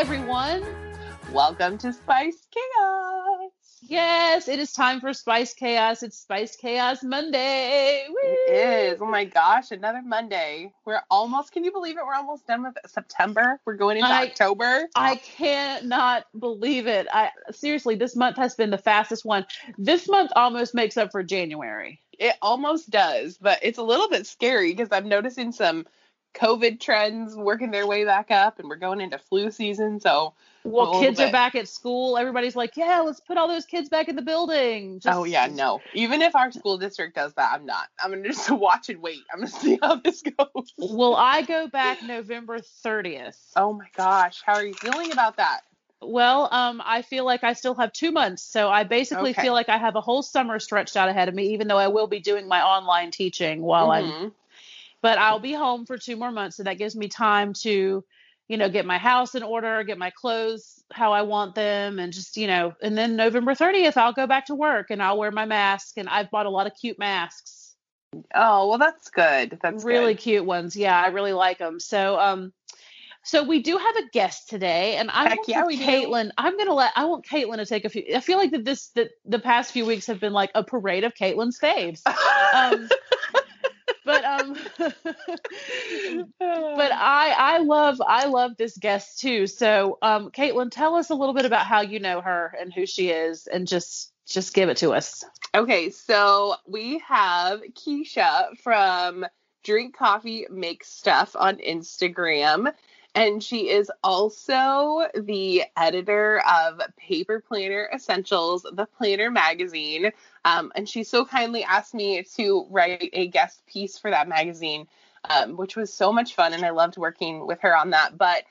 everyone. Welcome to Spice Chaos. Yes, it is time for Spice Chaos. It's Spice Chaos Monday. Woo! It is. Oh my gosh, another Monday. We're almost, can you believe it? We're almost done with September. We're going into I- October. I cannot believe it. I seriously, this month has been the fastest one. This month almost makes up for January. It almost does, but it's a little bit scary because I'm noticing some COVID trends working their way back up and we're going into flu season. So, Well, kids are back at school. Everybody's like, "Yeah, let's put all those kids back in the building." Just- oh yeah, no. Even if our school district does that, I'm not. I'm going to just watch and wait. I'm going to see how this goes. Well, I go back November 30th. Oh my gosh, how are you feeling about that? Well, um, I feel like I still have two months, so I basically Okay. feel like I have a whole summer stretched out ahead of me. Even though I will be doing my online teaching while I'm, Mhm. But I'll be home for two more months, so that gives me time to, you know, get my house in order, get my clothes how I want them, and just you know, and then November 30th, I'll go back to work and I'll wear my mask, and I've bought a lot of cute masks, Oh, well, that's good. That's really good. cute ones. Yeah, I really like them. So, um. So we do have a guest today, and I want yeah, we do. Caitlin. I'm gonna let I want Caitlin to take a few. I feel like that this that the past few weeks have been like a parade of Caitlin's faves. Um, but um, but I I love I love this guest too. So um, Caitlin, tell us a little bit about how you know her and who she is, and just just give it to us. Okay, so we have Keisha from Drink Coffee Make Stuff on Instagram. And she is also the editor of Paper Planner Essentials, the Planner magazine. Um, and she so kindly asked me to write a guest piece for that magazine, um, which was so much fun. And I loved working with her on that. But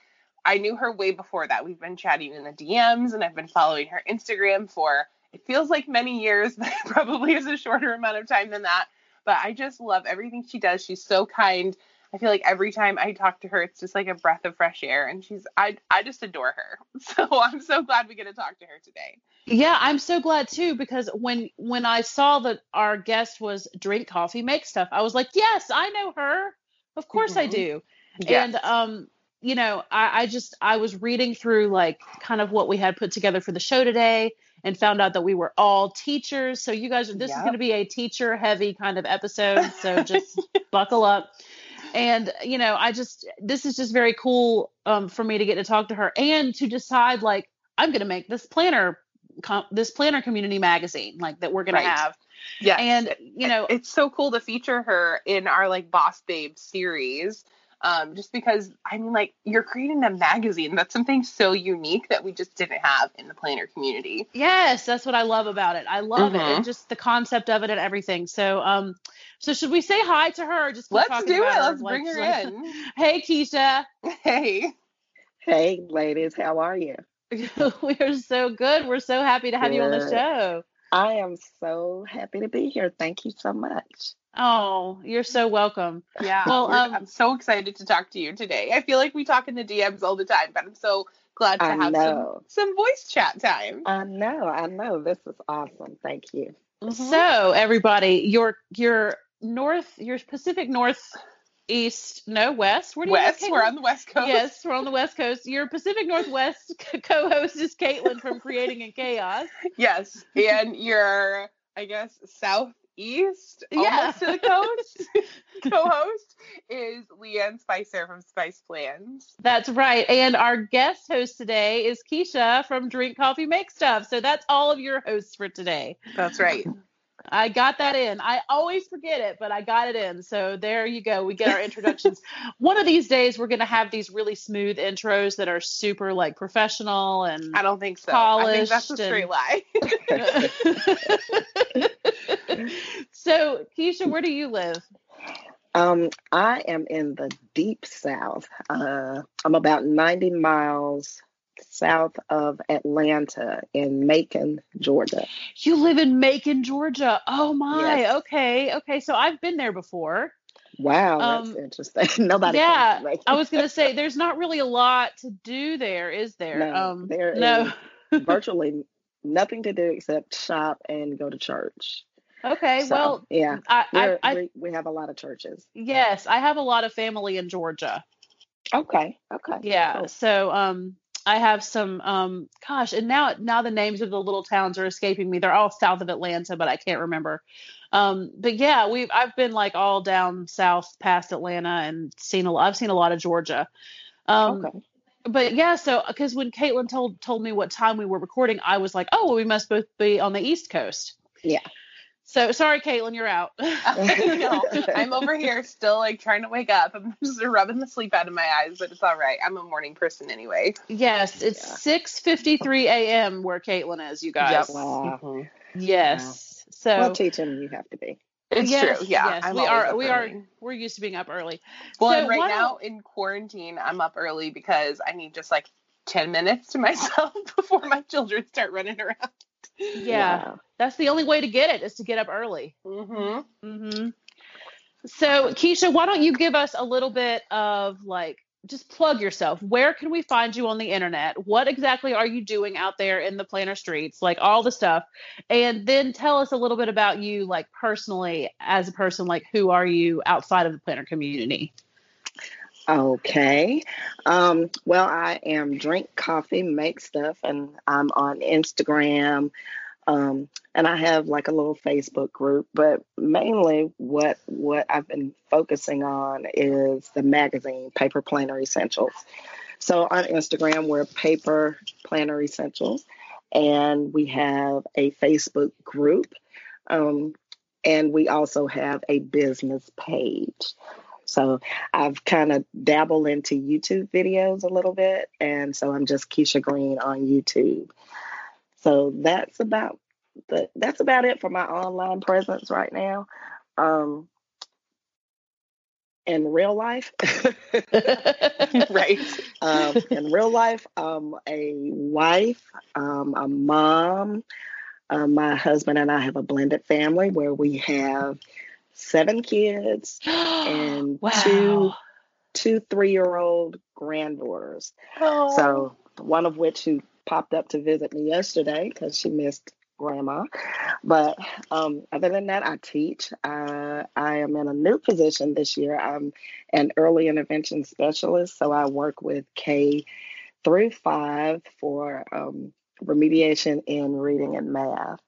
I knew her way before that. We've been chatting in the DMs, and I've been following her Instagram for it feels like many years, but probably is a shorter amount of time than that. But I just love everything she does. She's so kind. I feel like every time I talk to her, it's just like a breath of fresh air, and she's I I just adore her. So I'm so glad we get to talk to her today. Yeah, I'm so glad too because when when I saw that our guest was Drink Coffee Make Stuff, I was like, yes, I know her. Of course I Mhm. do. Yes. And um, you know, I, I just I was reading through like kind of what we had put together for the show today and found out that we were all teachers. So you guys this is gonna be a teacher heavy kind of episode. So just buckle up. And you know, I just this is just very cool um for me to get to talk to her and to decide like I'm gonna make this planner com- this planner community magazine like that we're gonna Right. have. yeah And you know, it's so cool to feature her in our like Boss Babe series. Um, just because I mean, like you're creating a magazine. That's something so unique that we just didn't have in the planner community. Yes, that's what I love about it. I love it Mhm. and just the concept of it and everything. So, um, so should we say hi to her? Or just Let's do it. about her? Let's bring Like- her in. Hey, Keisha, Hey. Hey, ladies, how are you? we're so good. We're so happy to have you on the show. I am so happy to be here. Thank you so much. Oh, you're so welcome. Yeah. Well, um, I'm so excited to talk to you today. I feel like we talk in the DMs all the time, but I'm so glad to I have some, know. some voice chat time. I know, I know. This is awesome. Thank you. Mhm. So, everybody, your your north, your Pacific Northeast, no west. Where do you live, West, we're on the West Coast. Yes, we're on the West Coast. Your Pacific Northwest co-host is Caitlin from Creating in Chaos. Yes. And your, I guess, southeast, Yeah. almost to the coast, co-host is Leanne Spicer from Spice Plans. That's right. And our guest host today is Keisha from Drink Coffee Make Stuff. So that's all of your hosts for today. That's right. I got that in. I always forget it, but I got it in. So there you go. We get our introductions. One of these days we're going to have these really smooth intros that are super like professional and I don't think so. I think that's a straight and- lie. so, Keisha, where do you live? Um, I am in the deep south. Uh, I'm about 90 miles south of Atlanta in Macon, Georgia. You live in Macon, Georgia. Oh my. Yes. Okay. Okay. So I've been there before. Wow, that's Um, interesting. Nobody. yeah. I was gonna say there's not really a lot to do there, is there? No, um, there no. virtually nothing to do except shop and go to church. Okay. So, well, yeah, I, I, I, we, we have a lot of churches. yes, I have a lot of family in Georgia. Okay, okay. Yeah. cool. So, um, I have some um gosh, and now now the names of the little towns are escaping me. They're all south of Atlanta, but I can't remember. Um, but yeah, we've I've been like all down south past Atlanta and seen a lot. I've seen a lot of Georgia. Um, Okay. but yeah, so because when Caitlin told told me what time we were recording, I was like, oh, well, we must both be on the East Coast. Yeah. So sorry, Caitlin, you're out. no, I'm over here still like trying to wake up. I'm just rubbing the sleep out of my eyes, but it's all right. I'm a morning person anyway. yes, it's Yeah. six fifty three a.m. where Caitlin is. You guys. Yep. Wow. Mhm. Yes. So Well, teaching you have to be. It's yes, true. Yeah, yes, we are. up We are. We're used to being up early. Well, So and right now in quarantine, I'm up early because I need just like 10 minutes to myself before my children start running around. Yeah, Wow. that's the only way to get it is to get up early. Mm-hmm. hmm So, Keisha, why don't you give us a little bit of like, just plug yourself. Where can we find you on the internet? What exactly are you doing out there in the planner streets? Like all the stuff. And then tell us a little bit about you, like personally, as a person, like who are you outside of the planner community? Okay. Um, well, I am drink coffee, make stuff, and I'm on Instagram. Um, and I have like a little Facebook group, but mainly what what I've been focusing on is the magazine, Paper Planner Essentials. So on Instagram, we're Paper Planner Essentials, and we have a Facebook group, um, and we also have a business page. So I've kind of dabbled into YouTube videos a little bit, and so I'm just Keisha Green on YouTube. So that's about the that's about it for my online presence right now. Um, in real life, right. um, in real life, I'm a wife, um, a mom. Um, my husband and I have a blended family where we have seven kids and wow. two two three year old granddaughters. Oh. So one of which who popped up to visit me yesterday because she missed grandma. But um, other than that, I teach. Uh, I am in a new position this year. I'm an early intervention specialist, so I work with K through five for um, remediation in reading and math.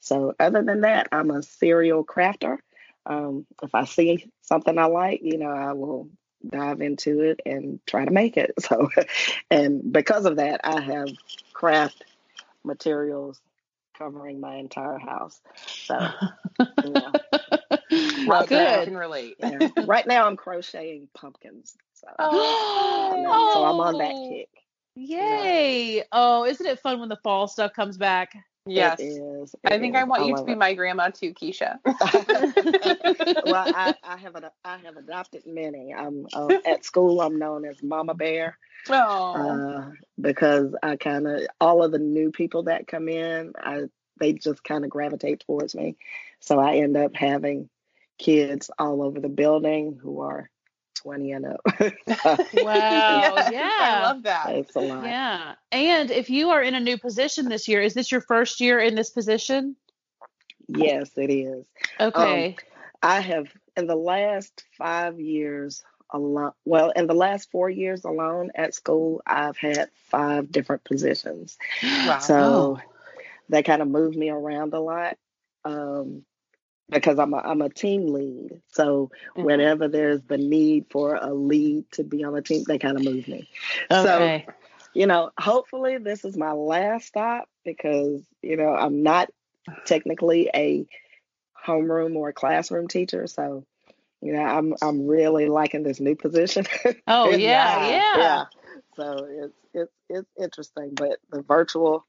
So other than that, I'm a serial crafter. Um, if I see something I like, you know, I will dive into it and try to make it. So, and because of that, I have craft materials covering my entire house. So, yeah. I Good. can relate. yeah. right now I'm crocheting pumpkins. So, Oh. and then- so I'm on that kick. Yay! Oh, isn't it fun when the fall stuff comes back? Yes. It is. I think is. I want you to be it. my grandma too, Keisha. well, I, I have a, I have adopted many. I'm uh, at school. I'm known as Mama Bear. Oh. uh, because I kind of all of the new people that come in, I they just kind of gravitate towards me. So I end up having kids all over the building who are 20 and up. Wow, Yes, yeah. I love that. it's a lot. Yeah. And if you are in a new position this year, is this your first year in this position? Yes, it is. Okay. I have in the last five years alone. Well, in the last four years alone at school, I've had five different positions. Wow. So that kind of moved me around a lot um, because I'm a, I'm a team lead. So Mhm. whenever there's the need for a lead to be on the team, they kind of move me. okay. So, you know, hopefully this is my last stop because, you know, I'm not technically a homeroom or classroom teacher. So, you know, I'm I'm really liking this new position. oh yeah, yeah, yeah. So it's it's it's interesting, but the virtual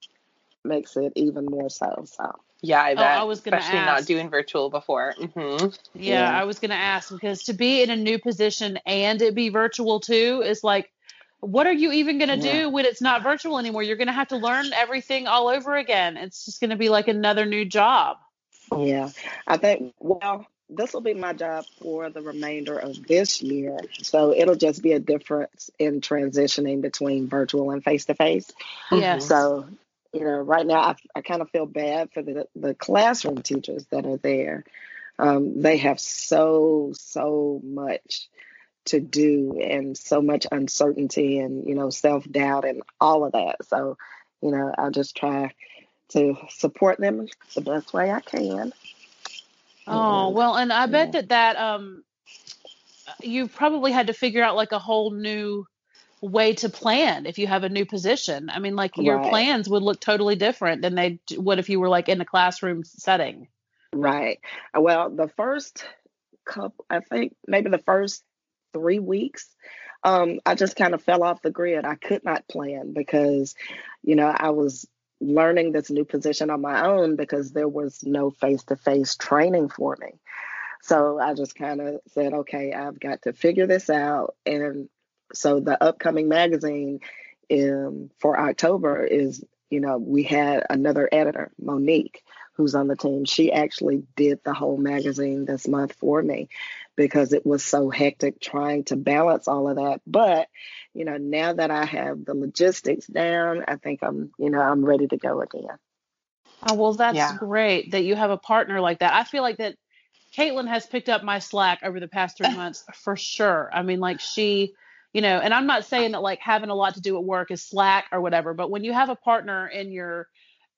makes it even more so. So yeah, I Oh. I was gonna Especially not doing virtual before. hmm Yeah, Yeah. I was going to ask because to be in a new position and it be virtual too is like, what are you even going to Yeah. do when it's not virtual anymore? You're going to have to learn everything all over again. It's just going to be like another new job. yeah, I think well, this will be my job for the remainder of this year. So it'll just be a difference in transitioning between virtual and face to face. Yeah. So, you know, right now I, I kind of feel bad for the, the classroom teachers that are there. Um, they have so, so much to do and so much uncertainty and you know self-doubt and all of that so you know I'll just try to support them the best way i can Oh, and, well, and I bet yeah. that that um you probably had to figure out like a whole new way to plan if you have a new position. I mean, like your Right. plans would look totally different than they would if you were like in a classroom setting. right well the first couple i think maybe the first three weeks um i just kind of fell off the grid i could not plan because you know i was learning this new position on my own because there was no face-to-face training for me so i just kind of said okay i've got to figure this out and so the upcoming magazine um, for october is you know we had another editor monique who's on the team she actually did the whole magazine this month for me because it was so hectic trying to balance all of that but you know now that i have the logistics down i think i'm you know i'm ready to go again Oh, well, that's Yeah. great that you have a partner like that. I feel like that Caitlin has picked up my slack over the past three months for sure. I mean, like she, you know, and I'm not saying that like having a lot to do at work is slack or whatever, but when you have a partner in your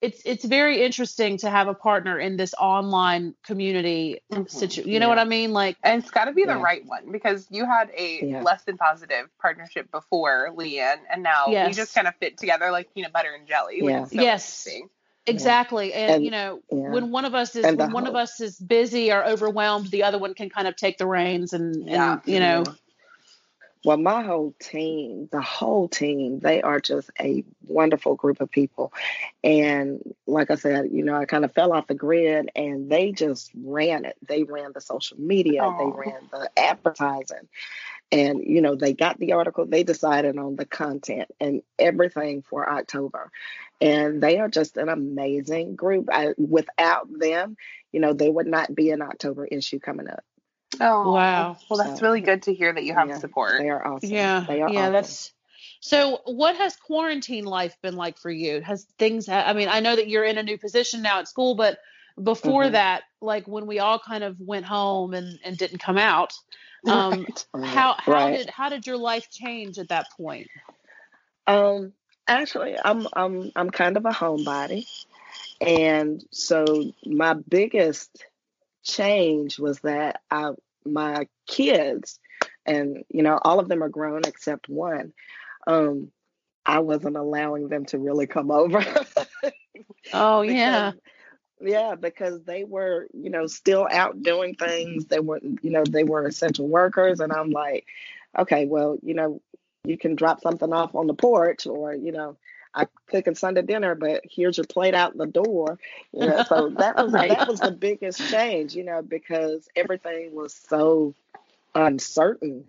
it's it's very interesting to have a partner in this online community Mhm. situ you know what I mean? Like And it's got to be the Yeah. right one because you had a Yeah. less than positive partnership before, Leanne, and now you just kind of fit together like peanut butter and jelly. Yeah. so Yes. exactly. And, And- you know, yeah. when one of us is when one of us is busy or overwhelmed, the other one can kind of take the reins and, Yeah. and you know, Yeah. Well, my whole team, the whole team, they are just a wonderful group of people. And like I said, you know, I kind of fell off the grid and they just ran it. They ran the social media, Aw. they ran the advertising. And, you know, they got the article, they decided on the content and everything for October. And they are just an amazing group. I, without them, you know, there would not be an October issue coming up. Oh Wow. Well, that's So- really good to hear that you have Yeah, support. They are awesome. Yeah, They are yeah, awesome. that's so. What has quarantine life been like for you? Has things? ha- I mean, I know that you're in a new position now at school, but before Mhm. that, like when we all kind of went home and and didn't come out, um, Right. Right, how how right. did how did your life change at that point? Um, actually, I'm I'm I'm kind of a homebody, and so my biggest change was that I my kids, and you know all of them are grown except one. Um, I wasn't allowing them to really come over. Oh yeah, yeah, because they were, you know, still out doing things. They were, you know, they were essential workers, and I'm like, okay, well, you know, you can drop something off on the porch, or you know, I cooking Sunday dinner, but here's your plate out the door. You know, so that was Right. that was the biggest change, you know, because everything was so uncertain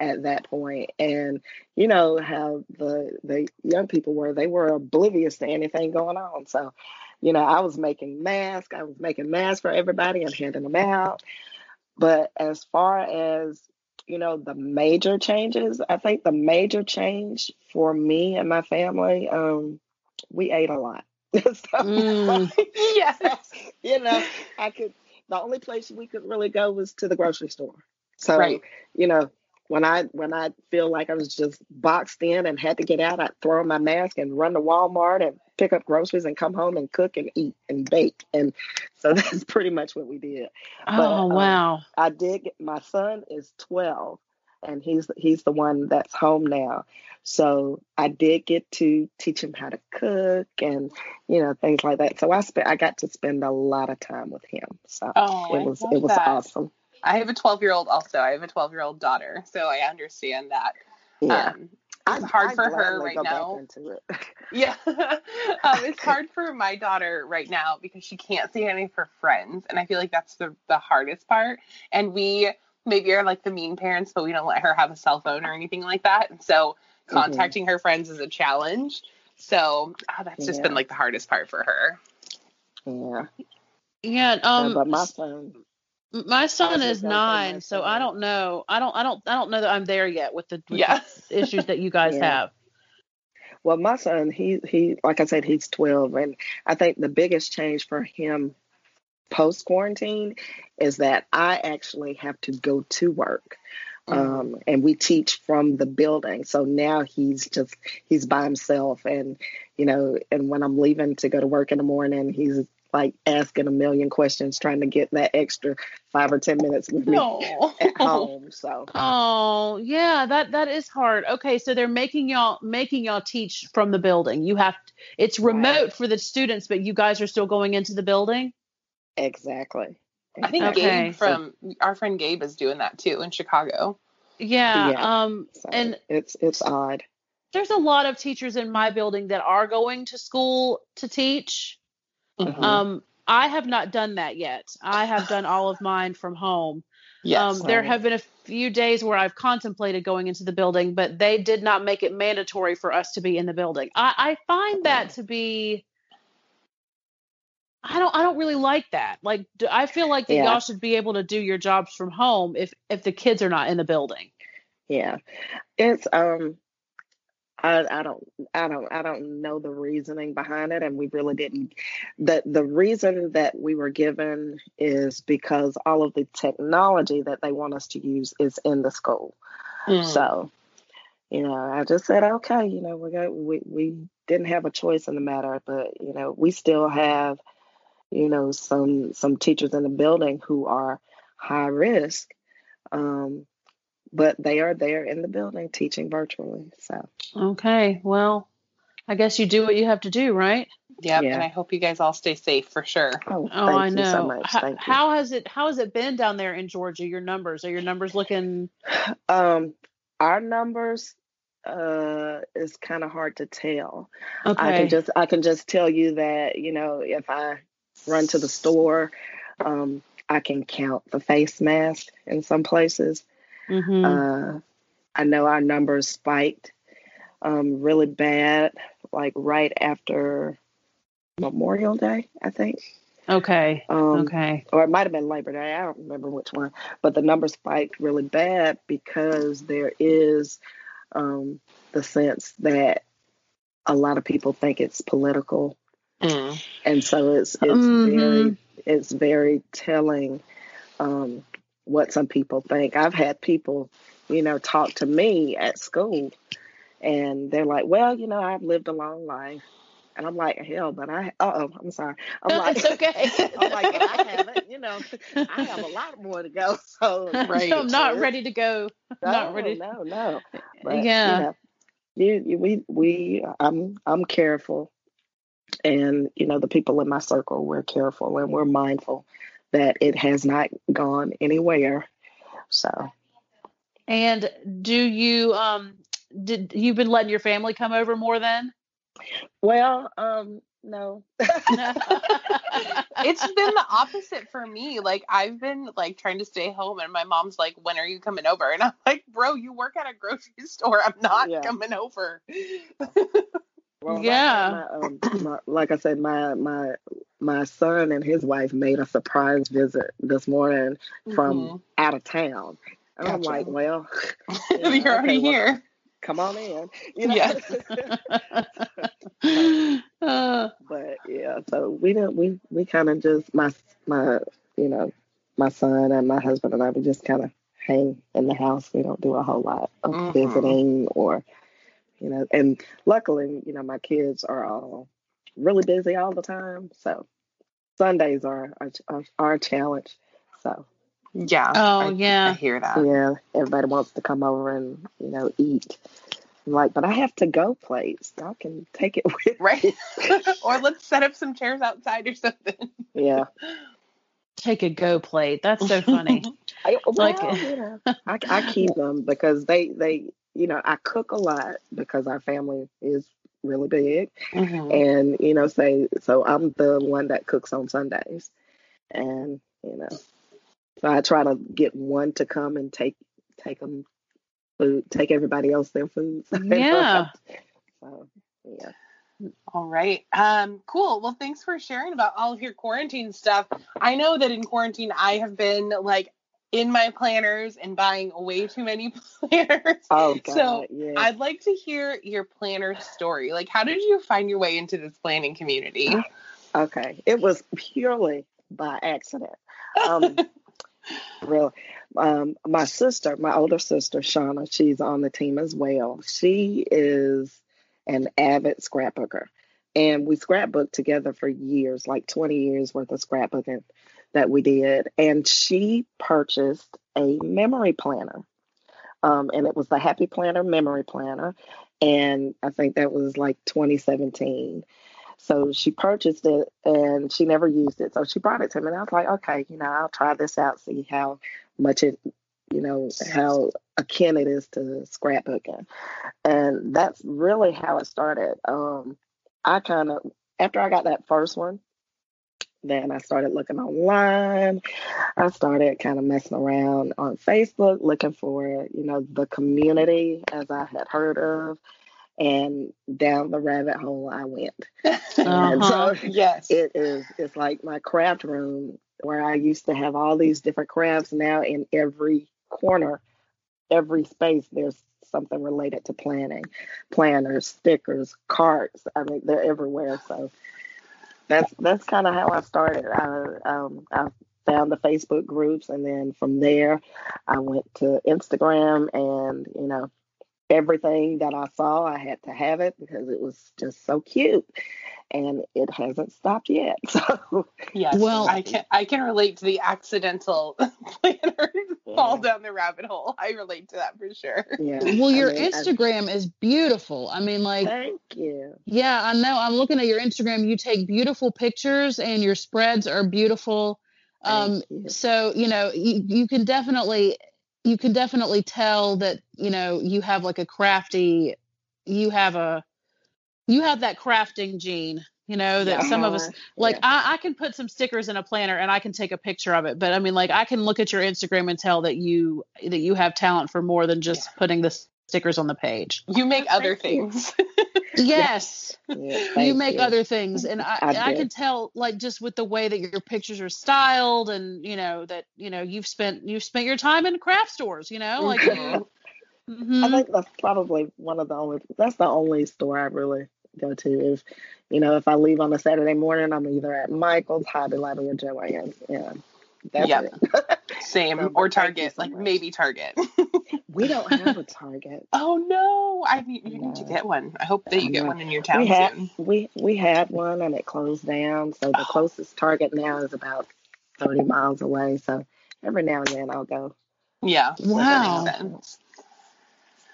at that point and you know how the the young people were they were oblivious to anything going on so you know i was making masks i was making masks for everybody and handing them out but as far as you know the major changes i think the major change for me and my family um we ate a lot so, Mm. yes. you know i could the only place we could really go was to the grocery store so Right. you know when I when I feel like I was just boxed in and had to get out, I'd throw on my mask and run to Walmart and pick up groceries and come home and cook and eat and bake. And so that's pretty much what we did. oh um, wow, I did get my son is 12 and he's he's the one that's home now. So I did get to teach him how to cook and you know things like that. So I spent I got to spend a lot of time with him. So Oh, it was it was that. awesome. I have a 12 year old also. I have a 12 year old daughter, so I understand that. Yeah. Um, it's hard for her gladly right now. Yeah. um, it's hard for my daughter right now because she can't see any of her friends. And I feel like that's the, the hardest part. And we maybe are like the mean parents, but we don't let her have a cell phone or anything like that. And so Mhm. contacting her friends is a challenge. So ah, that's just been like the hardest part for her. Yeah. yeah. Yeah, Um, but my son, my son is gonna say my nine, so I don't know. I don't. I don't. I don't know that I'm there yet with the, with Yeah. the issues that you guys Yeah. have. well, my son, he he, like I said, he's twelve, and I think the biggest change for him post quarantine is that I actually have to go to work. Um, and we teach from the building. So now he's just he's by himself, and you know, and when I'm leaving to go to work in the morning, he's like asking a million questions, trying to get that extra five or ten minutes with me No. at home. So Oh, yeah, that that is hard. Okay, so they're making y'all making y'all teach from the building. You have it's remote Right. for the students, but you guys are still going into the building. exactly. I think Okay. Gabe from our friend Gabe is doing that too in Chicago. Yeah. Yeah. Um So and it's it's odd. there's a lot of teachers in my building that are going to school to teach. Mhm. Um I have not done that yet. I have done all of mine from home. Yes. Um, there have been a few days where I've contemplated going into the building, but they did not make it mandatory for us to be in the building. I, I find that to be. I don't. I don't really like that. Like, do, I feel like that Yeah. y'all should be able to do your jobs from home if if the kids are not in the building. Yeah, it's um, I I don't I don't I don't know the reasoning behind it, and we really didn't. the The reason that we were given is because all of the technology that they want us to use is in the school. Mm. So, you know, I just said, okay, you know, we got we we didn't have a choice in the matter, but you know, we still have, you know, some some teachers in the building who are high risk, um, but they are there in the building teaching virtually. So, Okay. Well, I guess you do what you have to do, right? Yep. Yeah. And I hope you guys all stay safe for sure. oh, Oh, thank I you know. so much. How, Thank you. how has it How has it been down there in Georgia? Your numbers are your numbers looking? Um, our numbers uh is kind of hard to tell. Okay. I can just I can just tell you that you know if I run to the store, um, I can count the face mask in some places. Hmm Uh, I know our numbers spiked um, really bad, like right after Memorial Day, I think. okay. Um, Okay. Or it might have been Labor Day. I don't remember which one. But the numbers spiked really bad because there is um, the sense that a lot of people think it's political Mm. and so it's it's Mhm. very it's very telling um, what some people think. I've had people, you know, talk to me at school, and they're like, "Well, you know, I've lived a long life," and I'm like, "Hell, but I oh, I'm sorry, I'm like, It's okay. I'm like, I haven't, you know, I have a lot more to go, so Right. I'm not so ready to go. no, not ready. No, no, but, Yeah. You know, you, we, we, I'm, I'm careful, and you know, the people in my circle, we're careful and we're mindful that it has not gone anywhere. So, And do you um did you've been letting your family come over more then? well, um, no, it's been the opposite for me. Like I've been like trying to stay home and my mom's like, When are you coming over? And I'm like, Bro, you work at a grocery store. I'm not Yeah. coming over. Well, Yeah. my, um, my, like I said, my my my son and his wife made a surprise visit this morning from out of town, and I'm like, well, Mhm. yeah, You're already okay, well, here. come on in, you know. Yeah. Uh, but yeah, so we don't we we kind of just my my you know my son and my husband and I we just kind of hang in the house. We don't do a whole lot of Mhm. visiting or you know. And luckily, you know, my kids are all really busy all the time, so Sundays are are, are a challenge. So Yeah. Oh, I, yeah. I hear that. yeah, everybody wants to come over and you know eat. I'm like, but I have to go place. Y'all can take it with Right. or let's set up some chairs outside or something. Yeah. take a go plate. That's so funny. I, well, Like- you know, I, I keep them because they they you know I cook a lot because our family is really big Mhm. and you know say so I'm the one that cooks on Sundays and you know so I try to get one to come and take take them food take everybody else their food Yeah. so yeah All right. Um, cool. Well, thanks for sharing about all of your quarantine stuff. I know that in quarantine I have been like in my planners and buying way too many planners. oh god So, yeah I'd like to hear your planner story. Like, how did you find your way into this planning community? Okay, it was purely by accident. Um, really. Um, my sister, my older sister, Shauna, she's on the team as well. She is an avid scrapbooker. And we scrapbooked together for years, like 20 years worth of scrapbooking that we did. And she purchased a memory planner. Um, and it was the Happy Planner Memory Planner. And I think that was like 2017. So she purchased it and she never used it. So she brought it to me. And I was like, okay, you know, I'll try this out, see how much it, you know, how akin it is to scrapbooking. And that's really how it started. Um, I kind of, after I got that first one, then I started looking online. I started kind of messing around on Facebook, looking for, you know, the community as I had heard of. And down the rabbit hole I went. Uh-huh. so Yes. it is it's like my craft room where I used to have all these different crafts. Now in every corner, every space, there's something related to planning, planners, stickers, carts. I mean, they're everywhere. So that's that's kind of how I started. I um, I found the Facebook groups, and then from there, I went to Instagram, and you know, everything that I saw, I had to have it because it was just so cute, and it hasn't stopped yet. So Yes. Well- I can I can relate to the accidental planner fall down the rabbit hole. I relate to that for sure. yeah. Well, I your mean, I- Instagram is beautiful. I mean, like, Thank you. yeah, I know. I'm looking at your Instagram. You take beautiful pictures, and your spreads are beautiful. Um, you. so you know, you, you can definitely, you can definitely tell that you know you have like a crafty, you have a, you have that crafting gene. You know that some of us like Yeah. I, I can put some stickers in a planner and I can take a picture of it, but I mean like I can look at your Instagram and tell that you that you have talent for more than just putting the stickers on the page. You make other Thank you. things. Yes. Yeah, you make you. other things and I, I I, can tell like just with the way that your pictures are styled and you know that you know you've spent you've spent your time in craft stores, you know, like you, Mhm. Mhm. I think that's probably one of the only. That's the only store I really go to. If you know, if I leave on a Saturday morning, I'm either at Michael's, Hobby Lobby, or Joann's. Yeah, that's Yep. it. Same. So, or Target. so like much. maybe Target. we don't have a Target. oh no. I need you need to get one. I hope that you get one in your town we had soon. we we had one and it closed down. So the Oh. closest Target now is about thirty miles away. So every now and then I'll go. Yeah. Wow. That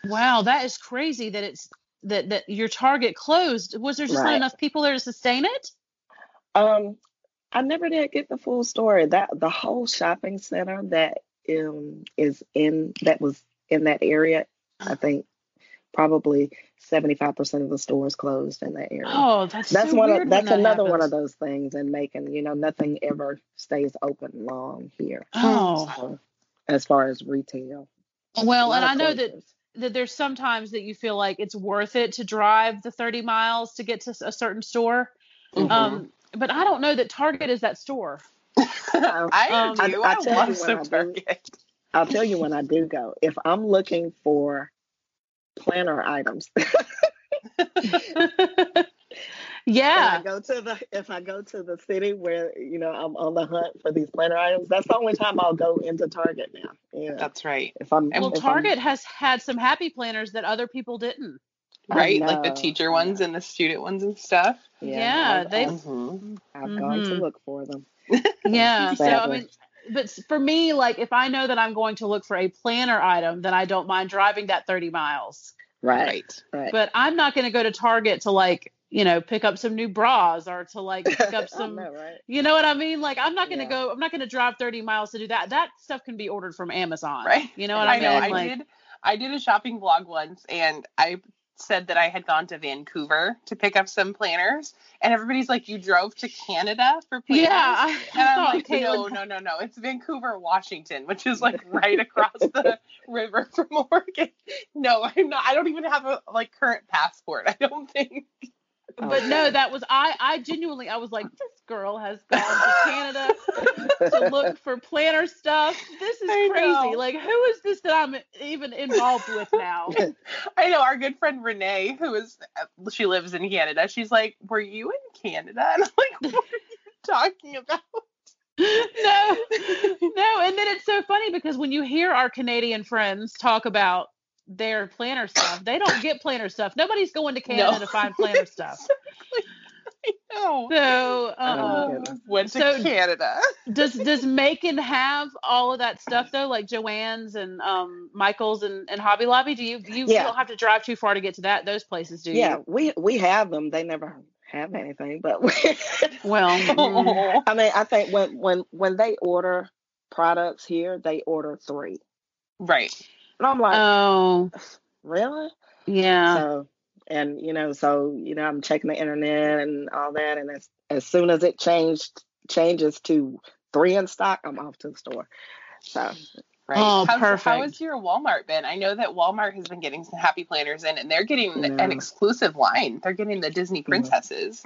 wow, that is crazy that it's that that your Target closed. Was there just not enough people there to sustain it? Um, I never did get the full story. That the whole shopping center that um is in that was in that area, I think probably seventy five percent of the stores closed in that area. Oh, that's that's so one of that's that another one of those things in Macon. You know, nothing ever stays open long here. Oh, So, as far as retail, well, and I know that closures. that there's sometimes that you feel like it's worth it to drive the 30 miles to get to a certain store. Mhm. Um, but I don't know that Target is that store. I Um, do. I- I, I tell love you some when I do. Target. I'll tell you when I do go. If I'm looking for planner items, yeah. If I go to the if I go to the city where you know I'm on the hunt for these planner items, that's the only time I'll go into Target now. Yeah. That's right. If I'm Well, if I'm- Target has had some happy planners that other people didn't. Right? Like the teacher ones know. and the student ones and stuff. Yeah, I've, they've- I've, Mhm. Gone to Mhm. look for them. Yeah. So I mean, but for me, like if I know that I'm going to look for a planner item, then I don't mind driving that 30 miles. Right. Right. Right. But I'm not going to go to Target to like you know pick up some new bras or to like pick up some. know, right? You know what I mean? Like I'm not going to Yeah. go. I'm not going to drive 30 miles to do that. That stuff can be ordered from Amazon. Right. You know what I, I know. mean? I did. I did a shopping vlog once, and I said that I had gone to Vancouver to pick up some planners, and everybody's like, "You drove to Canada for planners?" Yeah, And I'm like, no, no, no, no. It's Vancouver, Washington, which is like right across the river from Oregon. No, I'm not. I don't even have a like current passport. I don't think. Oh. But no, that was I. I genuinely, I was like, this girl has gone to Canada to look for planner stuff. This is I crazy. know. Like, who is this that I'm even involved with now? I know our good friend Renee, who is uh, she lives in Canada. She's like, "Were you in Canada?" And I'm like, "What are you talking about?" no, no. And then it's so funny because when you hear our Canadian friends talk about their planner stuff, they don't get planner stuff. Nobody's going to Canada No. to find planner stuff. No. So, um. Went to So- Canada. does does Macon have all of that stuff though, like Joann's and um Michael's and, and Hobby Lobby? Do you you, you Yeah. don't have to drive too far to get to that those places, do you? Yeah, we we have them. They never have anything, but we, Well, mm, I mean, I think when when when they order products here, they order three, right. And I'm like, oh really? yeah. So, and you know, so you know, I'm checking the internet and all that, and as as soon as it changed changes to three in stock, I'm off to the store. So, Right. Oh, How's- How has your Walmart been? I know that Walmart has been getting some happy planners in, and they're getting Yeah. an exclusive line. They're getting the Disney mm-hmm. princesses.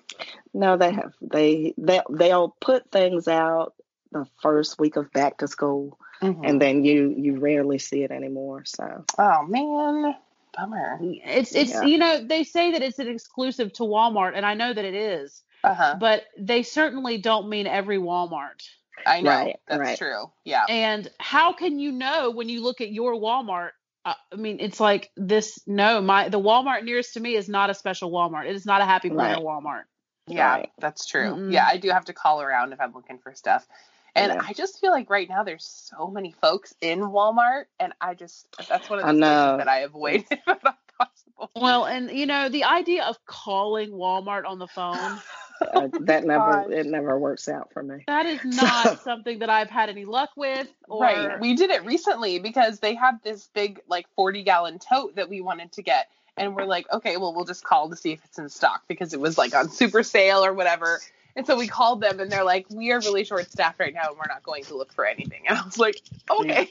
no, they have they they they'll put things out the first week of back to school, Mhm. and then you you rarely see it anymore. So, oh man, bummer. It's it's Yeah. you know they say that it's an exclusive to Walmart, and I know that it is, Uh huh. but they certainly don't mean every Walmart. I know Right, that's right. true. Yeah. And how can you know when you look at your Walmart? Uh, I mean, it's like this. No, my the Walmart nearest to me is not a special Walmart. It is not a Happy Planner Right. Walmart. Yeah, Right. that's true. Mm-mm. Yeah, I do have to call around if I'm looking for stuff. And Yeah. I just feel like right now there's so many folks in Walmart, and I just that's one of I the know. places that I avoid if at all possible. Well, and you know the idea of calling Walmart on the phone uh, that never Gosh. it never works out for me. that is not something that I've had any luck with. Or Right. We did it recently because they had this big like 40 gallon tote that we wanted to get. And we're like, okay, well, we'll just call to see if it's in stock because it was like on super sale or whatever. And so we called them and they're like, we are really short staffed right now and we're not going to look for anything. And I was like, okay.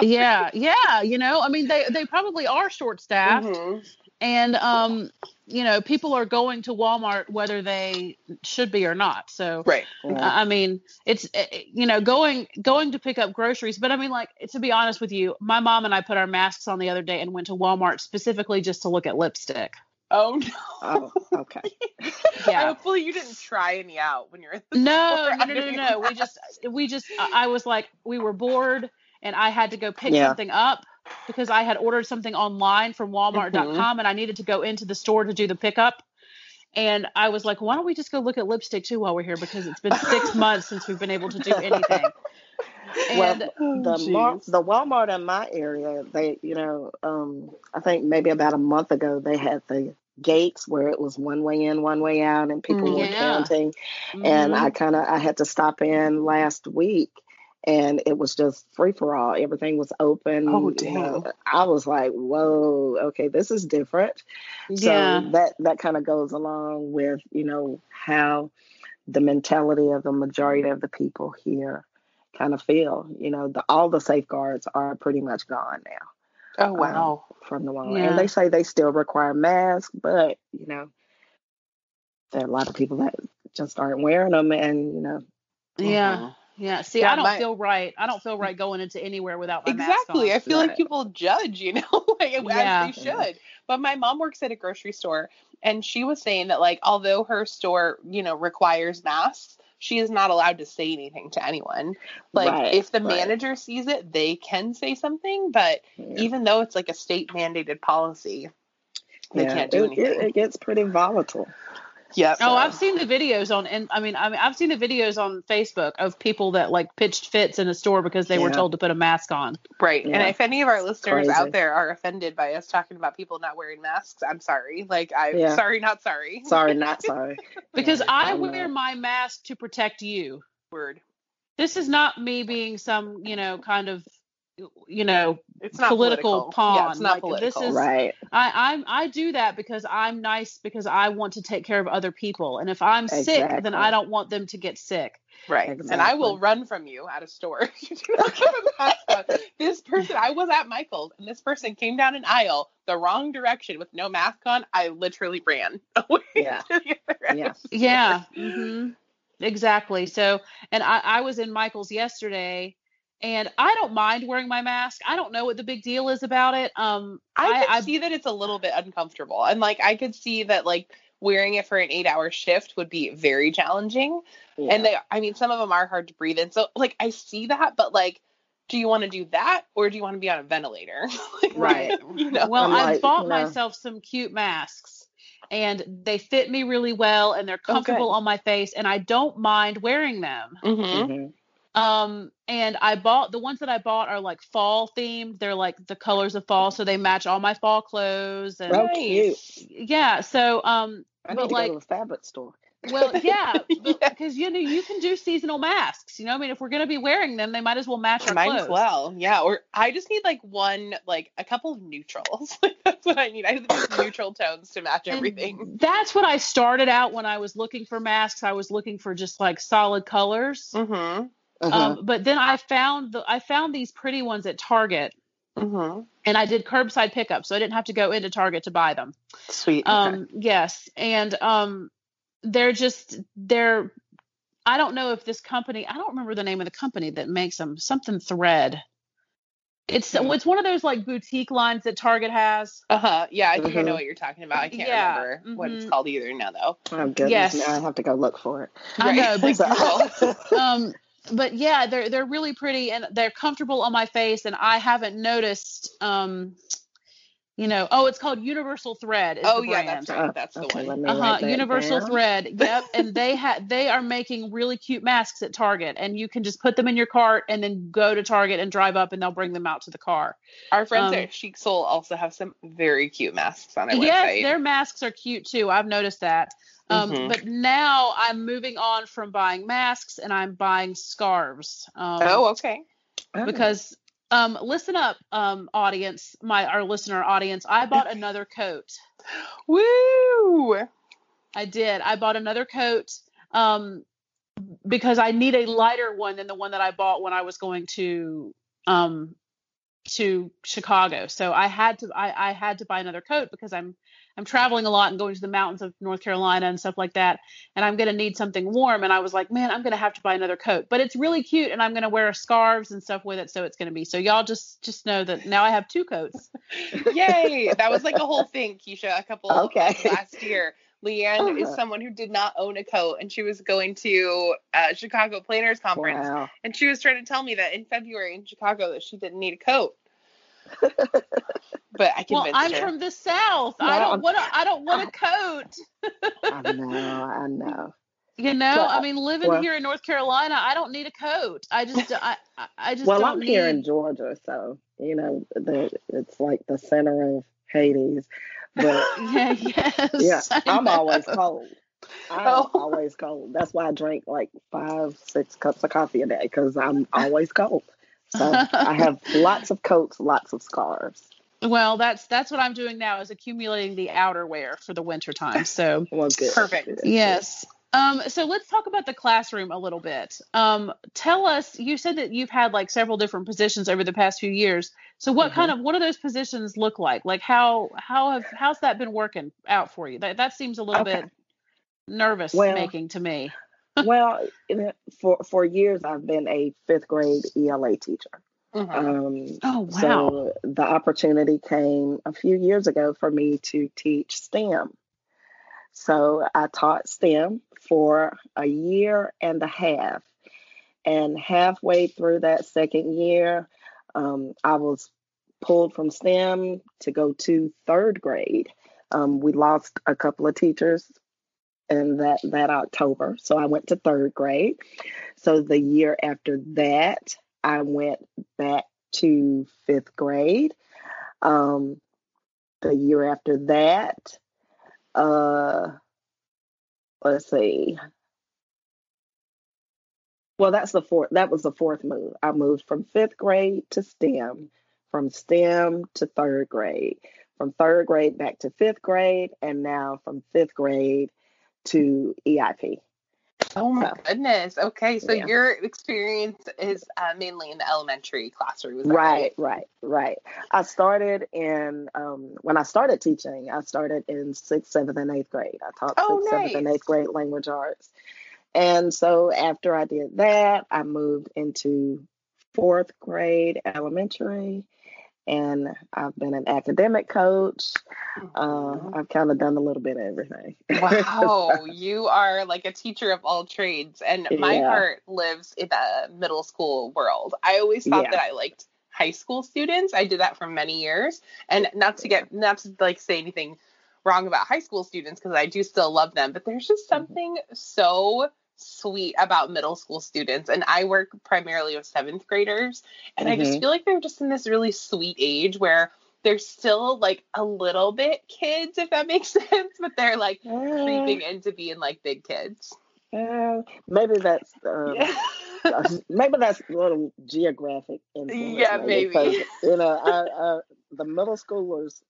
yeah, yeah. You know, I mean, they they probably are short staffed, Mhm. and um, you know, people are going to Walmart whether they should be or not. So. Right. Yeah. I I mean, it's eh, eh, you know going going to pick up groceries, but I mean, like to be honest with you, my mom and I put our masks on the other day and went to Walmart specifically just to look at lipstick. Oh, no. Oh, okay. Yeah. Hopefully you didn't try any out when you're at the No, store. no, no, no, no. We just we just I I was like we were bored and I had to go pick Yeah. something up because I had ordered something online from walmart.com and I needed to go into the store to do the pickup. And I was like, why don't we just go look at lipstick too while we're here because it's been 6 months since we've been able to do anything. Well, the Mar- the Walmart in my area, they, you know, um, I think maybe about a month ago they had the gates where it was one way in, one way out, and people Mm, were counting. And Mhm. I kind of I had to stop in last week, and it was just free for all. Everything was open. Oh, you know. I was like, whoa, okay, this is different. Yeah. So that that kind of goes along with you know how the mentality of the majority of the people here kind of feel. You know, the, all the safeguards are pretty much gone now Oh, wow. from the Walmart, Yeah. and they say they still require masks, but you know, there are a lot of people that just aren't wearing them, and you know, Yeah. Mhm. Yeah. See, Yeah, I don't my- feel right. I don't feel right going into anywhere without my mask. Exactly. I mask feel like people judge, you know, like Yeah. as they should. But my mom works at a grocery store and she was saying that like although her store, you know, requires masks, she is not allowed to say anything to anyone. Like Right, if the right. manager sees it, they can say something, but yeah, even though it's like a state mandated policy, they yeah, can't do it, it, anything. it gets pretty volatile. Yep. on. Oh, I've seen the videos on, and I mean, I mean, I've seen the videos on Facebook of people that like pitched fits in a store because they were told to put a mask on. Right. And if any of our listeners Crazy. out there are offended by us talking about people not wearing masks, I'm sorry. Like I'm Yeah. sorry, not sorry. Sorry, not sorry. Because Yeah, I I'm wear not- my mask to protect you. Word. This is not me being some, you know, kind of, you know, It's not political, political. pawn. Yeah, it's not Like, political. This is right. I I'm I do that because I'm nice because I want to take care of other people. And if I'm sick, then I don't want them to get sick. Right. And I will run from you at a store. You do not have a mask on. this person, I was at Michael's, and this person came down an aisle the wrong direction with no mask on. I literally ran away Yeah. to the other end. Yeah. Yeah. hmm Exactly. So, and I, I was in Michael's yesterday, and I don't mind wearing my mask. I don't know what the big deal is about it. Um, I could I, see that it's a little bit uncomfortable, and like I could see that like wearing it for an eight-hour shift would be very challenging. yeah. And they, I mean, some of them are hard to breathe in. So like I see that, but like do you want to do that or do you want to be on a ventilator? Like, Right. You know. Well, I'm I like, bought you know. myself some cute masks and they fit me really well and they're Oh, good. comfortable on my face and I don't mind wearing them. hmm Mhm. Um and I bought the ones that I bought are like fall themed. They're like the colors of fall so they match all my fall clothes and Oh, cute. yeah, so um I But need to like- go to a fabric store. well, yeah, Yeah. because you know you can do seasonal masks. You know, I mean, if we're gonna be wearing them, they might as well match our Might clothes. as well, yeah. Or I just need like one, like a couple of neutrals. That's what I need. I need neutral tones to match And everything. That's what I started out when I was looking for masks. I was looking for just like solid colors. Mm-hmm. Uh-huh. Um, but then I found the I found these pretty ones at Target, Mm-hmm. and I did curbside pickup, so I didn't have to go into Target to buy them. Sweet. Um, yes, and um, they're just they're. I don't know if this company. I don't remember the name of the company that makes them. Something Thread. It's Hmm. it's one of those like boutique lines that Target has. Uh huh. Yeah, I think I know Mhm. what you're talking about. I can't Yeah, remember what it's mhm. called either now, though. Oh goodness, yes. now I have to go look for it. I know, but So- um but yeah they're they're really pretty and they're comfortable on my face and i haven't noticed um you know oh it's called universal thread is Oh the yeah, brand that's right. That's the okay, one. let me uh-huh universal down. thread yep and they had they are making really cute masks at target and you can just put them in your cart and then go to target and drive up and they'll bring them out to the car Our friends Um, at Chic Soul also have some very cute masks on their yes website. their masks are cute too i've noticed that um, Mhm. but now i'm moving on from buying masks and i'm buying scarves um, Oh, okay. Oh. because um listen up um audience my our listener audience. I bought another coat. Woo! i did. I bought another coat um because i need a lighter one than the one that i bought when i was going to um to chicago. So i had to i, I had to buy another coat because i'm i'm traveling a lot and going to the mountains of north carolina and stuff like that and i'm going to need something warm and i was like man i'm going to have to buy another coat but it's really cute and i'm going to wear scarves and stuff with it so it's going to be so y'all just just know that now i have two coats Yay! That was like a whole thing, Keisha, a couple Okay. last year. Leanne is Uh-huh. someone who did not own a coat, and she was going to uh, Chicago Planners Conference, Wow. and she was trying to tell me that in February in Chicago that she didn't need a coat. but I can. Well, I'm her. from the south i don't want a, i don't want a coat I know, I know. you know Well, i mean living well- here in north carolina i don't need a coat i just i I- just Well, I'm need here in Georgia, so you know, the it's like the center of Hades. But yeah yes yeah, I I'm know. always cold. I'm Oh. always cold. That's why I drink like five, six cups of coffee a day because I'm always cold. So I have lots of coats, lots of scarves. Well, that's that's what I'm doing now is accumulating the outerwear for the winter time. So Well, good. Perfect. good, yes. Um, so let's talk about the classroom a little bit. Um, tell us, you said that you've had like several different positions over the past few years. So what Mhm. kind of what do those positions look like? Like how how have how's that been working out for you? That that seems a little Okay. bit nervous Well, making to me. Well, for for years I've been a fifth grade ELA teacher. Mhm. Um, Oh wow. So the opportunity came a few years ago for me to teach STEM. So I taught STEM for a year and a half. And halfway through that second year, um, I was pulled from STEM to go to third grade. Um, we lost a couple of teachers in that, that October. So I went to third grade. So the year after that, I went back to fifth grade. Um, the year after that, uh, let's see. Well, that's the fourth. That was the fourth move. I moved from fifth grade to STEM, from STEM to third grade, from third grade back to fifth grade, and now from fifth grade to EIP. Oh my So, goodness. Okay, so Yeah. your experience is uh, mainly in the elementary classroom, that Right, right, right. I started in um, when I started teaching. I started in sixth, seventh, and eighth grade. I taught Oh, sixth, seventh, and eighth grade language arts. And so after I did that, I moved into fourth grade elementary, and I've been an academic coach. Uh, Mhm. I've kind of done a little bit of everything. Wow, you are like a teacher of all trades, and my Yeah. heart lives in the middle school world. I always thought Yeah. that I liked high school students. I did that for many years, and not to get not to like say anything wrong about high school students because I do still love them, but there's just Mm-hmm. something so sweet about middle school students and I work primarily with 7th graders and I just Mhm. feel like they're just in this really sweet age where they're still like a little bit kids if that makes sense but they're like creeping into being like big kids. Uh, maybe that's um, maybe that's a little geographic influence. Yeah, maybe. 'cause, you know, I, I, the middle schoolers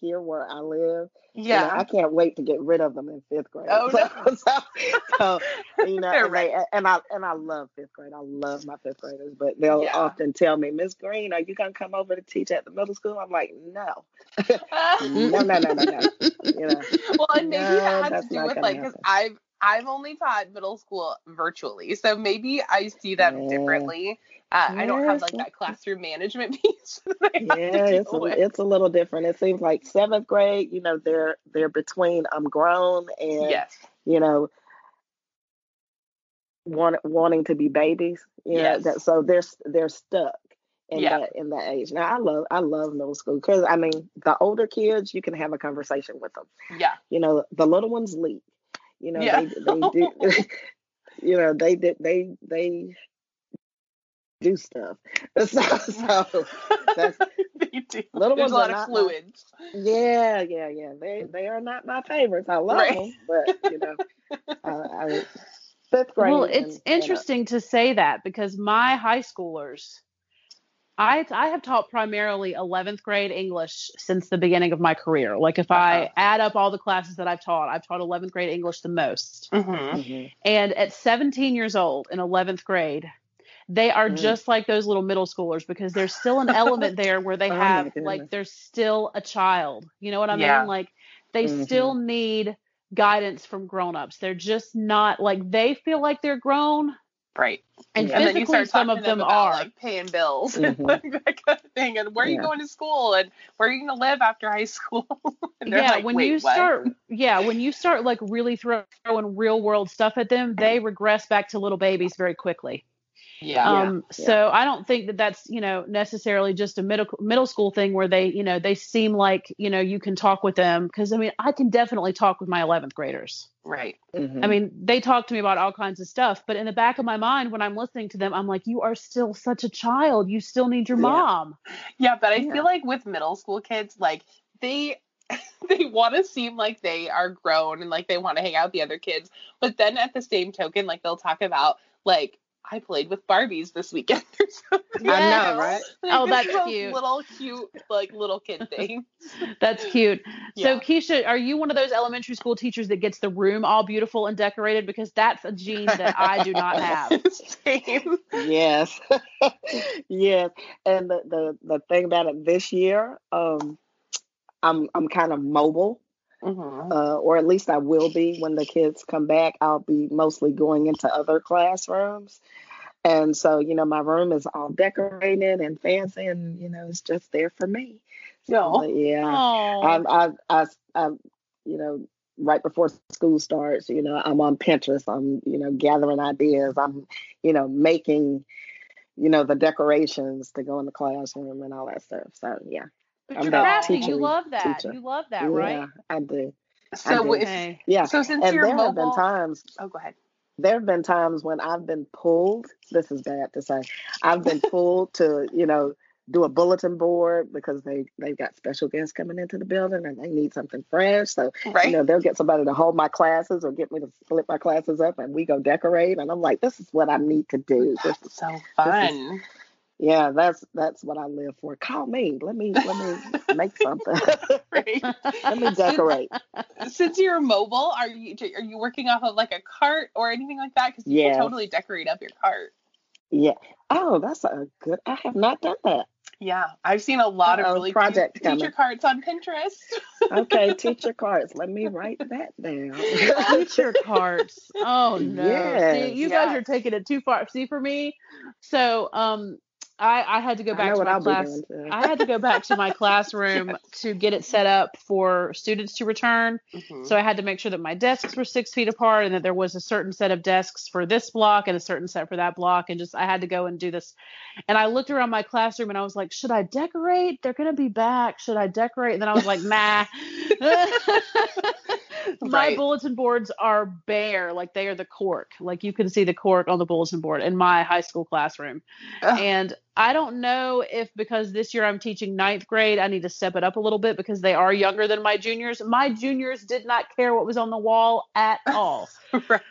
here where I live, you know, I can't wait to get rid of them in fifth grade. Oh, so, so, you know, and, they- and I and I love fifth grade. I love my fifth graders, but they'll Yeah. often tell me, Miss Green, are you gonna come over to teach at the middle school? I'm like, no, no, no, no, no, no. You know, well, and maybe No, that has to do with like because. I've I've only taught middle school virtually, so maybe I see them Yeah. differently. Uh, I don't have like that classroom management piece that I have yeah, it's a, it's a little different. It seems like seventh grade, you know, they're they're between I'm grown and Yes. you know want, wanting to be babies. You know, that, so they're they're stuck in Yeah. that in that age. Now I love I love middle school because I mean the older kids you can have a conversation with them. Yeah. You know the little ones leap. You know Yeah. they they do. you know they did they they do stuff. So, so that's they do. Little There's ones a lot are of not fluids. yeah, yeah, yeah. They they are not my favorites. I love Right. them, but you know, I, I fifth grade. Well, and- it's and, uh, interesting to say that because my high schoolers, I I have taught primarily 11th grade English since the beginning of my career. Like if I Uh-huh. add up all the classes that I've taught, I've taught 11th grade English the most. Mm-hmm. mhm. And at 17 years old in 11th grade, they are Mm. just like those little middle schoolers because there's still an element there where they Oh have goodness. like they're still a child. You know what I Yeah. mean? Like they Mhm. still need guidance from grown-ups. They're just not like they feel like they're grown Right. and Yeah. And then you physically start some talking of to them them about are. like paying bills Mhm. and like that kind of thing. And where are you Yeah. going to school and where are you going to live after high school? and yeah, like, when you what? start yeah, when you start like really throwing real world stuff at them, they regress back to little babies very quickly. Yeah. Um, yeah. so I don't think that that's you know necessarily just a middle middle school thing where they you know they seem like you know you can talk with them because I mean I can definitely talk with my 11th graders. right. Mhm. I mean they talk to me about all kinds of stuff, but in the back of my mind when I'm listening to them, I'm like, you are still such a child. You still need your Yeah. mom. Yeah, but I Yeah. feel like with middle school kids, like they they want to seem like they are grown and like they want to hang out with the other kids, but then at the same token, like they'll talk about like I played with Barbies this weekend or something. I know, right? Like, Oh, that's cute. Little cute like little kid thing. That's cute. So Keisha, are you one of those elementary school teachers that gets the room all beautiful and decorated? Because that's a gene that I do not have. Same. Yes, yes. And the, the the thing about it this year, um, I'm I'm kind of mobile. Mhm. uh, or at least I will be when the kids come back. I'll be mostly going into other classrooms. And so, you know, my room is all decorated and fancy, and, you know, it's just there for me. So, yeah. I'm, I, I, I, you know, right before school starts, you know, I'm on Pinterest. I'm, you know, gathering ideas. I'm, you know, making, you know, the decorations to go in the classroom and all that stuff. So, yeah. But I'm you're that crafty. You love that. teacher. You love that, yeah, right? I do. So do. if Okay. Yeah. so since and you're there have been times oh go ahead. there have been times when I've been pulled. This is bad to say. I've been pulled to, you know, do a bulletin board because they they've got special guests coming into the building and they need something fresh. So Right. you know they'll get somebody to hold my classes or get me to split my classes up and we go decorate. And I'm like, this is what I need to do. This is, so fun. Yeah, that's that's what I live for. Call me. Let me let me make something. right. let me decorate. Since you're mobile, are you are you working off of like a cart or anything like that? Because you Yes. can totally decorate up your cart. Yeah. Oh, that's a good. I have not done that. Yeah, I've seen a lot of Uh-oh, really project cute teacher coming. cards on Pinterest. Okay, teacher cards. Let me write that down. Teacher carts. Oh no. See, Yes. you guys are taking it too far. See for me, so um I, I had to go back to my I'll class. I had to go back to my classroom to get it set up for students to return. Mhm. So I had to make sure that my desks were six feet apart and that there was a certain set of desks for this block and a certain set for that block. And just I had to go and do this. And I looked around my classroom and I was like, should I decorate? They're gonna be back. Should I decorate? And then I was like, nah. my bulletin boards are bare, like they are the cork. Like you can see the cork on the bulletin board in my high school classroom. Ugh. And I don't know if because this year I'm teaching ninth grade, I need to step it up a little bit because they are younger than my juniors. My juniors did not care what was on the wall at all. Right.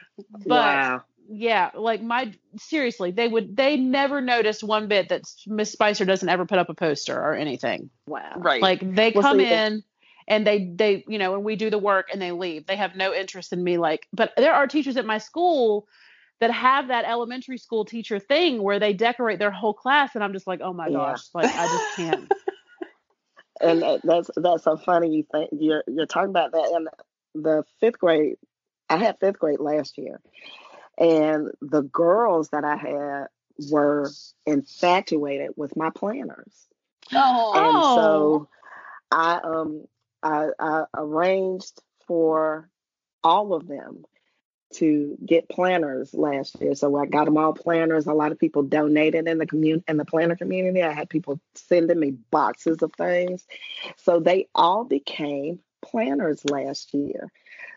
But wow. yeah, like my seriously, they would they never noticed one bit that Miss Spicer doesn't ever put up a poster or anything. Wow. Right. Like they Well, come in and they they you know and we do the work and they leave. They have no interest in me. Like, but there are teachers at my school that have that elementary school teacher thing where they decorate their whole class, and I'm just like, oh my Yeah. gosh, like I just can't. and that's that's so funny. You think you're you're talking about that, and the fifth grade. I had fifth grade last year, and the girls that I had were infatuated with my planners, oh. and so I um I, arranged for all of them to get planners last year. So I got them all planners. A lot of people donated in the community in the planner community. I had people sending me boxes of things. So they all became planners last year.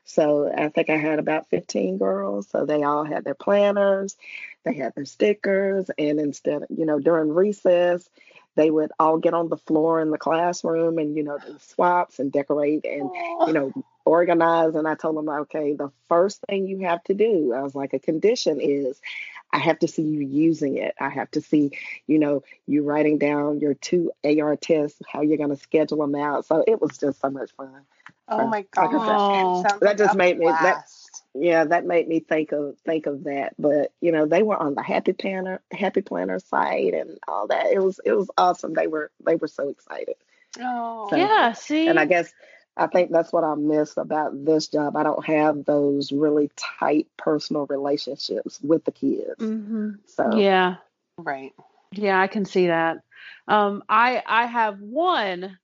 So I think I had about 15 girls. So they all had their planners, they had their stickers, and instead, you know, during recess, they would all get on the floor in the classroom and, you know, do swaps and decorate and you know, organize. And I told them, okay, the first thing you have to do, I was like, a condition is I have to see you using it. I have to see, you know, you writing down your two AR tests, how you're going to schedule them out. So it was just so much fun. Oh my Like I said, gosh. Sounds that like just made me- that-. Yeah, that made me think of think of that. But you know, they were on the Happy Planner Happy Planner site and all that. It was it was awesome. They were they were so excited. Oh. So- yeah, see, And I guess I think that's what I miss about this job. I don't have those really tight personal relationships with the kids. hmm So yeah, Right. yeah, I can see that. Um, I I have one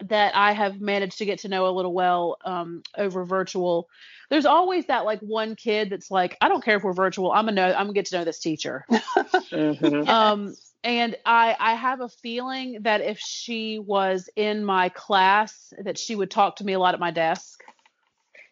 that I have managed to get to know a little well um, over virtual. There's always that like one kid that's like, I don't care if we're virtual. I'm gonna know. I'm gonna get to know this teacher. mhm. Um, and I I have a feeling that if she was in my class, that she would talk to me a lot at my desk.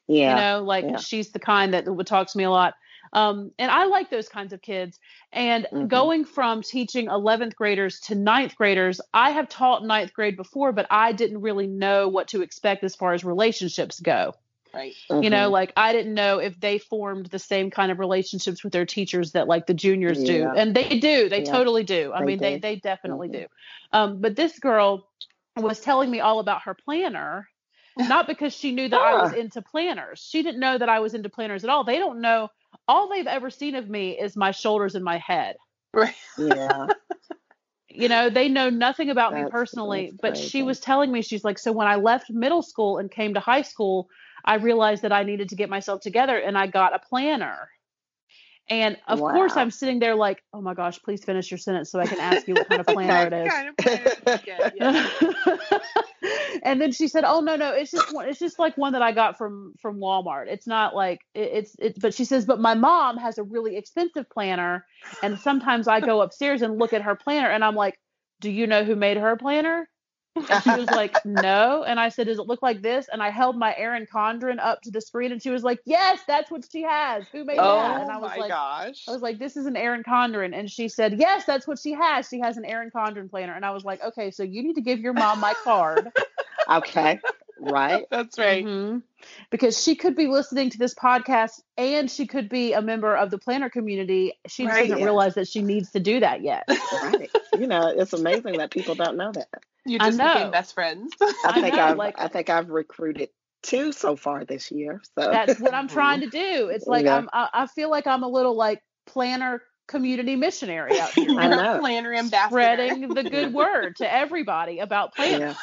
yeah, You know, like yeah. she's the kind that would talk to me a lot. Um, and I like those kinds of kids. And Mhm. going from teaching 11th graders to ninth graders, I have taught ninth grade before, but I didn't really know what to expect as far as relationships go. Right. You know, Mhm. like I didn't know if they formed the same kind of relationships with their teachers that like the juniors do. And they do. They Yeah. totally do. I They mean, they do. they definitely Mhm. do. Um, but this girl was telling me all about her planner, not because she knew that I was Ah. into planners. She didn't know that I was into planners at all. They don't know. All they've ever seen of me is my shoulders and my head. Right. yeah, You know, they know nothing about me personally, but she was telling me, she's like, so when I left middle school and came to high school, I realized that I needed to get myself together and I got a planner. And of course, I'm sitting there like, oh my gosh, please finish your sentence so I can ask you what kind of planner it is. Kind of planner get, yeah. and then she said, "Oh no, no, it's just one. It's just like one that I got from from Walmart. It's not like it, it's it's." But she says, "But my mom has a really expensive planner, and sometimes I go upstairs and look at her planner, and I'm like, do you know who made her planner?" And she was like, "No," and I said, "Does it look like this?" And I held my Erin Condren up to the screen, and she was like, "Yes, that's what she has. Who made Oh that?" And I was my like. gosh. I was like, this is an Erin Condren. And she said, yes, that's what she has. She has an Erin Condren planner. And I was like, okay, so you need to give your mom my card. okay, right. That's right. Mhm. Because she could be listening to this podcast and she could be a member of the planner community. She Right. doesn't Yes. realize that she needs to do that yet. Right. You know, it's amazing that people don't know that. You I just know. became best friends. I I think I've like- I think I've recruited two so far this year. So That's what I'm trying to do. It's like Yeah. I'm, I, I feel like I'm a little like planner community missionary out here. I You're know. a planner ambassador. Spreading the good word to everybody about planners. yeah.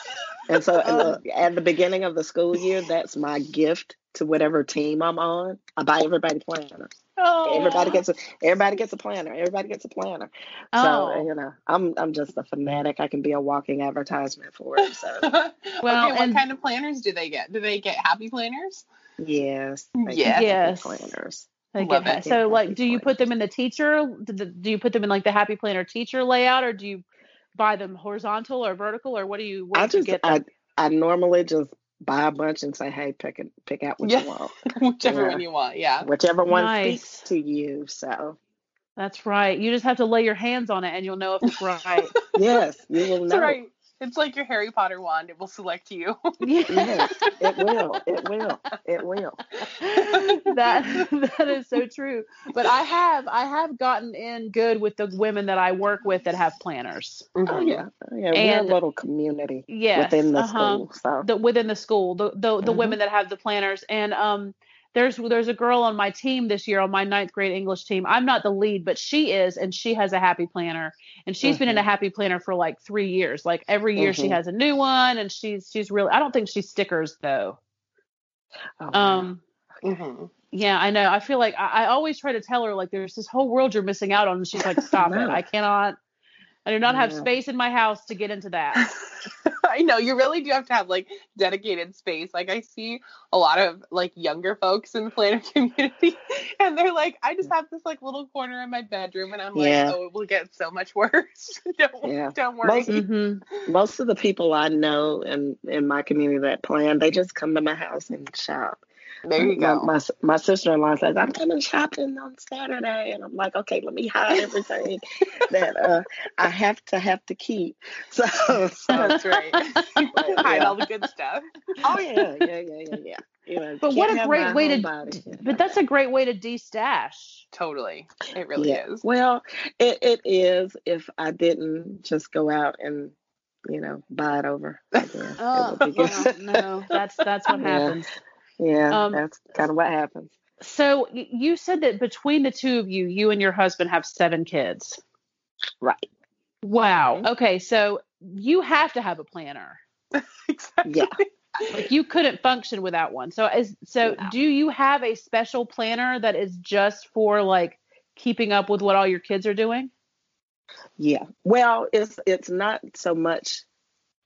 And so Um, look, at the beginning of the school year, that's my gift to whatever team I'm on. I buy everybody planners. Oh. Everybody gets a everybody gets a planner. Everybody gets a planner. Oh. So you know, I'm I'm just a fanatic. I can be a walking advertisement for it. So Well, well, okay, and- what kind of planners do they get? Do they get happy planners? yes, they Yes. can be Yes. planners. They Love get- it. So, Yeah, like, happy do you put them in the teacher? Do, you put them in like the Happy Planner teacher layout, or do you buy them horizontal or vertical, or what do you? What I do you just get I? I normally just buy a bunch and say, hey, pick it, pick out what Yeah. you want, Whichever Yeah. one you want, yeah. whichever one Nice. speaks to you. So That's right. You just have to lay your hands on it, and you'll know if it's right. yes, you will That's know. right. It's like your Harry Potter wand. It will select you. Yes, it will. It will. It will. that that is so true. But I have I have gotten in good with the women that I work with that have planners. Oh yeah, oh, yeah. And- we're a little community Yes, within the uh-huh. school. So the within the school, the the, the Mhm. women that have the planners, and um, there's there's a girl on my team this year on my ninth grade English team. I'm not the lead, but she is, and she has a happy planner, and she's been in a happy planner for like three years. Like every year she Mhm. has a new one, and she's she's really. I don't think she stickers though. oh. Um, hmm yeah, I know. I feel like I, I always try to tell her like there's this whole world you're missing out on, and she's like, stop it. I cannot. I do not have Yeah. space in my house to get into that. I know you really do have to have like dedicated space. Like I see a lot of like younger folks in the planner community, and they're like, I just have this like little corner in my bedroom, and I'm like, Yeah. oh, it will get so much worse. don't Yeah. don't worry. Most- hmm most of the people I know in in my community that plan, they just come to my house and shop. There you My- go. My my, sister in law says I'm coming shopping on Saturday, and I'm like, okay, let me hide everything that uh, I have to have to keep. So, so That's right. Hide yeah. all the good stuff. oh yeah, yeah, yeah, yeah, yeah. You know, But what a great way to- body. But that's a great way to de-stash. Totally, it really yeah. is. Well, it, it is if I didn't just go out and you know buy it over. Again. Oh, it would be well, good. no, that's that's what Yeah. happens. Yeah, Um, that's kind of what happens. So you said that between the two of you, you and your husband have seven kids. Right. Wow. Okay, so you have to have a planner. Exactly. Yeah. Like you couldn't function without one. So is so No. do you have a special planner that is just for like keeping up with what all your kids are doing? Yeah. Well, it's it's not so much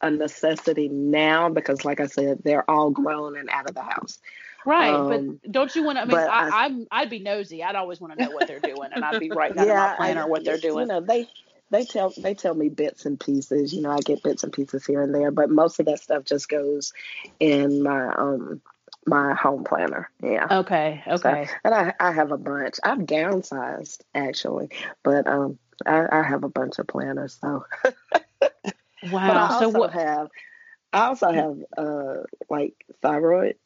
a necessity now because, like I said, they're all grown and out of the house. Right, Um, but don't you want to? I mean, I, I'm I'd be nosy. I'd always want to know what they're doing, and I'd be writing in my planner what they're doing. You know, they they tell they tell me bits and pieces. You know, I get bits and pieces here and there, but most of that stuff just goes in my um my home planner. Yeah. Okay, okay. And I, I have a bunch. I've downsized actually, but um, I, I have a bunch of planners. So, but I also So what? have, I also have uh like thyroid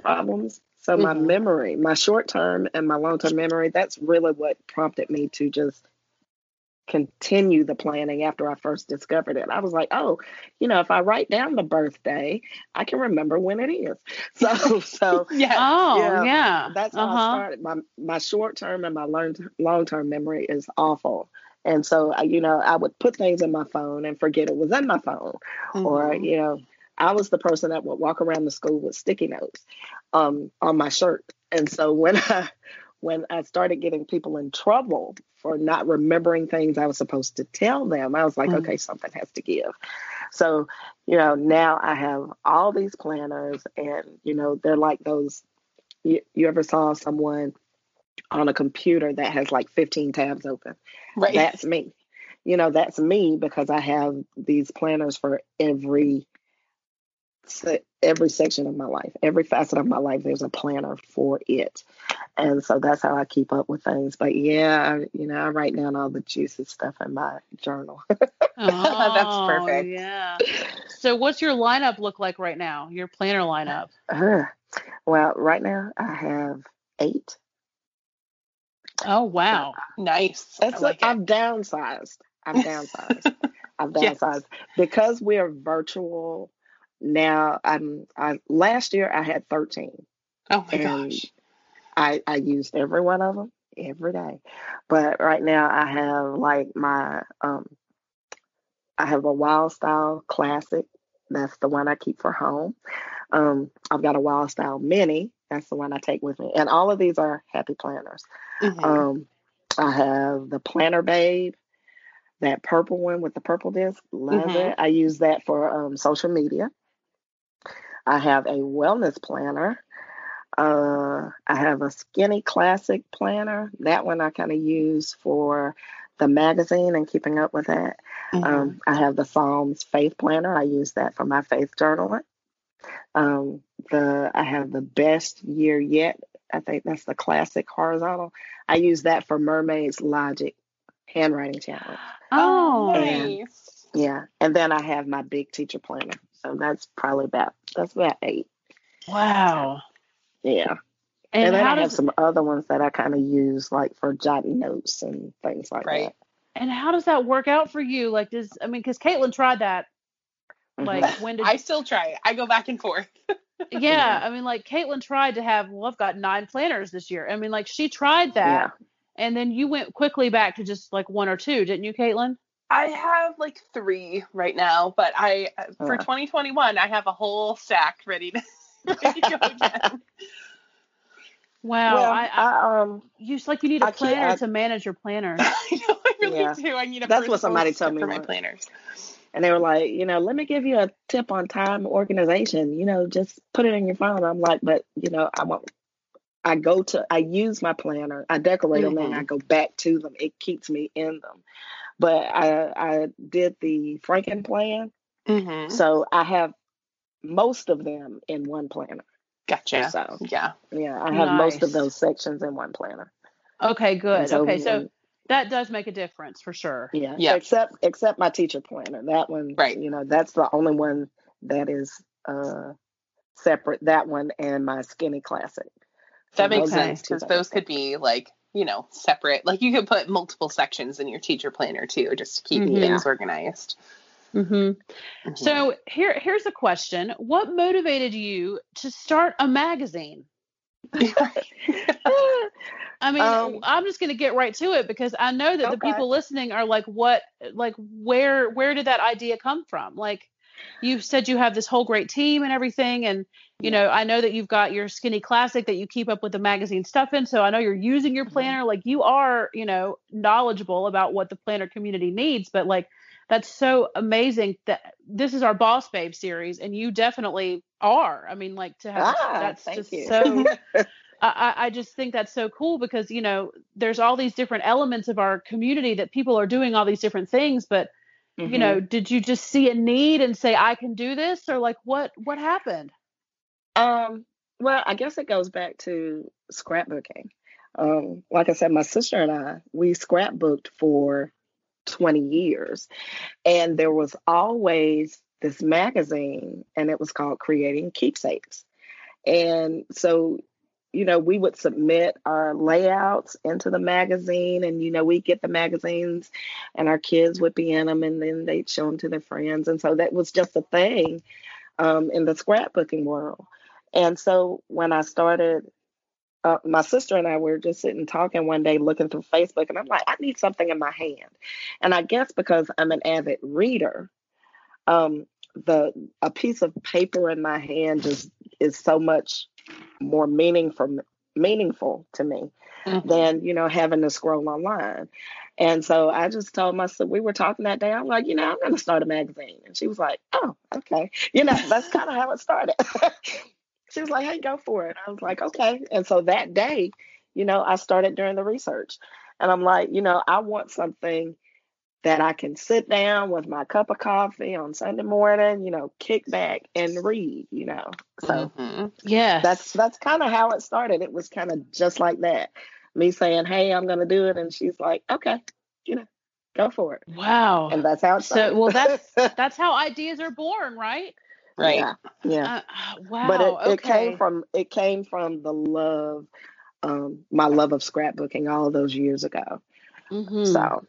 problems. So my Mhm. memory, my short term and my long term memory, that's really what prompted me to just continue the planning after I first discovered it. I was like, oh, you know, if I write down the birthday, I can remember when it is. So, so Yes. Oh, Yeah, yeah. that's how I uh-huh. started. My my short term and my long long term memory is awful, and so I, you know I would put things in my phone and forget it was in my phone, or Mhm. you know I was the person that would walk around the school with sticky notes um, on my shirt, and so when I when I started getting people in trouble for not remembering things I was supposed to tell them, I was like, Mhm. okay, something has to give. So, you know, now I have all these planners, and you know, they're like those. You, you ever saw someone on a computer that has like 15 tabs open? right. That's me. You know, that's me because I have these planners for every every section of my life, every facet of my life. There's a planner for it, and so that's how I keep up with things. But yeah, I, you know, I write down all the juicy stuff in my journal. Oh, that's perfect. Yeah. So what's your lineup look like right now? Your planner lineup? Uh, well, right now I have eight. Oh wow. nice. That's like I've downsized. I've downsized. I've Yes. downsized because we're virtual now. I'm. I last year I had thirteen. Oh my gosh. I I used every one of them every day, but right now I have like my um. I have a Wild Style Classic. That's the one I keep for home. Um, I've got a Wild Style Mini, That's the one I take with me. And all of these are happy planners. Mhm. Um, I have the Planner Babe, that purple one with the purple disc. Love Mhm. it. I use that for um, social media. I have a wellness planner. Uh, I have a skinny classic planner. That one I kind of use for the magazine and keeping up with that. Mhm. Um, I have the Psalms Faith Planner. I use that for my faith journaling. Um, the I have the best year yet. I think that's the classic horizontal. I use that for Mermaid's Logic handwriting challenge. Oh, and- nice. Yeah, and then I have my big teacher planner. So that's probably about that's about eight. wow. Yeah, And, and, then how I have does some other ones that I kind of use like for jotting notes and things like that. Right. and how does that work out for you? Like, does I mean, because Caitlin tried that. That. Like, Mhm. when did? I still try it. I go back and forth. yeah, I mean, like Caitlin tried to have. Well, I've got nine planners this year. I mean, like she tried that, and then you went quickly back to just like one or two, didn't you, Caitlin? I have like three right now, but I uh, for 2021 I have a whole stack ready to, ready to go again. Wow, well, I, I I, um you just like you need a I planner I- to manage your planner. I know I really Yeah. do. I need a That's what somebody told me for my once. planners. And they were like, you know, let me give you a tip on time organization. You know, just put it in your phone. I'm like, but you know, I won't. I go to, I use my planner, I decorate them, and. I go back to them. It keeps me in them. But I, I did the Franken plan, Mm-hmm. so I have most of them in one planner. Gotcha. So Yeah. yeah, I have most of those sections in one planner. Okay, good. so okay, so that does make a difference for sure. Yeah. Yeah. Except except my teacher planner. That one, Right. You know, that's the only one that is uh separate. That one and my skinny classic. That makes sense because those could be like, you know, separate. Like you could put multiple sections in your teacher planner too, just to keep Mhm. things organized. hmm Mhm. So here, here's a question: What motivated you to start a magazine? I mean, Um, I'm just going to get right to it because I know that the people listening are like, "What? Like, where? Where did that idea come from?" Like, you said you have this whole great team and everything, and you know, I know that you've got your skinny classic that you keep up with the magazine stuff in. So I know you're using your Mhm. planner. Like, you are, you know, knowledgeable about what the planner community needs. But like, that's so amazing that this is our Boss Babe series, and you definitely are. I mean, like to have Ah, that's thank just you. so. I, I just think that's so cool because you know there's all these different elements of our community that people are doing all these different things, but you Mhm. know, did you just see a need and say I can do this, or like what what happened? Um, well, I guess it goes back to scrapbooking. Um, like I said, my sister and I, we scrapbooked for 20 years. And there was always this magazine, and it was called Creating Keepsakes. And so, you know, we would submit our layouts into the magazine, and, you know, we'd get the magazines, and our kids would be in them, and then they'd show them to their friends. And so that was just a thing um, in the scrapbooking world. And so when I started, uh, my sister and I were just sitting talking one day, looking through Facebook, and I'm like, I need something in my hand. And I guess because I'm an avid reader, um, the a piece of paper in my hand just is so much more meaningful meaningful to me Mhm. than you know having to scroll online. And so I just told my sister we were talking that day. I'm like, you know, I'm going to start a magazine, and she was like, oh, okay. You know, that's kind of how it started. she was like, hey, go for it. I was like, okay. And so that day, you know, I started doing the research, and I'm like, you know, I want something that I can sit down with my cup of coffee on Sunday morning, you know, kick back and read, you know. So Mhm. Yes, that's that's kind of how it started. It was kind of just like that. Me saying, "Hey, I'm going to do it," and she's like, "Okay, you know, go for it." wow. And that's how it So, well, that's that's how ideas are born, right? Right. yeah, yeah. Uh, wow. but it, it came from it came from the love, um, my love of scrapbooking all those years ago. Mhm. So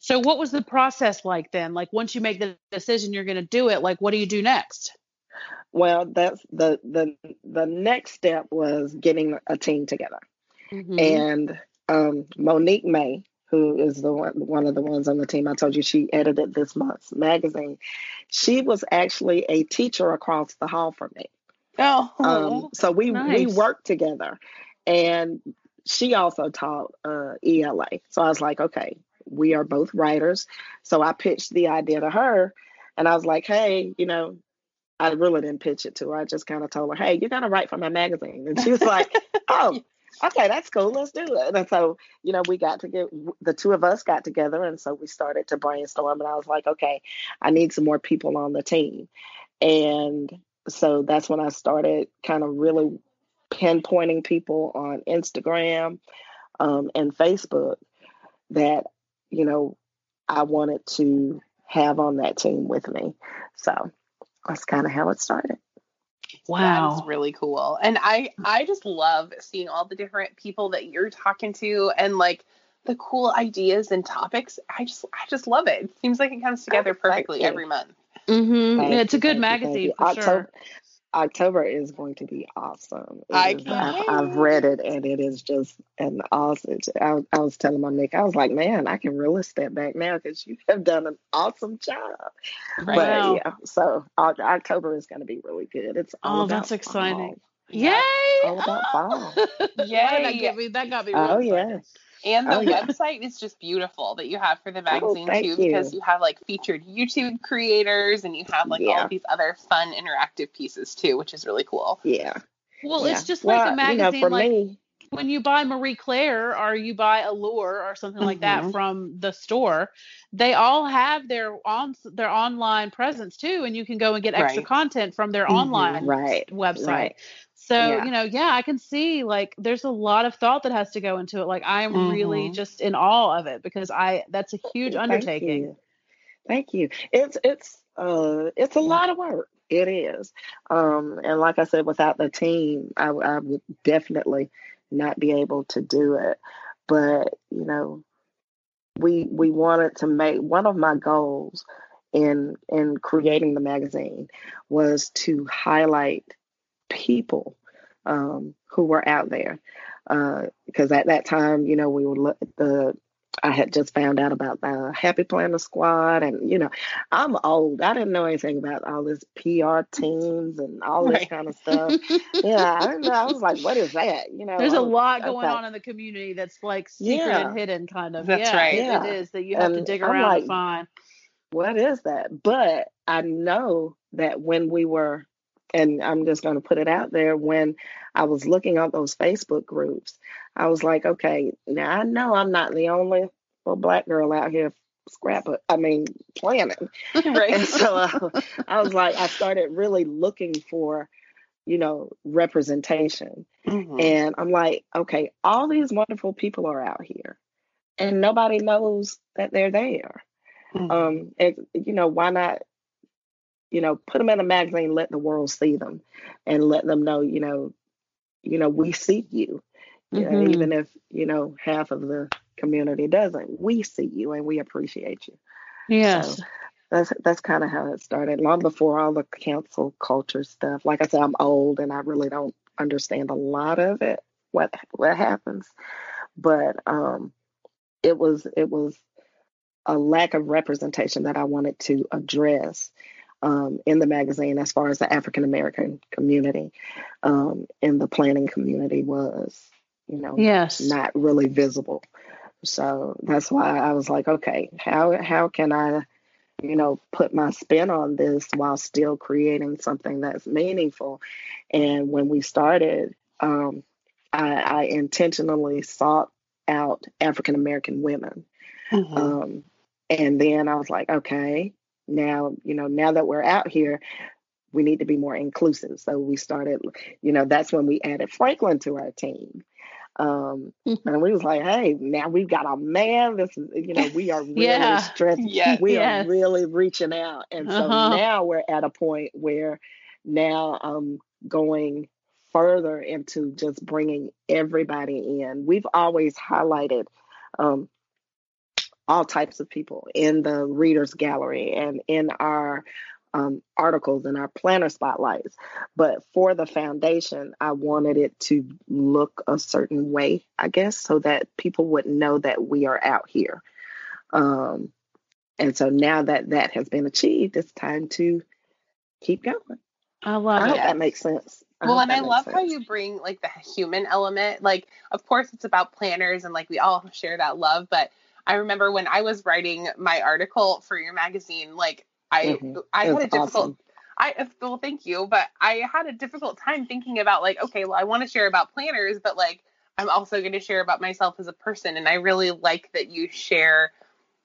So what was the process like then? Like once you make the decision you're going to do it, like what do you do next? well, that's the the the next step was getting a team together. Mhm. and um, Monique May, who is the one, one of the ones on the team I told you she edited this month's magazine. She was actually a teacher across the hall from me. Oh, Um, so we we worked together, and she also taught uh, ELA. So I was like, okay, we are both writers. So I pitched the idea to her, and I was like, hey, you know, I really didn't pitch it to her. I just kind of told her, hey, you're gonna write for my magazine, and she was like, oh. Okay, that's cool. Let's do it. And so, you know, we got to get the two of us got together, and so we started to brainstorm. And I was like, okay, I need some more people on the team. And so that's when I started kind of really pinpointing people on Instagram um, and Facebook that, you know, I wanted to have on that team with me. So that's kind of how it started. Wow. That's really cool. And I I just love seeing all the different people that you're talking to and like the cool ideas and topics. I just I just love it. It seems like it comes together Oh, perfectly you. every month. hmm Thank it's a good thank you, thank magazine you. for October, sure. October is going to be awesome. It I is- can't I've, I've read it and it is just an awesome. I, I was telling Monique, I was like, man, I can really step back now because you have done an awesome job. Right. But Wow. yeah, so Oc- October is going to be really good. It's all Oh, about that's exciting. fall. Yay! All about fall. Why did that Yay. me? That got me. Oh real yeah, excited. And the Oh, yeah. website is just beautiful that you have for the magazine thank too, you. because you have like featured YouTube creators and you have like all Yeah. of these other fun interactive pieces too, which is really cool. yeah. Well, yeah. it's just well, like a You know, magazine. for like me, when you buy Marie Claire or you buy Allure or something like that Mhm. from the store, they all have their on their online presence too, and you can go and get extra Right. content from their Mhm. online Right, website. right. So, Yeah. you know, yeah, I can see like there's a lot of thought that has to go into it. Like I am really just in awe of it because I that's a huge Thank undertaking. you. Thank you. It's it's uh it's a lot of work. It is. Um and like I said, without the team, I, I would definitely not be able to do it. But you know, we we wanted to make one of my goals in in creating the magazine was to highlight people um, who were out there because at that time, you know, we were lo- the I had just found out about the Happy Planner Squad, and you know, I'm old. I didn't know anything about all this PR teams and all this Right. kind of stuff. yeah, I know. I was like, what is that? You know, There's a lot going okay. on in the community that's like secret Yeah. and hidden, kind of. That's yeah, right. Yeah. it is that you have to dig I'm around like, to find. what is that? But I know that when we were, and I'm just going to put it out there, when I was looking at those Facebook groups, I was like, okay, now I know I'm not the only black girl out here scrapping, I mean, planning. And Right. so uh, I was like, I started really looking for, you know, representation. Mhm. And I'm like, okay, all these wonderful people are out here, and nobody knows that they're there Mhm. um and, you know why not you know put them in a magazine let the world see them and let them know you know you know we see you. You know, Mhm. even if you know half of the community doesn't we see you and we appreciate you. Yes. so that's that's kind of how it started long before all the council culture stuff. Like i said i'm old and i really don't understand a lot of it what what happens. But um it was it was a lack of representation that I wanted to address um, in the magazine as far as the African American community um, in the planning community was, you know, Yes. not really visible. So that's why I was like, okay, how how can I, you know, put my spin on this while still creating something that's meaningful? And when we started, um, I, I intentionally sought out African American women. Mhm. Um, and then I was like, okay, now, you know, now that we're out here, we need to be more inclusive. So we started, you know, that's when we added Franklin to our team. Um, and we was like, hey, now we've got a man. This is, you know, we are really Yeah. stretching. Yes. We Yes. are really reaching out. And so Uh-huh. now we're at a point where now I'm going further into just bringing everybody in. We've always highlighted um, all types of people in the readers gallery and in our um, articles and our planner spotlights. But for the foundation, I wanted it to look a certain way, I guess, so that people would know that we are out here. Um, and so now that that has been achieved, it's time to keep going. I love I love hope it. that makes sense. well, hope and I makes love how you bring like the human element. Like, of course, it's about planners and like we all share that love. But I remember when I was writing my article for your magazine, like I Mhm. I had a difficult awesome. I well, thank you, but I had a difficult time thinking about like, okay, well, I want to share about planners, but like, I'm also going to share about myself as a person, and I really like that you share,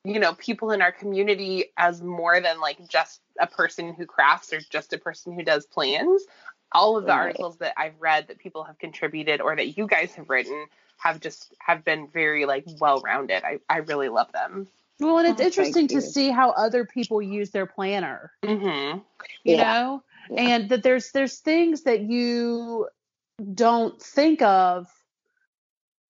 you know, people in our community as more than like just a person who crafts or just a person who does plans. All of the Right. articles that I've read that people have contributed or that you guys have written have just have been very like well rounded. I I really love them. Well, and it's Oh, interesting to see how other people use their planner. Mm-hmm. you Yeah. know Yeah. and that there's there's things that you don't think of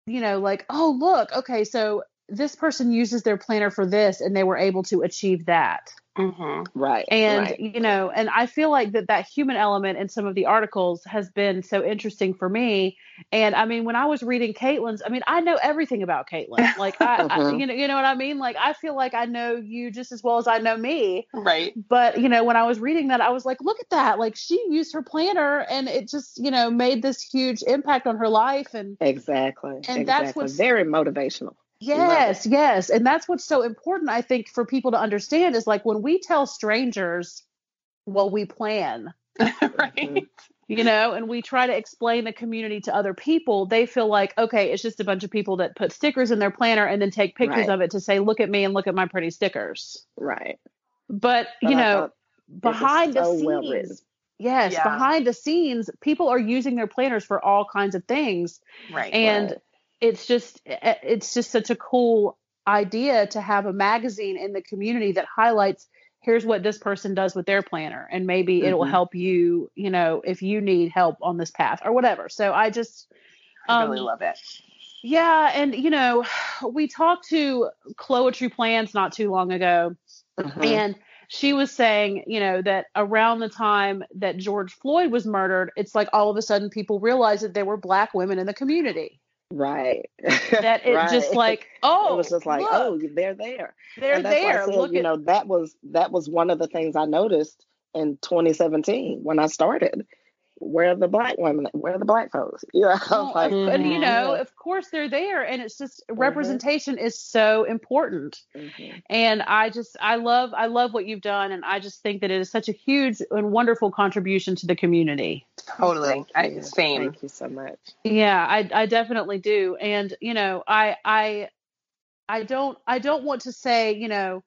you know like oh look okay so this person uses their planner for this and they were able to achieve that Mm-hmm. Right. and right. you know and i feel like that that human element in some of the articles has been so interesting for me and i mean when i was reading caitlin's i mean i know everything about caitlin like I, I Mhm. you know you know what i mean like i feel like i know you just as well as i know me Right. but you know when i was reading that i was like look at that like she used her planner and it just you know made this huge impact on her life and Exactly. And that's exactly. what's- very motivational. Yes yes and that's what's so important i think for people to understand is like when we tell strangers well we plan right. you know and we try to explain the community to other people they feel like okay it's just a bunch of people that put stickers in their planner and then take pictures Right. of it to say look at me and look at my pretty stickers Right. but, But you I know behind the scenes well yes Yeah. behind the scenes people are using their planners for all kinds of things Right. and Right. It's just eh, it's just such a cool idea to have a magazine in the community that highlights here's what this person does with their planner and maybe it'll Mhm. help you you know if you need help on this path or whatever so i just I really um, love it. yeah and you know we talked to Chloetry plans not too long ago Mhm. and she was saying, you know, that around the time that George Floyd was murdered, it's like all of a sudden people realized that there were black women in the community. Right. That it just like, oh, it was oh, just like, look, oh, they're there. they're and that's why there. Said, Look you at know, that was that was one of the things I noticed in 2017 when I started. Where are the black women? Where are the black folks? Yeah, I was well, like, of- and you Mhm. know, of course they're there, and it's just Mhm. representation is so important. Mhm. And I just, I love, I love what you've done, and I just think that it is such a huge and wonderful contribution to the community. Totally. Thank I, you. same. Thank you so much. Yeah, I I definitely do. And you know, I I I don't I don't want to say, you know,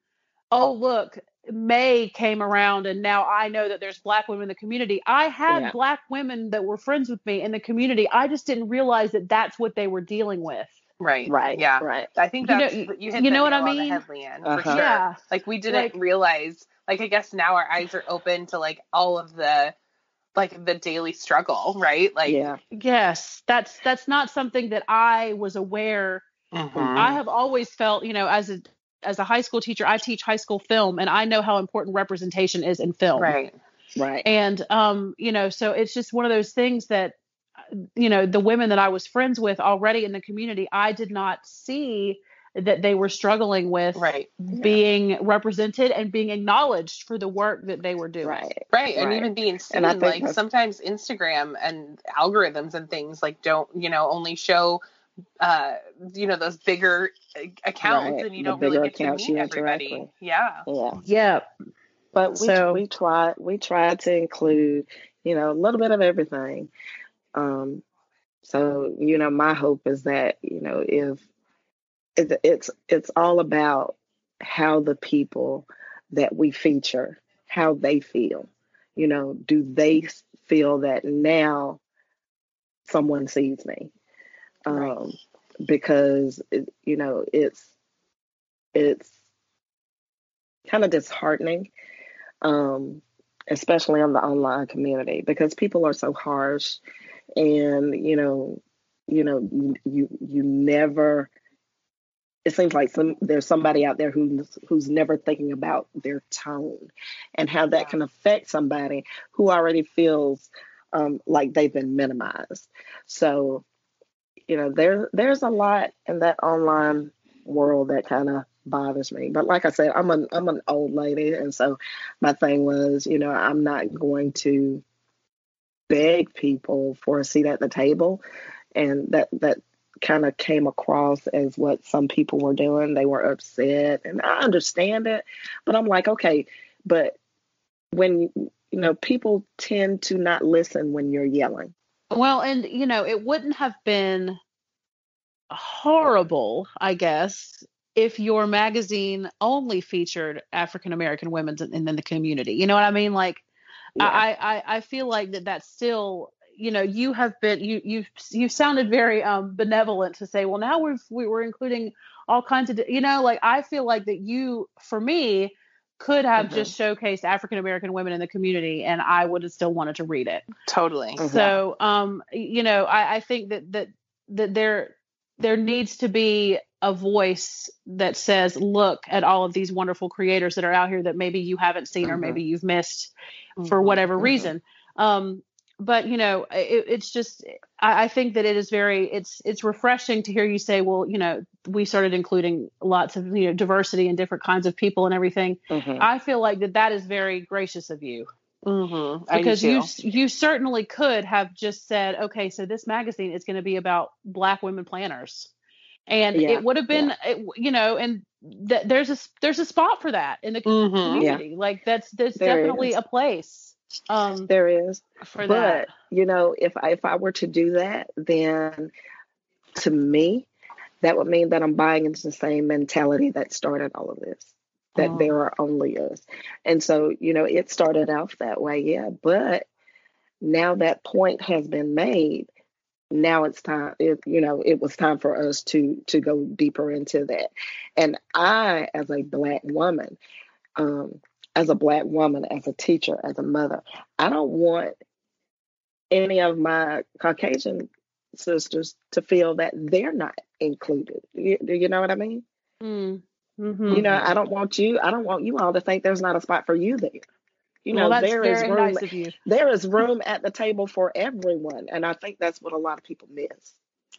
oh look, May came around and now I know that there's black women in the community. I had Yeah. black women that were friends with me in the community. I just didn't realize that that's what they were dealing with. Right. Right. Yeah. Right. I think You know- that's you, hit you know what I nail on the mean? head, Leanne, Uh-huh. for sure. Yeah. Like we didn't Like- realize. Like I guess now our eyes are open to like all of the like the daily struggle, right? Like yeah. Yes, that's that's not something that I was aware Mhm. I have always felt, you know, as a as a high school teacher, I teach high school film and I know how important representation is in film. right. Right. And um, you know, so it's just one of those things that you know, the women that I was friends with already in the community, I did not see that they were struggling with Right. being represented and being acknowledged for the work that they were doing. Right. Right. And Right. even being seen, And like sometimes Instagram and algorithms and things like don't, you know, only show uh you know those bigger accounts Right. and you The don't really bigger get to accounts meet everybody. interact Yeah. Yeah. Yeah. But we So- we try we try to include, you know, a little bit of everything. Um so, you know, my hope is that, you know, if it, it's it's all about how the people that we feature, how they feel. You know, do they feel that now someone sees me? Um Right. because it, you know, it's it's kind of disheartening um, especially on the online community because people are so harsh and you know you know you you, you never it seems like some there's somebody out there who's who's never thinking about their tone and how that Yeah. can affect somebody who already feels um, like they've been minimized so you know there there's a lot in that online world that kind of bothers me but like i said i'm an i'm an old lady and so my thing was you know i'm not going to beg people for a seat at the table, and that that kind of came across as what some people were doing. They were upset, and I understand it, but I'm like, okay, but when you know people tend to not listen when you're yelling. Well, and you know, it wouldn't have been horrible, I guess, if your magazine only featured African American women in, in, the community. You know what I mean? Like, yeah. I, I I feel like that that's still you know you have been you you you sounded very um benevolent to say well now we've we're including all kinds of you know like i feel like that you for me could have mm-hmm. just showcased african american women in the community and i would have still wanted to read it totally mm-hmm. so um you know i i think that that that there there needs to be a voice that says look at all of these wonderful creators that are out here that maybe you haven't seen mm-hmm. or maybe you've missed for whatever mm-hmm. reason um but you know it, it's just I, I, think that it is very it's it's refreshing to hear you say well you know we started including lots of you know diversity and different kinds of people and everything mm-hmm. i feel like that that is very gracious of you mm-hmm. because you you certainly could have just said okay so this magazine is going to be about black women planners and yeah. it would have been yeah. it, you know and th- there's a there's a spot for that in the mm-hmm. community yeah. like that's there's there definitely is. a place um, there is, but that. you know, if I, if I were to do that, then to me, that would mean that I'm buying into the same mentality that started all of this. That oh. there are only us, and so you know, it started off that way, yeah. But now that point has been made, now it's time it, you know it was time for us to to go deeper into that and i as a black woman um as a black woman, as a teacher, as a mother. I don't want any of my Caucasian sisters to feel that they're not included. You, do you know what I mean? Mm. Mm-hmm. You know, I don't want you. I don't want you all to think there's not a spot for you there. You know, well, there is room. Nice there is room at the table for everyone, and I think that's what a lot of people miss.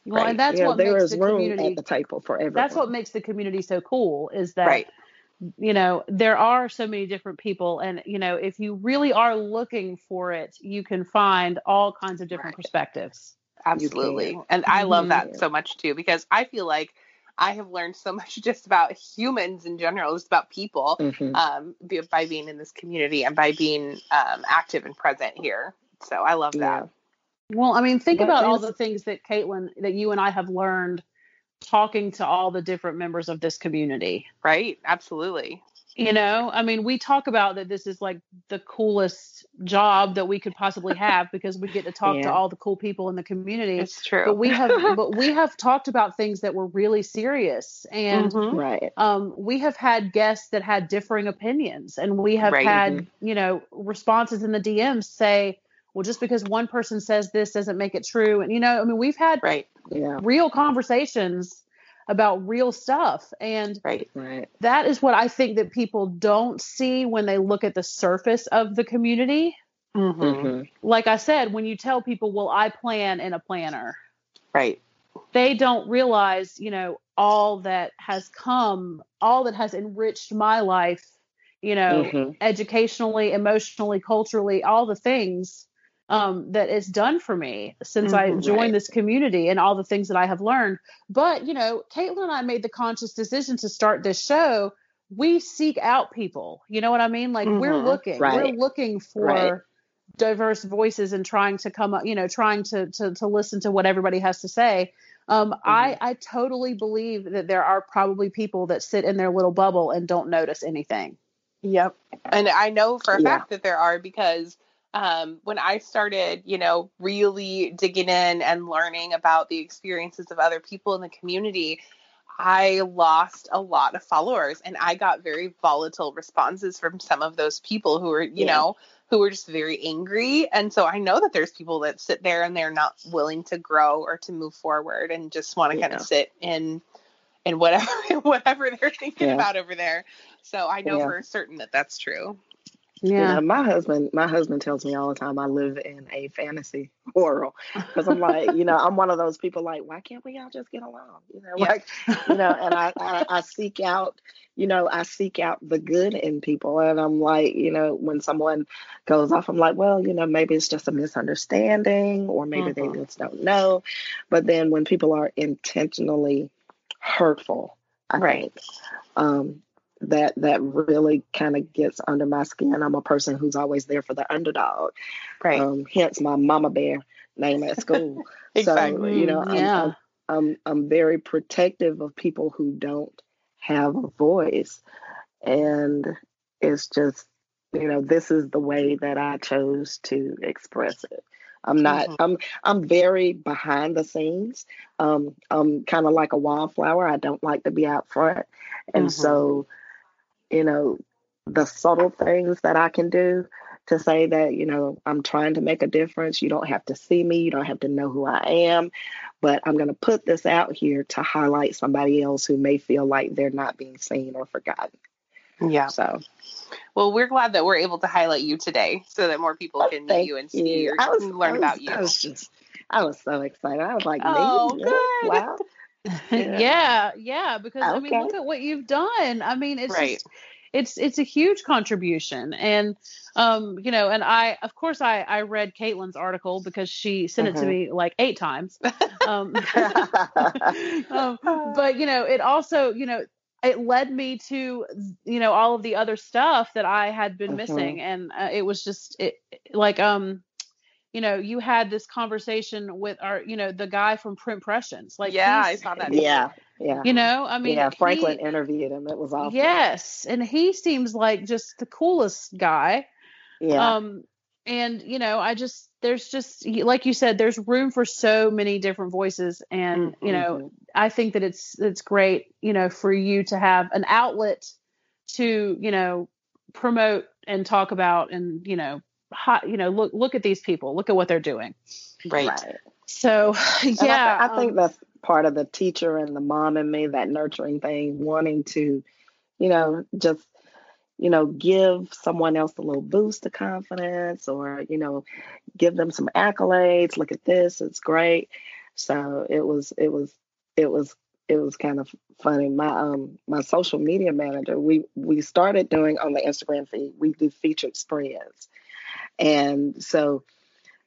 Well, right? and that's what there makes is the room community, at the table for everyone. That's what makes the community so cool. Is that right you know there are so many different people and you know if you really are looking for it you can find all kinds of different right. perspectives absolutely and i love mm-hmm. that so much too because i feel like i have learned so much just about humans in general just about people mm-hmm. um, by being in this community and by being um, active and present here so i love that yeah. well i mean think about all the things that caitlin that you and i have learned talking to all the different members of this community. Right. Absolutely. You know, I mean, we talk about that this is like the coolest job that we could possibly have because we get to talk yeah. to all the cool people in the community. It's true. But we have but we have talked about things that were really serious and mm-hmm. right. um we have had guests that had differing opinions and we have right. had, mm-hmm. you know, responses in the DMs say well just because one person says this doesn't make it true and you know i mean we've had right yeah. real conversations about real stuff and right right that is what i think that people don't see when they look at the surface of the community mm-hmm. Mm-hmm. like i said when you tell people well i plan in a planner right they don't realize you know all that has come all that has enriched my life you know mm-hmm. educationally emotionally culturally all the things um, that it's done for me since mm-hmm, I joined right. this community and all the things that I have learned. But, you know, Caitlin and I made the conscious decision to start this show. We seek out people. You know what I mean? Like mm-hmm, we're looking, right. we're looking for right. diverse voices and trying to come up, you know, trying to, to, to listen to what everybody has to say. Um, mm-hmm. I, I totally believe that there are probably people that sit in their little bubble and don't notice anything. Yep. And I know for a yeah. fact that there are because – um, when I started, you know, really digging in and learning about the experiences of other people in the community, I lost a lot of followers and I got very volatile responses from some of those people who were, you yeah. know, who were just very angry. And so I know that there's people that sit there and they're not willing to grow or to move forward and just want to yeah. kind of sit in in whatever whatever they're thinking yeah. about over there. So I know for certain that that's true. You Yeah. know, my husband, my husband tells me all the time I live in a fantasy world because I'm like, you know, I'm one of those people like, why can't we all just get along? You know, like, you know, and I, I, I seek out, you know, I seek out the good in people, and I'm like, you know, when someone goes off, I'm like, well, you know, maybe it's just a misunderstanding, or maybe they just don't know. But then when people are intentionally hurtful, I Right. think, um, that that really kind of gets under my skin. I'm a person who's always there for the underdog. Right. Um, hence my mama bear name at school. Exactly. So you know, I'm, yeah. I'm, I'm I'm very protective of people who don't have a voice, and it's just you know this is the way that I chose to express it. I'm not. Mhm. I'm. I'm very behind the scenes. Um, I'm kind of like a wildflower. I don't like to be out front, and Mhm. so, you know, the subtle things that I can do to say that you know I'm trying to make a difference. You don't have to see me. You don't have to know who I am, but I'm going to put this out here to highlight somebody else who may feel like they're not being seen or forgotten. Yeah. So Well, we're glad that we're able to highlight you today so that more people can meet you and see you, I was, and learn I was- about you. I was just. I was so excited. I was like, Oh, me? Good. Wow. yeah, yeah, because I mean, look at what you've done. I mean, it's Right. just it's it's a huge contribution, and um, you know, and I of course I I read Caitlin's article because she sent it to Mhm. me like eight times. Um, um, but you know, it also you know it led me to you know all of the other stuff that I had been Mhm. missing, and uh, it was just it like um you know you had this conversation with our you know the guy from print pressions like yeah, I saw that. yeah, yeah. you know i mean yeah, Franklin he- interviewed him. It was awesome. yes and he seems like just the coolest guy Yeah. um and you know i just there's just like you said there's room for so many different voices and you know i think that it's it's great you know for you to have an outlet to you know promote and talk about and you know hot, you know look look at these people look at what they're doing Right. Right. so And I, yeah th- I think um, that's part of the teacher and the mom and me, that nurturing thing, wanting to, you know, just, you know, give someone else a little boost of confidence or, you know, give them some accolades. Look at this, it's great. So it was, it was, it was, it was kind of funny. My um my social media manager, we we started doing on the Instagram feed, we do featured spreads. And so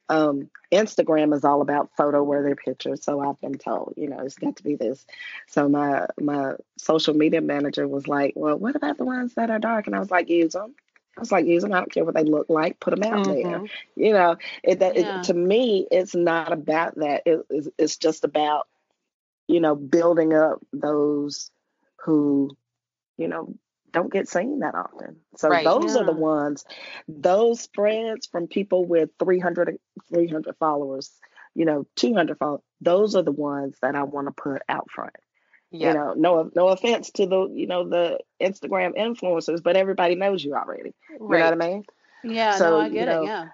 um, Instagram is all about photo worthy pictures. So I've been told, you know, it's got to be this. So my my social media manager was like, well, what about the ones that are dark? And I was like, use them. I was like, use them. I don't care what they look like. Put them out there. Mhm. You know, it, that, Yeah. it, to me, it's not about that. It, it's, it's just about, you know, building up those who, you know, don't get seen that often. So Right. those are the ones, those spreads from people with 300, 300 followers, you know, 200 followers, those are the ones that I want to put out front. Yeah. You know, no no offense to the, you know, the Instagram influencers, but everybody knows you already. You know what I mean? yeah so, no i you get know, it yeah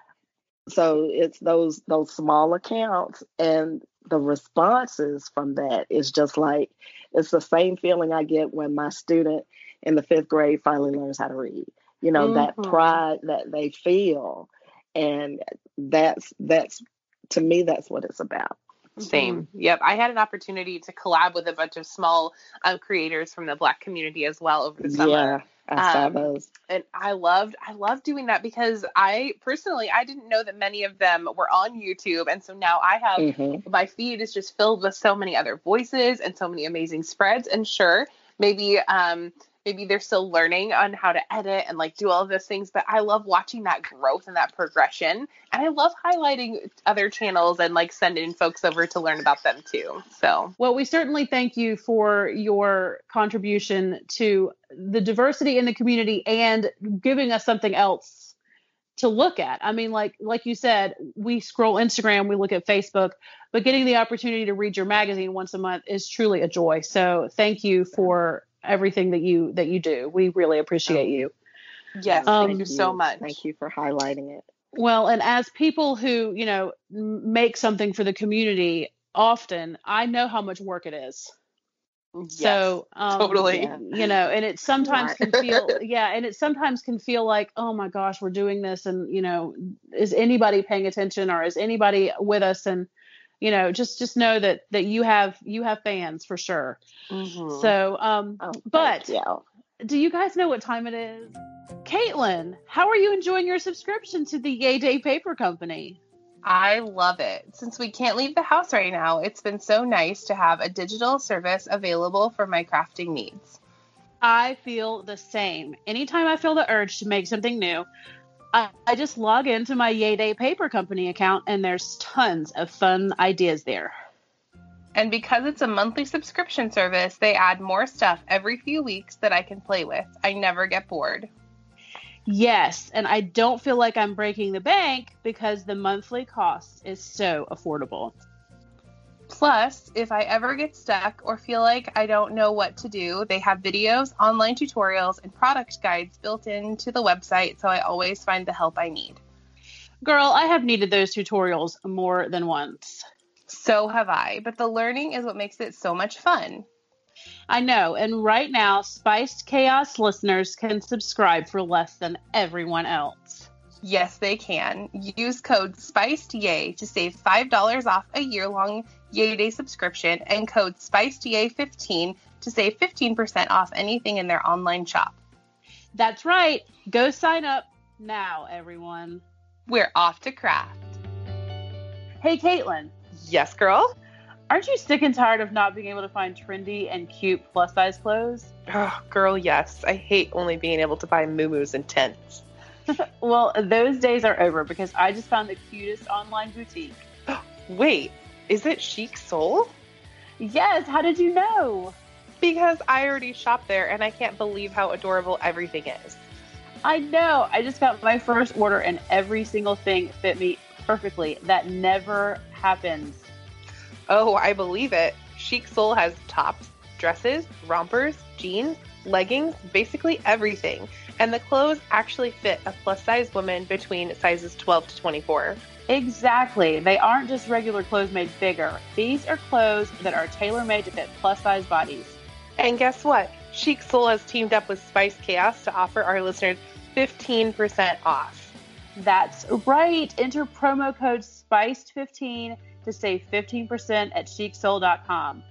so it's those those small accounts and the responses from that is just like it's the same feeling I get when my student in the fifth grade finally learns how to read. You know, that Mhm. pride that they feel. And that's that's to me that's what it's about. Same. Yep. I had an opportunity to collab with a bunch of small um, creators from the Black community as well over the summer. Yeah. I saw Um, those. and I loved I loved doing that because I personally I didn't know that many of them were on YouTube and so now I have hmm my feed is just filled with so many other voices and so many amazing spreads and sure maybe um maybe they're still learning on how to edit and like do all of those things but I love watching that growth and that progression and I love highlighting other channels and like sending folks over to learn about them too so Well, we certainly thank you for your contribution to the diversity in the community and giving us something else to look at. I mean, like like you said, we scroll Instagram, we look at Facebook, but getting the opportunity to read your magazine once a month is truly a joy. So, thank you for everything that you that you do. We really appreciate you. yes Um, thank you so much Thank you for highlighting it. Well, and as people who, you know, make something for the community often, I know how much work it is. So um, totally. You know, and it sometimes can feel yeah, and it sometimes can feel like, oh my gosh, we're doing this, and you know, is anybody paying attention, or is anybody with us? And you know, just just know that that you have you have fans for sure. Mhm. So, um, Oh, but you. do you guys know what time it is? Caitlin, how are you enjoying your subscription to the Yay Day Paper Company? I love it. Since we can't leave the house right now, it's been so nice to have a digital service available for my crafting needs. I feel the same. Anytime I feel the urge to make something new, I, I just log into my Yay Day Paper Company account and there's tons of fun ideas there. And because it's a monthly subscription service, they add more stuff every few weeks that I can play with. I never get bored. Yes, and I don't feel like I'm breaking the bank because the monthly cost is so affordable. Plus, if I ever get stuck or feel like I don't know what to do, they have videos, online tutorials, and product guides built into the website, so I always find the help I need. Girl, I have needed those tutorials more than once. So have I, but the learning is what makes it so much fun. I know, and right now, Spiced Chaos listeners can subscribe for less than everyone else. Yes, they can. Use code SPICEDYAY to save $5 off a year long Yay Day subscription and code SPICEDYAY15 to save 15% off anything in their online shop. That's right. Go sign up now, everyone. We're off to craft. Hey, Caitlin, Yes, girl? aren't you sick and tired of not being able to find trendy and cute plus size clothes? Oh, girl, yes. I hate only being able to buy moo and tents. Well, those days are over because I just found the cutest online boutique. Wait, is it Chic Soul? Yes, how did you know? Because I already shopped there and I can't believe how adorable everything is. I know. I just got my first order and every single thing fit me perfectly. That never happens. Oh, I believe it. Chic Soul has tops, dresses, rompers, jeans, leggings, basically everything. And the clothes actually fit a plus size woman between sizes 12 to 24. Exactly. They aren't just regular clothes made bigger. These are clothes that are tailor made to fit plus size bodies. And guess what? Chic Soul has teamed up with Spiced Chaos to offer our listeners 15% off. That's right. Enter promo code SPICED15 to save 15% at chicsoul.com.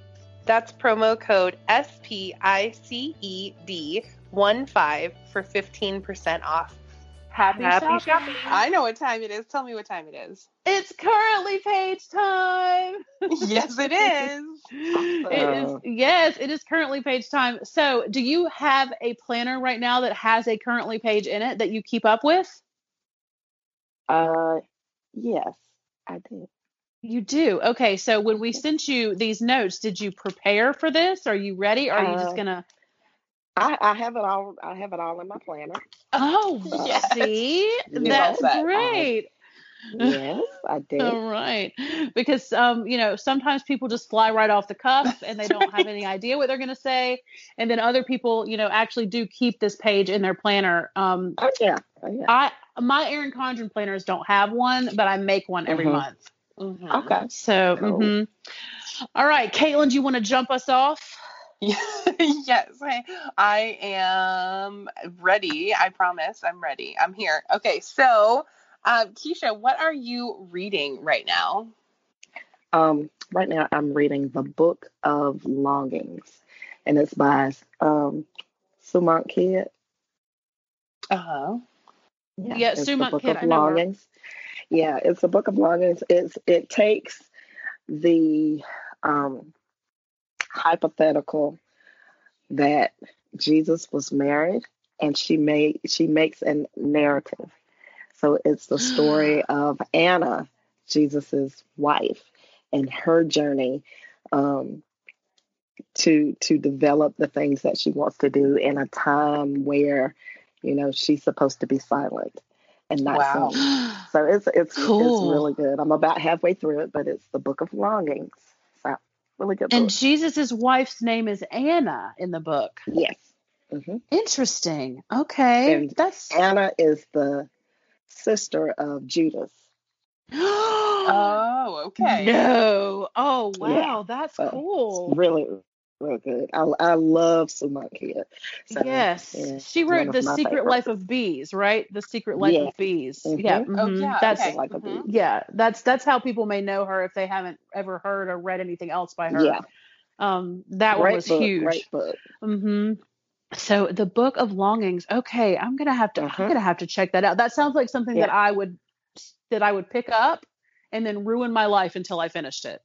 That's promo code SPICED 15 for 15% off. Happy, Happy shopping. shopping. I know what time it is. Tell me what time it is. It's currently page time. yes, it is. It is yes, it is currently page time. So, do you have a planner right now that has a currently page in it that you keep up with? Uh, yes, I did. You do. Okay, so when we sent you these notes, did you prepare for this? Are you ready? Or are you just Uh, gonna? I, I have it all. I have it all in my planner. Oh, yes. see, that's set. great. Yes, I did. All right, because um, you know, sometimes people just fly right off the cuff and they don't have any idea what they're going to say, and then other people, you know, actually do keep this page in their planner. Um, Oh yeah, oh, yeah. I my Erin Condren planners don't have one, but I make one every Mhm. month. Mhm. Okay. So, mhm. all right, Caitlin, do you want to jump us off? yes, I, I am ready. I promise I'm ready. I'm here. Okay, so um, Keisha, what are you reading right now? Um, right now I'm reading the Book of Longings, and it's by um Sue Monk Kidd. Uh-huh. Yeah, it's Sue Monk the Book Kidd, of. Longings. Yeah, it's a Book of Longings. It's it takes the um hypothetical that Jesus was married, and she made she makes a narrative. So it's the story of Anna, Jesus's wife, and her journey um, to to develop the things that she wants to do in a time where, you know, she's supposed to be silent and not Wow. So it's it's Cool. it's really good. I'm about halfway through it, but it's the Book of Longings. So really good And book. Jesus's wife's name is Anna in the book. yes. hmm Interesting. Okay, And that's. Anna is the sister of Judas. Oh, okay. No. Oh Yeah. wow, that's So cool. It's really real good. I I love Sue Monk Kidd. So, yes, yeah, she wrote The Secret favorites. Life of Bees, right? The Secret Life Yeah. of Bees. Mhm. Yeah. Oh, mhm. yeah, That's okay. like a Mhm. bee. yeah. That's that's how people may know her if they haven't ever heard or read anything else by her. Yeah, Um, that one was book. huge. Great book. hmm So the Book of Longings. Okay, I'm gonna have to. I'm Mhm. gonna have to check that out. That sounds like something that I would that I would pick up and then ruin my life until I finished it.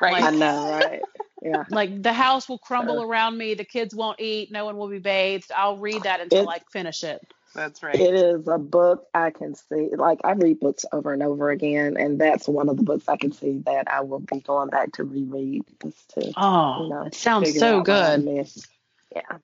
Right. I know, right? Yeah. Like the house will crumble Sure. around me, the kids won't eat, no one will be bathed. I'll read that until It's- I finish it. That's right. It is a book I can see. Like I read books over and over again, and that's one of the books I can see that I will be going back to reread just to Oh, you know it sounds so out what I good. Yeah.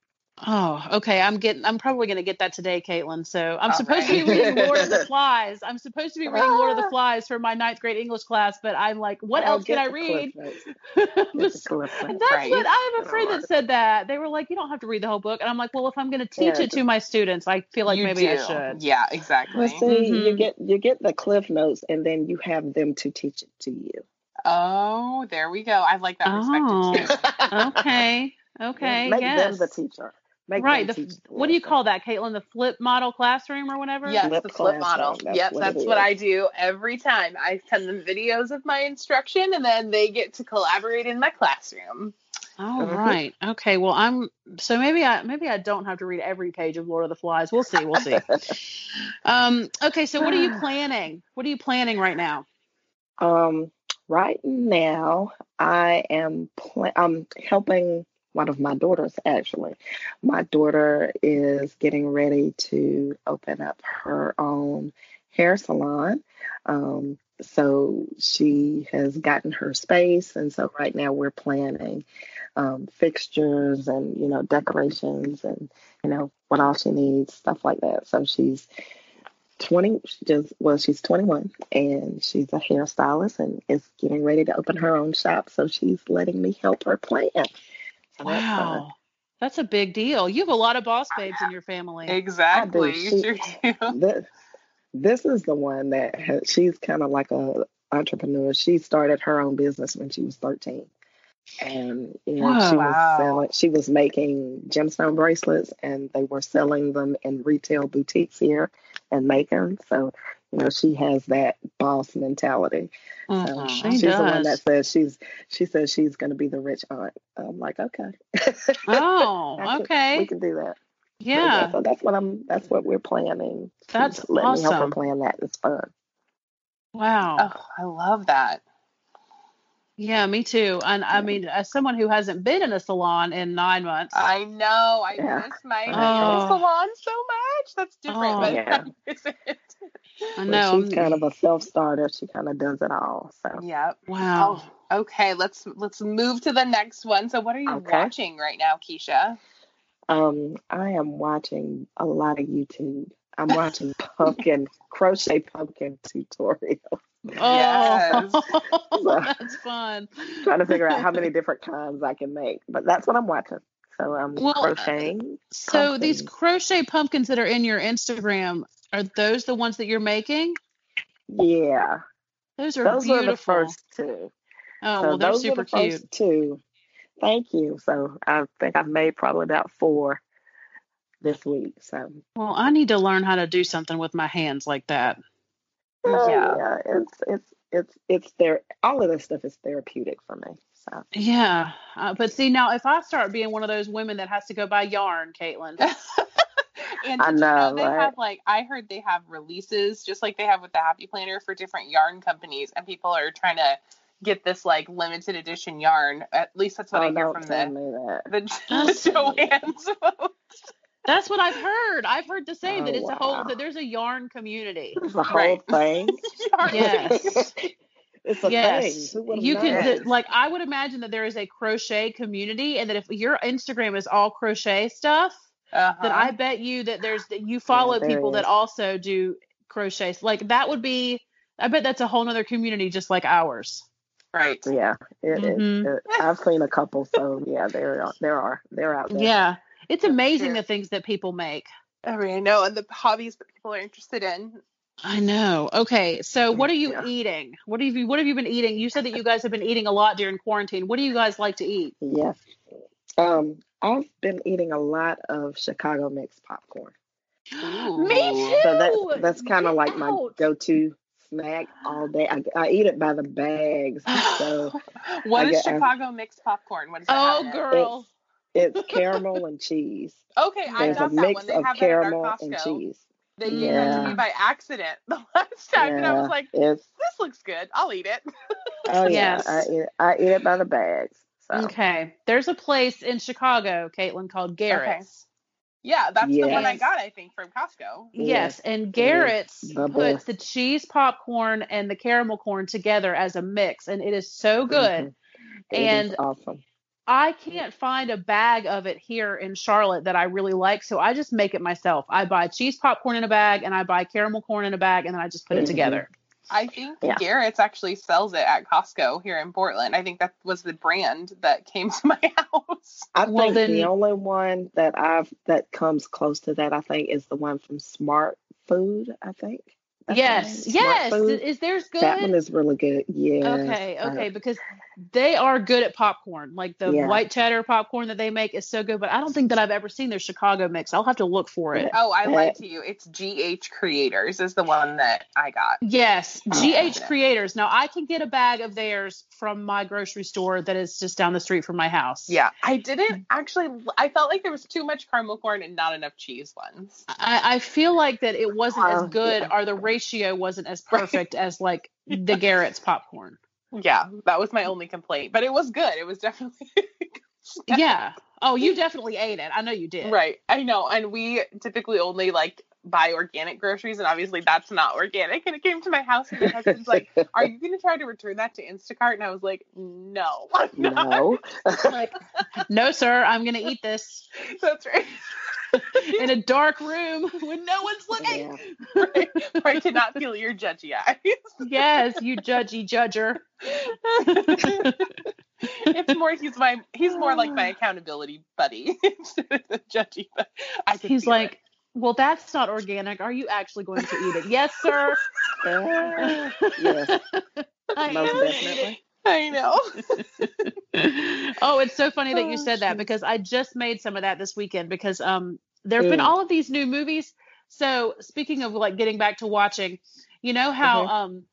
Oh, okay. I'm getting. I'm probably gonna get that today, Caitlin. So I'm All supposed to be reading Lord of the Flies. I'm supposed to be reading Lord of the Flies for my ninth grade English class, but I'm like, what I'll else can I read? Cliff Notes. Get the That's Right. what I have a friend that said that. They were like, you don't have to read the whole book, and I'm like, well, if I'm gonna teach Yeah, it to my students, I feel like you maybe I should. Yeah, exactly. Well, see, you Mhm. get you get the Cliff Notes, and then you have them to teach it to you. Oh, there we go. I like that Oh. too. Okay. Okay. Make yes. them the teacher. Make right. The, what do you call that, Caitlin? The flip model classroom or whatever? Yes, Flip the flip classroom, model. that's yep, what that's it what is. I do every time. I send them videos of my instruction and then they get to collaborate in my classroom. All Mhm. right. Okay. Well, I'm so maybe I maybe I don't have to read every page of Lord of the Flies. We'll see. We'll see. um. Okay. So what are you planning? What are you planning right now? Um, right now, I am pl- I'm helping one of my daughters actually. My daughter is getting ready to open up her own hair salon. Um, so she has gotten her space, and so right now we're planning um, fixtures and you know decorations and you know what all she needs, stuff like that. So she's 20 she just well she's 21 and she's a hairstylist and is getting ready to open her own shop so she's letting me help her plan so that's. Wow. That's a big deal. You have a lot of boss babes in your family. Exactly. She- You sure do. this, this is the one that has, she's kind of like a entrepreneur she started her own business when she was 13 and you know she Whoa. was selling she was making gemstone bracelets and they were selling them in retail boutiques here in macon so you know she has that boss mentality So Mhm. She she's the one that says she's she says she's going to be the rich aunt. I'm like, okay. Oh, I can- okay. we can do that. Yeah. So that's what I'm. That's what we're planning. She's That's letting me help her plan that. It's fun. Wow. Oh, I love that. Yeah, me too. And I mean, as someone who hasn't been in a salon in nine months, I know. I Yeah. miss my Oh. salon so much. That's different, Oh. but Yeah. I miss it. I But she's kind of a self starter. She kind of does it all. So Yep. wow. Oh, okay. Let's let's move to the next one. So, what are you Okay. watching right now, Keisha? um, I am watching a lot of YouTube. I'm watching pumpkin crochet pumpkin tutorials. Oh, that's fun. Trying to figure out how many different kinds I can make. But that's what I'm watching. So I'm Well, uh, crocheting. So these crochet pumpkins that are in your Instagram, are those the ones that you're making? Yeah. Those are Those beautiful. are the first two. oh, so well, they're those super are the cute. first two. Thank you. So I think I've made probably about four this week. So Well, I need to learn how to do something with my hands like that. uh, Yeah. yeah, it's it's it's it's there. All of this stuff is therapeutic for me. So Yeah, uh, but see now, if I start being one of those women that has to go buy yarn, Caitlin, and I did you know, they right? have like I heard they have releases just like they have with the Happy Planner for different yarn companies, and people are trying to get this like limited edition yarn. At least that's what oh, I hear don't from tell the me that. the, That's- the Joann's folks. that's what I've heard. I've heard to say that Oh, it's a whole that there's a yarn community. It's a whole Right. thing. Yes. it's a yes, thing. You known? can Yes. like. I would imagine that there is a crochet community, and that if your Instagram is all crochet stuff, Uh-huh. then I bet you that there's that you follow there people that also do crochets. Like that would be. I bet that's a whole nother community just like ours. right. Yeah, it, it- Mhm. it- I've seen a couple. So yeah, there are. There are. They're out there. Yeah, it's amazing true. the things that people make. I mean, I know, and the hobbies that people are interested in. I know. Okay, so what are you Yeah. eating? What have you What have you been eating? You said that you guys have been eating a lot during quarantine. What do you guys like to eat? Yes. Um, I've been eating a lot of Chicago mixed popcorn. Ooh. Me too. So that that's kind of Get like my go-to snack all day. I, I eat it by the bags. So What I is get- I- Chicago mixed popcorn? What is that? Oh, girl. it's caramel and cheese. Okay, I There's a got that mix one. They of have that at our caramel Costco. and cheese. They gave that to me by accident the last time, and I was like, it's "This looks good. I'll eat it." oh yeah, Yes. I eat, I eat it by the bags. So Okay. There's a place in Chicago, Caitlin, called Garrett's. Yeah, that's the one I got. I think from Costco. Yes, and Garrett's the puts best. the cheese popcorn and the caramel corn together as a mix, and it is so good. Mhm. It is And awesome. I can't find a bag of it here in Charlotte that I really like, so I just make it myself. I buy cheese popcorn in a bag, and I buy caramel corn in a bag, and then I just put it Mhm. together. I think Yeah. Garrett's actually sells it at Costco here in Portland. I think that was the brand that came to my house. I Well, think then- the only one that I've that comes close to that I think is the one from Smart Food. I think. That's yes, yes. Food. Is theirs good? That one is really good. Yeah. Okay, okay, because they are good at popcorn. Like the Yeah. white cheddar popcorn that they make is so good, but I don't think that I've ever seen their Chicago mix. I'll have to look for it. Oh, I lied to you. It's GH Cretors is the one that I got. Yes, Oh, GH. Cretors. Now I can get a bag of theirs from my grocery store that is just down the street from my house. Yeah, I didn't actually. I felt like there was too much caramel corn and not enough cheese ones. I, I feel like that it wasn't as Oh, good yeah. or the ratio wasn't as Right. perfect as like the Garrett's popcorn. Yeah, that was my only complaint, but it was good. It was definitely Yeah. Oh, you definitely ate it. I know you did. right. I know, and we typically only like buy organic groceries, and obviously that's not organic. And it came to my house, and my husband's like, "Are you going to try to return that to Instacart?" And I was like, "No, I'm not." no. Like, no, sir, I'm gonna eat this That's right. in a dark room when no one's looking. yeah. right. Where I cannot feel your judgy eyes. Yes, you judgy judger. it's more he's my he's more like my accountability buddy instead of the judgy. But I can He's like, it. Well, that's not organic. Are you actually going to eat it? yes, sir. Uh, yes. I Most am gonna eat definitely. I know. oh, it's so funny that you Oh, said that because I just made some of that this weekend because um there have been all of these new movies. So speaking of like getting back to watching, you know how um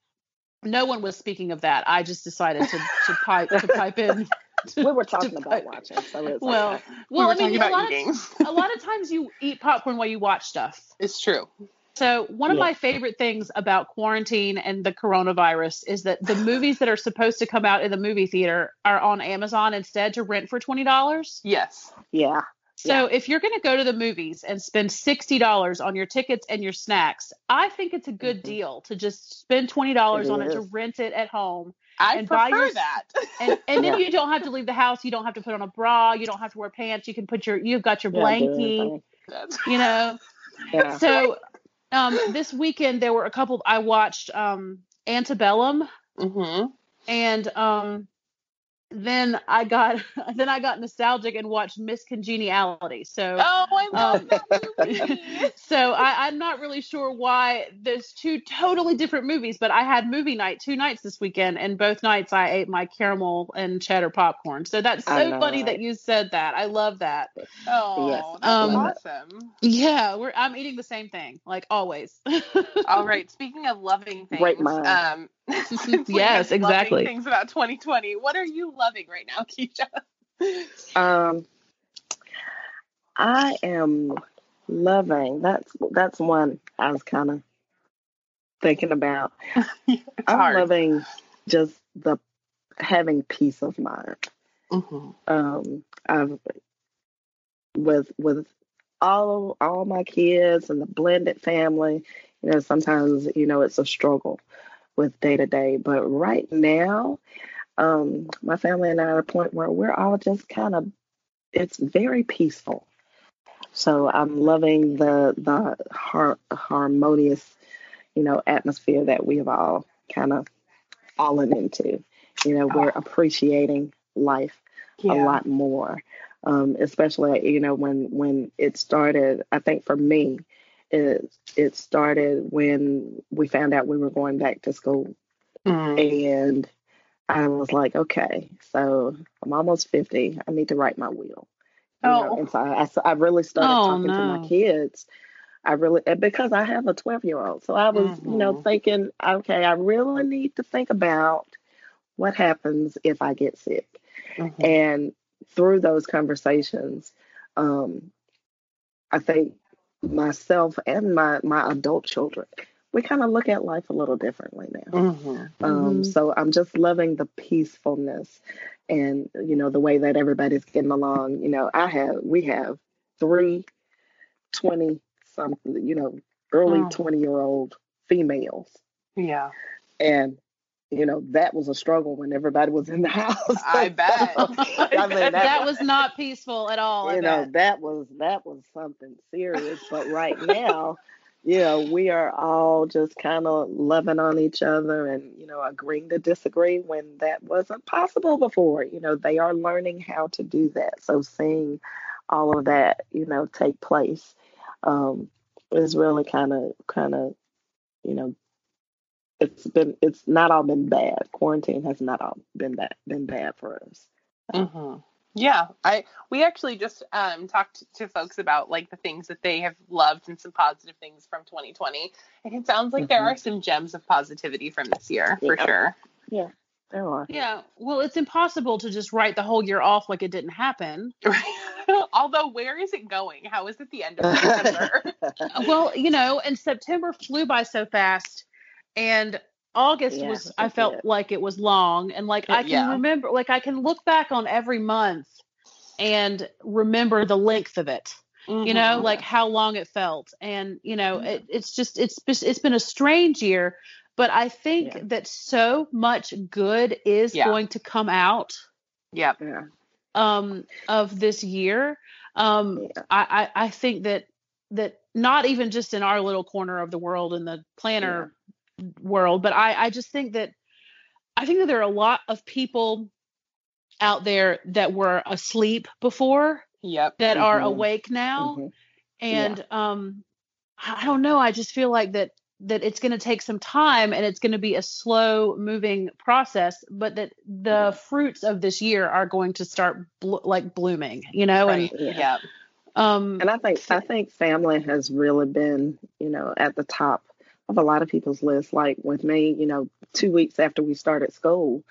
no one was speaking of that. I just decided to to pipe to pipe in. We were talking to about pipe- watching, so it's Well, okay. we well, were I mean, talking a lot, eating. of, a lot of times you eat popcorn while you watch stuff. It's true. So one of Yeah. my favorite things about quarantine and the coronavirus is that the movies that are supposed to come out in the movie theater are on Amazon instead to rent for twenty dollars. Yes. yeah. So if you're going to go to the movies and spend sixty dollars on your tickets and your snacks, I think it's a good Mhm. deal to just spend twenty dollars It on it to rent it at home, I And buy prefer your- that. and and then Yeah. you don't have to leave the house. You don't have to put on a bra. You don't have to wear pants. You can put your you've got your Yeah, blankie. You know. Yeah. So um, this weekend there were a couple. I watched um, Antebellum, Mhm. and um, then I got then I got nostalgic and watched Miss Congeniality. So. Oh, I love Um, that movie. so I, I'm not really sure why there's two totally different movies, but I had movie night two nights this weekend, and both nights I ate my caramel and cheddar popcorn. So that's so know, funny that right? you said that. I love that. Oh, Yes, that's um, awesome. Yeah, we're I'm eating the same thing, like always. All right. Speaking of loving things, Great mind. um, since we Yes, exactly. Things about 2020. What are you loving right now, Keisha? Um, I am loving. That's that's one I was kind of thinking about. I'm hard. loving just the having peace of mind. Mhm. Um, I've with with all all my kids and the blended family. You know, sometimes you know it's a struggle with day to day, but right now, um, my family and I are at a point where we're all just kind of. It's very peaceful. So I'm loving the the har- harmonious, you know, atmosphere that we have all kind of fallen into. You know, we're appreciating life a lot more. Um, especially, you know, when when it started. I think for me, it it started when we found out we were going back to school, Mm. and I was like, okay, so I'm almost fifty. I need to write my will. You know, Oh. and so I, I, really started Oh, talking to my kids. I really because I have a 12 year old, so I was, you know, Mhm. thinking, okay, I really need to think about what happens if I get sick. Mhm. And through those conversations, um, I think myself and my my adult children, we kind of look at life a little differently now. Mhm. Um, Mhm. so I'm just loving the peacefulness and you know the way that everybody's getting along. You know, I have we have three 20 something, you know, early Mm. 20 year old females. Yeah. And you know, that was a struggle when everybody was in the house. I bet. So, I mean, that, that was not peaceful at all. I you know, bet. that was that was something serious. But right now, you know, we are all just kind of loving on each other and, you know, agreeing to disagree when that wasn't possible before. You know, they are learning how to do that. So seeing all of that, you know, take place um, is really kind of, kind of, you know, it's been, it's not all been bad. Quarantine has not all been bad, been bad for us. hmm Yeah, I we actually just um, talked to folks about like the things that they have loved and some positive things from 2020, and it sounds like there Mhm. are some gems of positivity from this year for sure. Yeah. There are. Yeah. Well, it's impossible to just write the whole year off like it didn't happen. Although, where is it going? How is it the end of December? well, you know, and September flew by so fast, and August Yeah, was I felt did. like it was long, and like I can Yeah. remember, like I can look back on every month and remember the length of it. You know, Mhm. like how long it felt, and you know, it, it's just it's bes- it's been a strange year, but I think Yeah. that so much good is Yeah. going to come out Yep. Yeah. um of this year um Yeah. I, I i think that that not even just in our little corner of the world in the planner world but i i just think that i think that there are a lot of people out there that were asleep before Yep. that are Mhm. awake now Mhm. and um i don't know i just feel like that that it's going to take some time and it's going to be a slow moving process but that the fruits of this year are going to start blo- like blooming you know Right. Yeah. Yep. and um And I think I think family has really been, you know, at the top of a lot of people's list. Like with me, you know, two weeks after we started school,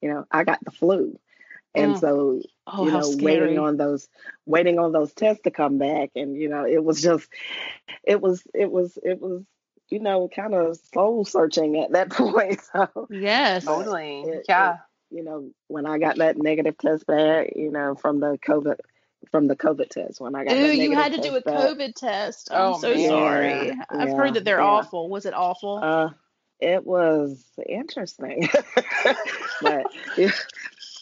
you know, I got the flu. And Mm. so, oh you know, waiting on those waiting on those tests to come back and you know, it was just it was it was it was, you know, kind of soul searching at that point. So yes Totally. it- yeah. you know, when I got that negative test back, you know, from the COVID from the COVID test, when I got Ooh, you had to do a test back, covid test i'm Oh, so man. sorry Yeah, i've heard that they're yeah. awful was it awful Uh, it was interesting, but yeah,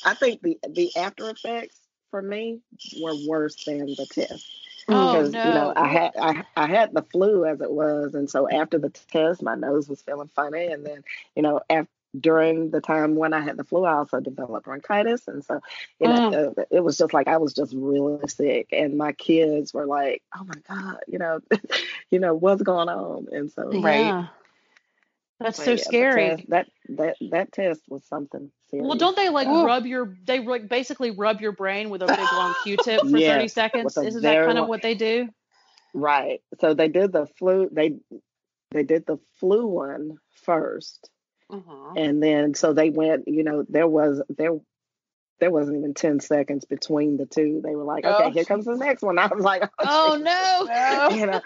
I think the the after effects for me were worse than the test oh because no you know I had I, I had the flu as it was, and so after the test, my nose was feeling funny, and then you know after. During the time when I had the flu, I also developed bronchitis, and so you know uh, it was just like I was just really sick, and my kids were like, "Oh my god, you know, you know what's going on?" And so Right. that's But so yeah, scary test- that that that test was something serious. Well, don't they like Ooh. rub your? They like basically rub your brain with a big long Q-tip for Yes, thirty seconds. Isn't that kind of what they do? right? So they did the flu. They they did the flu one first, Mhm. and then so they went. You know, there was there there wasn't even ten seconds between the two. They were like, okay, Oh. here comes the next one. I was like, Oh no! No. you know.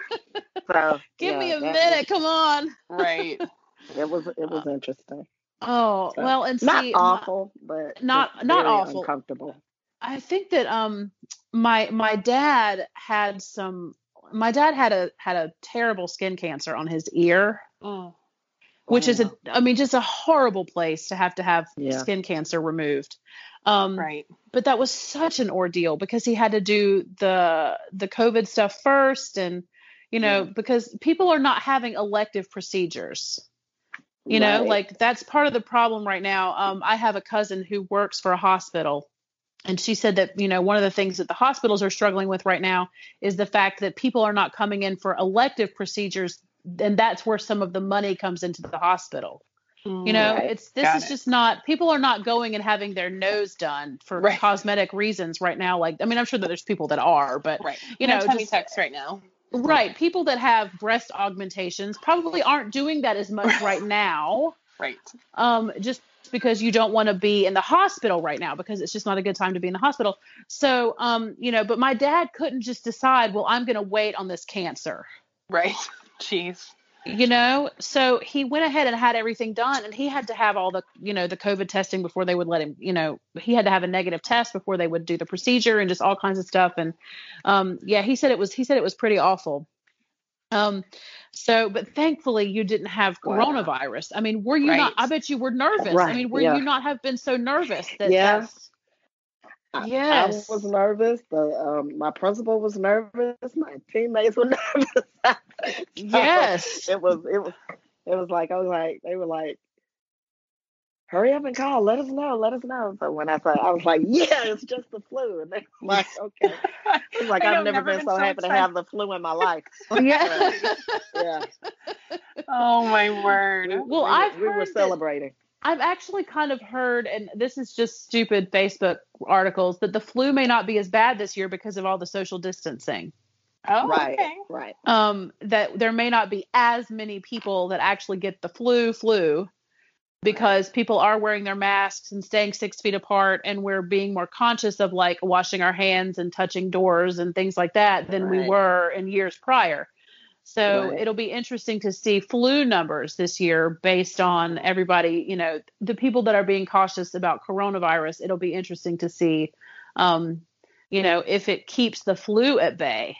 So Give yeah, me a minute. Come on. Right. It was it was interesting. Oh So, well, and Not see, my- awful, but not- not awful. Uncomfortable. I think that um my my dad had some. My dad had a had a terrible skin cancer on his ear, Mm. Which is a I mean just a horrible place to have to have Yeah. skin cancer removed. Um, Right. but that was such an ordeal because he had to do the the COVID stuff first, and you know Yeah. because people are not having elective procedures. You know, like that's part of the problem right now. Um, I have a cousin who works for a hospital, and she said that you know one of the things that the hospitals are struggling with right now is the fact that people are not coming in for elective procedures, and that's where some of the money comes into the hospital. You know, Right. it's this Got is it. just not people are not going and having their nose done for Right. cosmetic reasons right now. Like I mean, I'm sure that there's people that are, but right. you no know, tummy just- tucks right now. right, people that have breast augmentations probably aren't doing that as much right now. Right. um, just because you don't want to be in the hospital right now because it's just not a good time to be in the hospital. So, um, you know, but my dad couldn't just decide, well, I'm going to wait on this cancer, Right. Jeez. you know? So he went ahead and had everything done and he had to have all the, you know, the COVID testing before they would let him, you know, he had to have a negative test before they would do the procedure and just all kinds of stuff. And, um, yeah, he said it was, he said it was pretty awful. Um, so, but thankfully you didn't have Wow. coronavirus. I mean, were you not, I bet you were nervous. Right. I mean, were yeah. you not have been so nervous that Yeah. That's, I- Yes. I was nervous. The um, my principal was nervous. My teammates were nervous. So yes. it was it was it was like I was like they were like, hurry up and call. Let us know. Let us know. So when I said I was like, yeah, it's just the flu, and they were like, okay. It's like I've never, been, so happy to have the flu in my life. yeah. Yeah. Oh my word. Well, we, I've we were heard that- celebrating. I've actually kind of heard, and this is just stupid Facebook articles, that the flu may not be as bad this year because of all the social distancing. Oh, right. okay. Right. Um, that there may not be as many people that actually get the flu, flu, because people are wearing their masks and staying six feet apart, and we're being more conscious of like washing our hands and touching doors and things like that than we were in years prior. So Right. it'll be interesting to see flu numbers this year based on everybody, you know, the people that are being cautious about coronavirus. It'll be interesting to see, um, you know, if it keeps the flu at bay.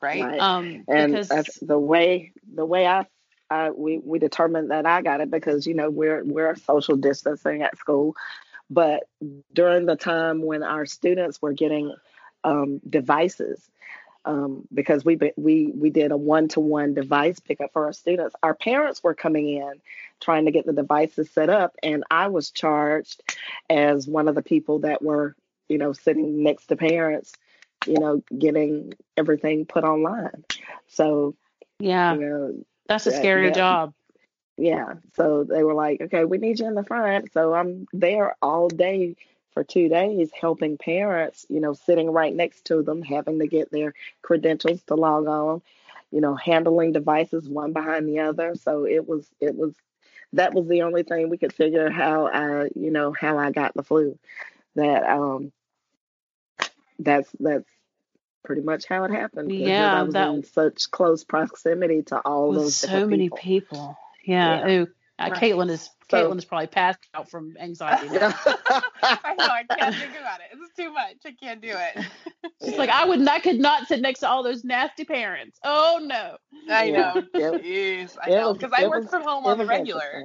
Right. Right. Um, and because that's the way the way I, I we we determined that I got it because you know we're we're social distancing at school, but during the time when our students were getting um, devices, um, because we we we did a one to one device pickup for our students, our parents were coming in trying to get the devices set up, and I was charged as one of the people that were you know sitting next to parents you know, getting everything put online. So, yeah, you know, that's a scary yeah. job. yeah. So they were like, okay, we need you in the front. So I'm there all day for two days helping parents, you know, sitting right next to them, having to get their credentials to log on, you know, handling devices one behind the other. So it was, it was, that was the only thing we could figure how I, you know, how I got the flu. That, um, that's, that's, pretty much how it happened. because Yeah, I was in such close proximity to all those so different many people. people. Yeah. Yeah. Uh, Right. Caitlin is So- Caitlin is probably passed out from anxiety. now. I know. I can't think about it. It's too much. I can't do it. She's like, I would, I could not sit next to all those nasty parents. Oh no. I Yeah. know. It- Jeez. I know. Because I work from home on the regular.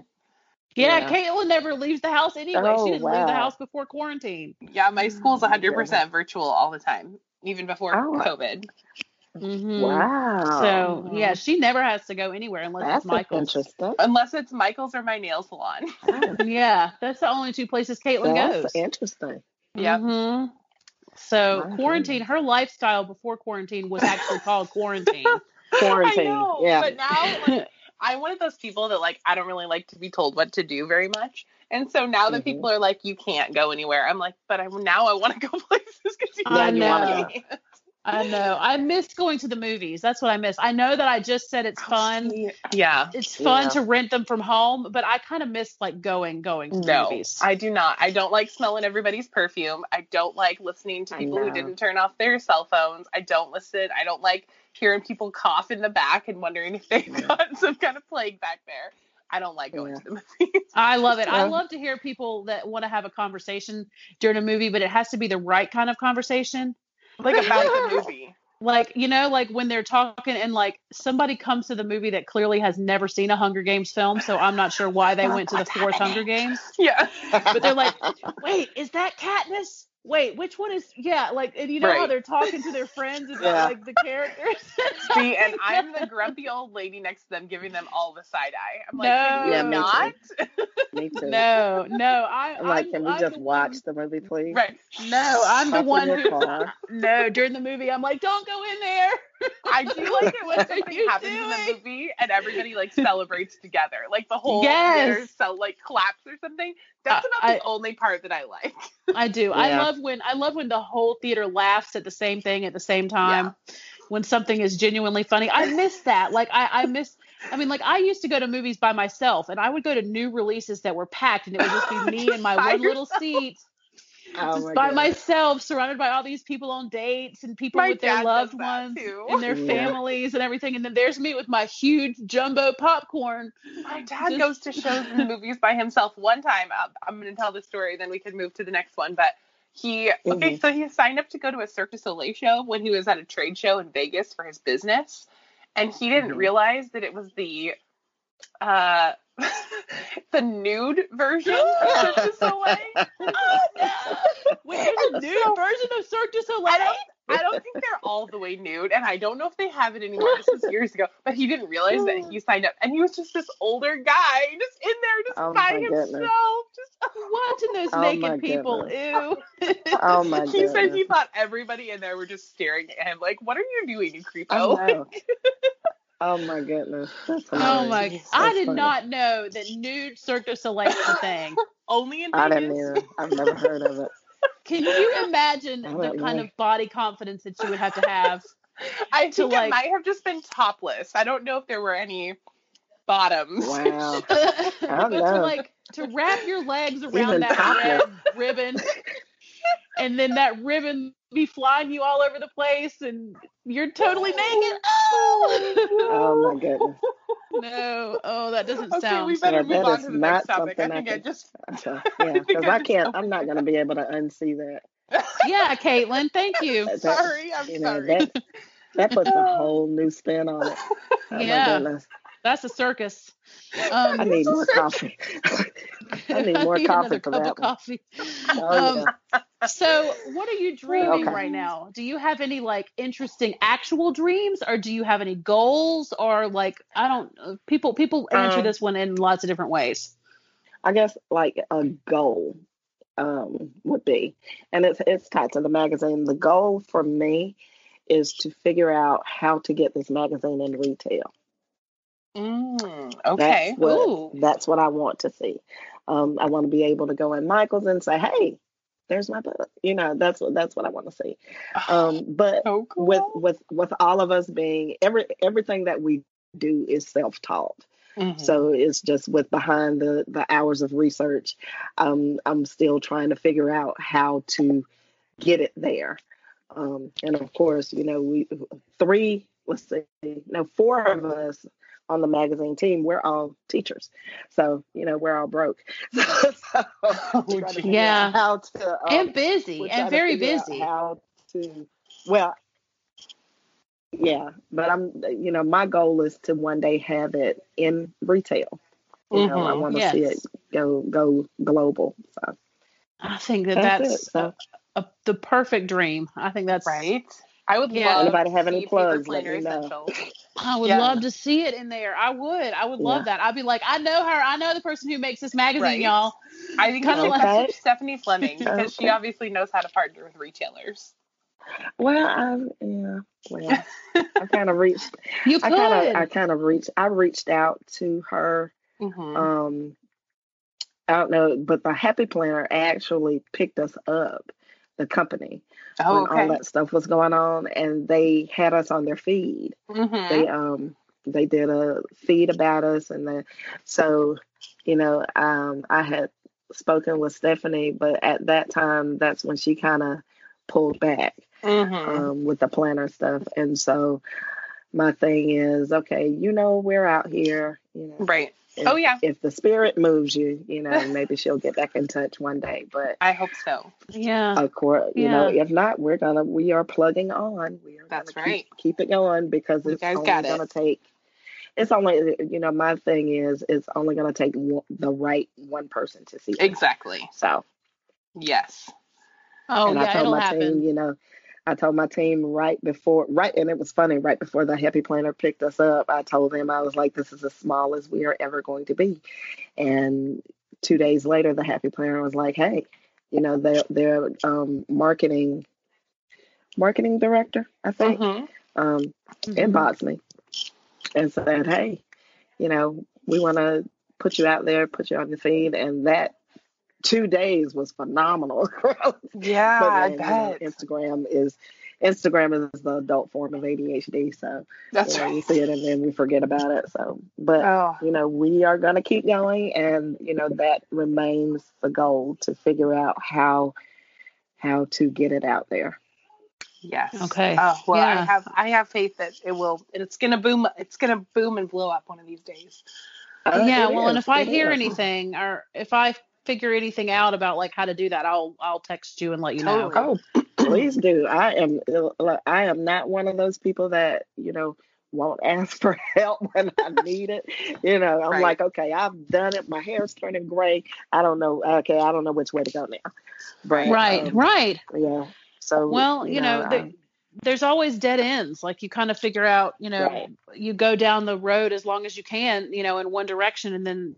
Yeah, Yeah. Caitlin never leaves the house anyway. Oh, she didn't leave the house before quarantine. Yeah, my school's 100% virtual all the time, even before Oh. COVID. Mm-hmm. Wow. So yeah, she never has to go anywhere unless that's it's Michael's. interesting. Unless it's Michael's or my nail salon. Oh, Yeah, that's the only two places Caitlin that's goes. interesting. Yep. hmm So My quarantine, goodness. her lifestyle before quarantine was actually called quarantine. Quarantine. Know, yeah. But now, like, I'm one of those people that like I don't really like to be told what to do very much. And so now that Mhm. people are like, you can't go anywhere, I'm like, but I'm now I want to go places because you I can't. know. I know. I miss going to the movies. That's what I miss. I know that I just said it's fun. Yeah. It's fun Yeah. to rent them from home, but I kind of miss like going, going to the No, movies. I do not. I don't like smelling everybody's perfume. I don't like listening to people who didn't turn off their cell phones. I don't listen. I don't like hearing people cough in the back and wondering if they've got some kind of plague back there. I don't like going Yeah. to the movies. I love it. I love to hear people that want to have a conversation during a movie, but it has to be the right kind of conversation. Like about the movie. Like, you know, like when they're talking and like somebody comes to the movie that clearly has never seen a Hunger Games film, so I'm not sure why they went to the fourth? Hunger Games. Yeah. But they're like, wait, is that Katniss? Wait, which one is? Yeah, like, and you know how they're talking to their friends about Yeah. like the characters. See, and I'm the grumpy old lady next to them giving them all the side eye. I'm like, No. can you Yeah, me too. not? Me too. no, no, I, I'm like, I'm- can we I'm just the watch one- the movie, please? Right. No, I'm the one who. car. No, during the movie, I'm like, don't go in there. I do like it when What something you happens in doing? the movie and everybody like celebrates together. Like the whole Yes. theater so like claps or something. That's Uh, about I- the only part that I like. I do. I love when I love when the whole theater laughs at the same thing at the same time. When something is genuinely funny, I miss that. Like I, I miss. I mean, like I used to go to movies by myself, and I would go to new releases that were packed, and it would just be me and my By one little seat, Oh just by goodness. myself, surrounded by all these people on dates and people My with their loved ones too. and their Yeah. families and everything. And then there's me with my huge jumbo popcorn. My dad Just- goes to shows and movies by himself. One time, I'm going to tell the story, then we can move to the next one. But he, okay, Mhm. so he signed up to go to a Cirque du Soleil show when he was at a trade show in Vegas for his business, and he didn't Mhm. realize that it was the, uh, the nude version of Cirque du Soleil. Oh no! Wait, there's a new So- version of Cirque du I Soleil. don't, I don't think they're all the way nude, and I don't know if they have it anymore. This was years ago, but he didn't realize that he signed up, and he was just this older guy, just in there, just Oh by my goodness. himself, just Watching those Oh naked people. Ew. Oh my he said he thought everybody in there were just staring at him like, "What are you doing, you creepo?" Oh, my goodness. Oh my! I did funny. not know that nude Cirque du Soleil is a thing. Only in I Vegas. didn't either. I've never heard of it. Can you imagine the don't kind know. of body confidence that you would have to have? I To, think like- it might have just been topless. I don't know if there were any bottoms. Wow. but to know. like to wrap your legs around Even that topless. red ribbon, and then that ribbon be flying you all over the place, and you're totally naked. Oh, Oh my goodness. no! Oh, that doesn't okay, sound. we better Yeah, move on to the next not topic. I something I think I can- just Okay. Yeah, because I I can't. I'm not going to be able to unsee that. Yeah, Caitlin, thank you. That- sorry. I'm you know sorry. that that puts a whole new spin on it. Oh Yeah. That's a circus. I Um, need more coffee. I need more another coffee for that coffee. Oh, Um, So, what are you dreaming Okay. right now? Do you have any like interesting actual dreams, or do you have any goals, or like I don't uh, people people answer Um, this one in lots of different ways. I guess like a goal um, would be, and it's it's tied to the magazine. The goal for me is to figure out how to get this magazine in retail. Mm, okay. That's what Ooh. that's what I want to see. Um, I want to be able to go in Michaels and say, "Hey, there's my book." You know, that's what that's what I want to see. Um, but so cool. with with with all of us being every everything that we do is self taught. Mhm. So it's just with behind the the hours of research, um, I'm still trying to figure out how to get it there. Um, and of course, you know, we three, let's see, no, four of us on the magazine team, we're all teachers. So, you know, we're all broke. so, Oh, trying to geez. figure Yeah. how to um, and busy, and very busy. How to, well, yeah, but I'm, you know, my goal is to one day have it in retail. You know, I want to see it go go global. So I think that that's, that's, it. So a, the perfect dream. I think that's right. I would Yeah. love Anybody to have any plugs, let me know. Essentials. I would Yeah. love to see it in there. I would. I would love that. I'd be like, I know her. I know the person who makes this magazine, Right. y'all. I think Kinda we like- Stephanie Fleming because she obviously knows how to partner with retailers. well, I yeah, well, I kind of reached. You I could. kind of I kind of reached. I reached out to her. Mm-hmm. Um, I don't know, but the Happy Planner actually picked us up, the company, oh, when all that stuff was going on, and they had us on their feed. Mhm. They um they did a feed about us, and then so you know um I had spoken with Stephanie, but at that time that's when she kind of pulled back Mhm. um, with the planner stuff, and so my thing is okay, you know we're out here, you know. Right. Oh, if, Oh, yeah. If the spirit moves you, you know, maybe she'll get back in touch one day. But I hope so. yeah. of course, you know, if not, we're gonna we are plugging on. We are That's gonna right. Keep, keep it going because You it's guys only got gonna take. It's only you know my thing is it's only gonna take one, the right one person to see it. Exactly. So Yes. Oh and I yeah, told it'll my happen. team, you know, I told my team right before, right, and it was funny, right before the Happy Planner picked us up, I told them, I was like, this is as small as we are ever going to be. And two days later, the Happy Planner was like, hey, you know, their, their um, marketing, marketing director, I think, Mhm. um, Mhm. inboxed me and said, "Hey, you know, we want to put you out there, put you on the feed," and that two days was phenomenal. Growth. Yeah, But I then, you know, bet. Instagram is Instagram is the adult form of ADHD, so That's you know, we see it and then we forget about it. So, but Oh, you know, we are going to keep going, and you know that remains the goal to figure out how how to get it out there. yes. Okay. Oh, well, I have I have faith that it will. It's gonna boom. It's gonna boom and blow up one of these days. Uh, yeah, it well, and is, if I it hear anything or if I figure anything out about like how to do that, I'll I'll text you and let you know. Totally. oh, please do. I am I am not one of those people that you know won't ask for help when I need it. You know, I'm Right. like, okay, I've done it. My hair's turning gray. I don't know. Okay, I don't know which way to go now. But, Right, um, right. Yeah. So Well, you know, the- I- There's always dead ends. Like you kind of figure out, you know, Right. you go down the road as long as you can, you know, in one direction, and then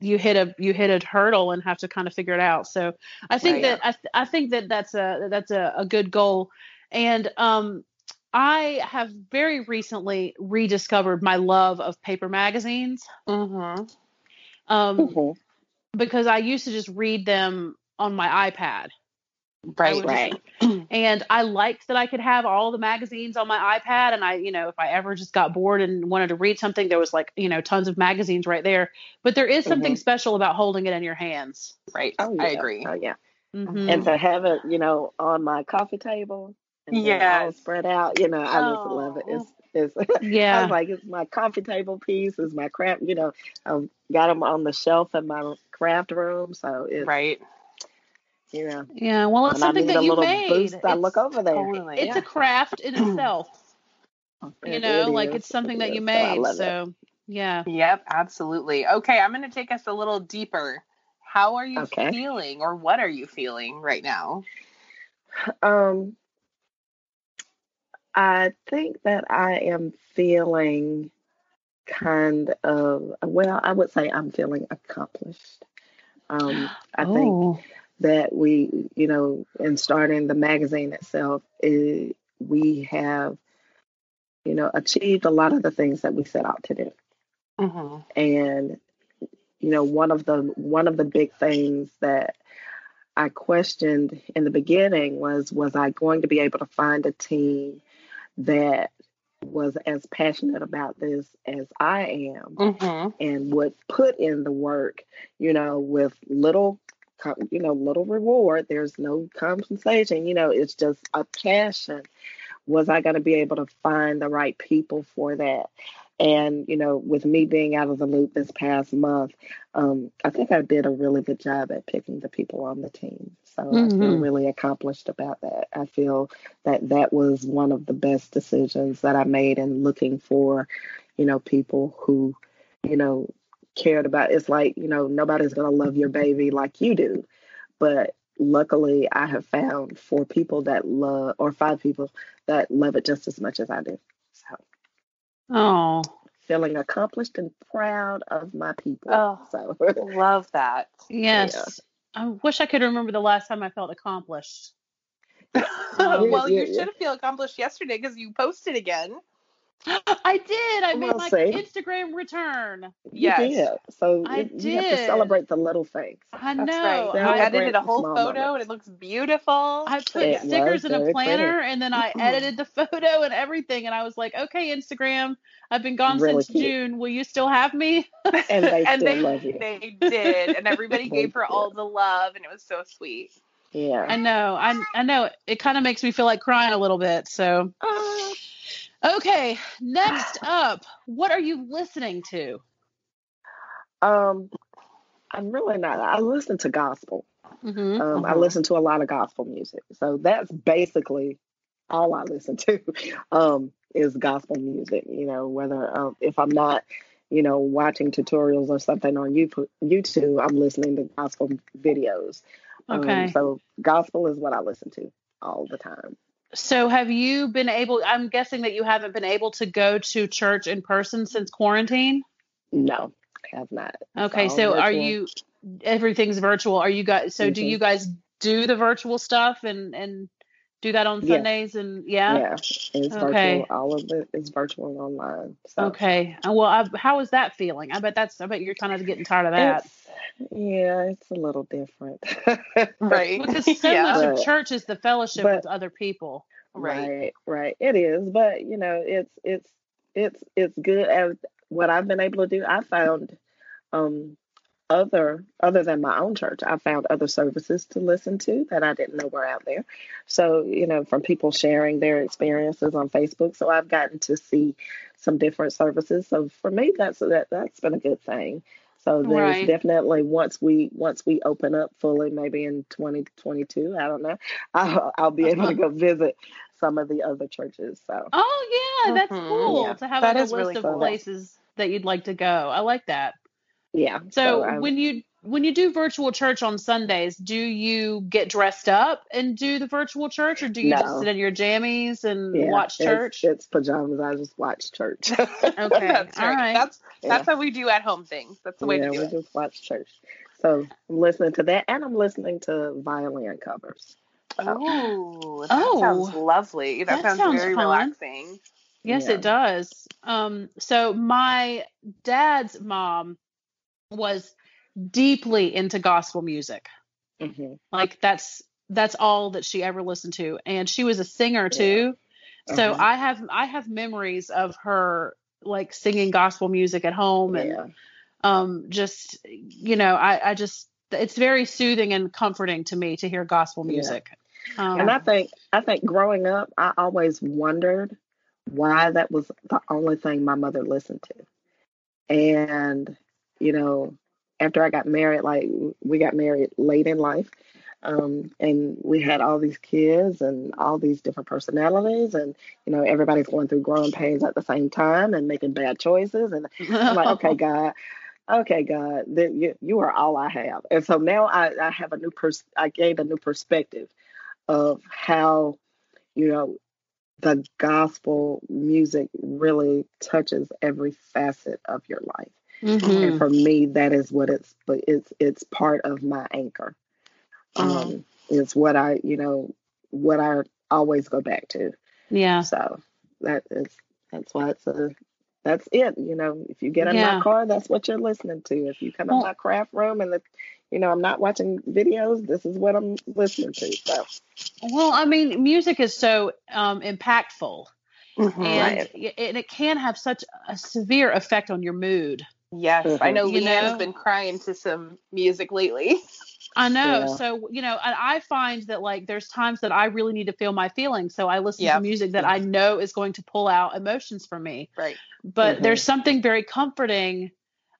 you hit a you hit a hurdle and have to kind of figure it out. So I think Right. that I, th- I think that that's a that's a, a good goal. And um, I have very recently rediscovered my love of paper magazines. Mm-hmm. Um, Mhm. because I used to just read them on my iPad. Right. would right. and I liked that I could have all the magazines on my iPad. And I, you know, if I ever just got bored and wanted to read something, there was like, you know, tons of magazines right there. But there is something Mhm. special about holding it in your hands. Right. Oh, yeah. I agree. Oh, yeah. Mhm. And to have it, you know, on my coffee table Yeah. all spread out, you know, I just Oh. love it. It's it's I yeah. was like, it's my coffee table piece, it's my craft, you know, I've got them on the shelf in my craft room. So it's, Right. You know, yeah. Well, it's when I something need that a you little made. boost, I It's- look over there. Totally. It's yeah. a craft in itself, you know, it like it's something It that you is. So I made. love it. So, yeah. Yep, absolutely. Okay, I'm going to take us a little deeper. How are you Okay. feeling or what are you feeling right now? Um, I think that I am feeling kind of, well, I would say I'm feeling accomplished. Um, I think Oh. That we, you know, in starting the magazine itself, it, we have, you know, achieved a lot of the things that we set out to do. Mm-hmm. And, you know, one of the one of the big things that I questioned in the beginning was was I going to be able to find a team that was as passionate about this as I am Mm-hmm. and would put in the work, you know, with little, you know, little reward. There's no compensation, you know, it's just a passion. Was I going to be able to find the right people for that? And, you know, with me being out of the loop this past month, um, I think I did a really good job at picking the people on the team. So I feel Mhm. really accomplished about that. I feel that that was one of the best decisions that I made in looking for, you know, people who, you know, cared about it's like, you know, nobody's going to love your baby like you do. But luckily, I have found four people that love, or five people that love it just as much as I do. So Oh. feeling accomplished and proud of my people. Oh. So Love that. Yes. I wish I could remember the last time I felt accomplished. well, Yeah, you yeah. should feel accomplished yesterday because you posted again. I did. I made my see. Instagram return. you did. So I it- you have to celebrate the little things. I That's know. right. You I, edited a whole photo moments. and it looks beautiful. I put It stickers in a planner pretty. and then I edited the photo and everything. And I was like, okay, Instagram, I've been gone Really since cute. June. Will you still have me? And they and still they, love you. they did, and everybody gave her did. all the love, and it was so sweet. Yeah. I know. I, I know. It kind of makes me feel like crying a little bit. So, Uh, okay. Next up, what are you listening to? um, I'm really not. I listen to gospel. Mm-hmm. Um, I Mhm. listen to a lot of gospel music. So that's basically all I listen to um, is gospel music. You know, whether um, if I'm not, you know, watching tutorials or something on YouTube, YouTube I'm listening to gospel videos. Okay. Um, so gospel is what I listen to all the time. So, have you been able? I'm guessing that you haven't been able to go to church in person since quarantine. No, I have not. Okay, so are you? Everything's virtual. Are you guys? So, do Mhm. you guys do the virtual stuff and and do that on. Sundays and yeah. Yeah, it's Okay. virtual. All of it is virtual and online. So Okay. Uh, Well, I, how is that feeling? I bet that's. I bet you're kind of getting tired of that. It's, yeah, it's a little different. Right. Because so Yeah. much of church is the fellowship but- with other people. Right. right, right. It is, but you know, it's it's it's it's good. And what I've been able to do, I found um other other than my own church, I found other services to listen to that I didn't know were out there. So you know, from people sharing their experiences on Facebook, so I've gotten to see some different services. So for me, that's that that's been a good thing. So there's Right. definitely once we once we open up fully, maybe in 2022, I don't know, I'll, I'll be able to go visit some of the other churches. So Oh yeah, that's Mhm. cool Yeah. to have That like a list really of cool. places that you'd like to go. I like that. Yeah. So I'm- when you when you do virtual church on Sundays, do you get dressed up and do the virtual church, or do you just sit in your jammies and yeah, watch church? It's, pajamas. I just watch church. Okay, That's all right. right. That's that's Yeah. how we do at home things. That's the way yeah, to do we it. just watch church. So I'm listening to that, and I'm listening to violin covers. Oh, that Oh. sounds lovely. That, That sounds, sounds very fun. relaxing. Yes, it does. Um, so my dad's mom was deeply into gospel music. hmm Like that's that's all that she ever listened to, and she was a singer too. So Uh-huh. I have I have memories of her like singing gospel music at home and Yeah, um just you know I I just it's very soothing and comforting to me to hear gospel Yeah. music. Um, and I think I think growing up, I always wondered why that was the only thing my mother listened to, and you know, after I got married, like we got married late in life. Um, and we had all these kids and all these different personalities, and you know everybody's going through growing pains at the same time and making bad choices. And I'm like, okay, God, okay, God, that you, you are all I have. And so now I, I have a new pers- I gained a new perspective of how, you know, the gospel music really touches every facet of your life. Mhm. And for me, that is what it's, but it's, it's part of my anchor. Um, it's what I, you know, what I always go back to. Yeah. So that is that's why it's a that's it. You know, if you get in Yeah. my car, that's what you're listening to. If you come Well- in my craft room and the you know, I'm not watching videos, this is what I'm listening to. So Well, I mean, music is so um, impactful, Mhm. and Right. and it can have such a severe effect on your mood. Yes, I Mhm. know You Leanne's know? been crying to some music lately. I know. Yeah. So, you know, and I find that like there's times that I really need to feel my feelings. So I listen Yeah. to music that I know is going to pull out emotions from me. Right. But Mhm. there's something very comforting.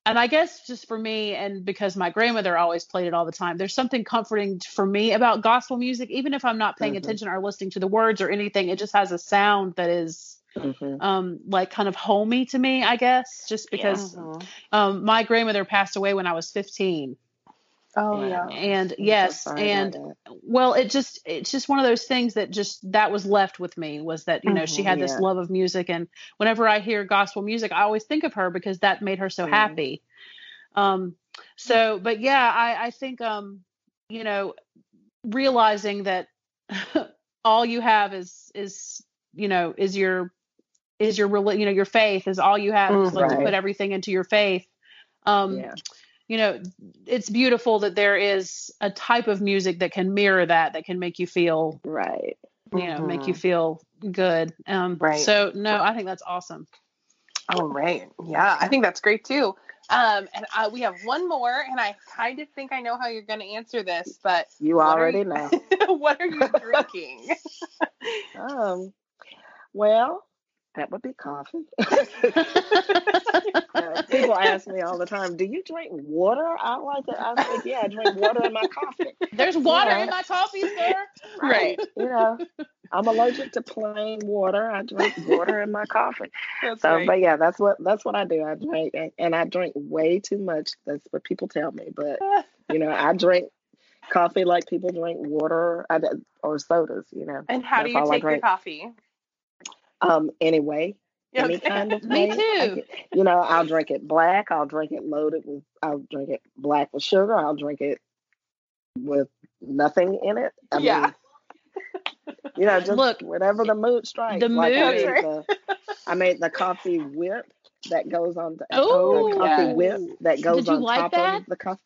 And I guess just for me, and because my grandmother always played it all the time, there's something comforting for me about gospel music, even if I'm not paying Mhm. attention or listening to the words or anything. It just has a sound that is mhm. um like kind of homey to me, I guess, just because Mhm. um my grandmother passed away when I was 15. Oh Wow. yeah. And I'm yes, sorry and about well it just it's just one of those things that just that was left with me was that you know she Mhm, had this yeah. love of music and whenever i hear gospel music i always think of her because that made her so Mhm. happy um so but yeah i i think um you know realizing that all you have is is you know is your is your reli- you know your faith is all you have is like to put everything into your faith um yeah. you know it's beautiful that there is a type of music that can mirror that that can make you feel Right. you know make you Mhm. feel good um Right. so no i think that's awesome all right. Yeah, I think that's great too. Um, and uh, we have one more, and I kind of think I know how you're going to answer this, but You already you- know. what are you drinking? Um well, that would be coffee. Uh, people ask me all the time, "Do you drink water?" I like it. I think, "Yeah, I drink water in my coffee." there's water Yeah. in my coffee sir Right. You know, I'm allergic to plain water. I drink water in my coffee. That's So, right. but yeah, that's what that's what I do. I drink and, and I drink way too much. That's what people tell me. But you know, I drink coffee like people drink water or sodas. You know, and how do you all I take your coffee? Um, anyway, any Okay. kind of Me way. Too. you know, I'll drink it black. I'll drink it loaded with. I'll drink it black with sugar. I'll drink it with nothing in it. I Yeah. mean, You know, just Look, whatever the mood strikes. the like I mood. made the, I made the coffee whip that goes on the, Oh, the coffee yes. whip that goes on like top that? of the coffee.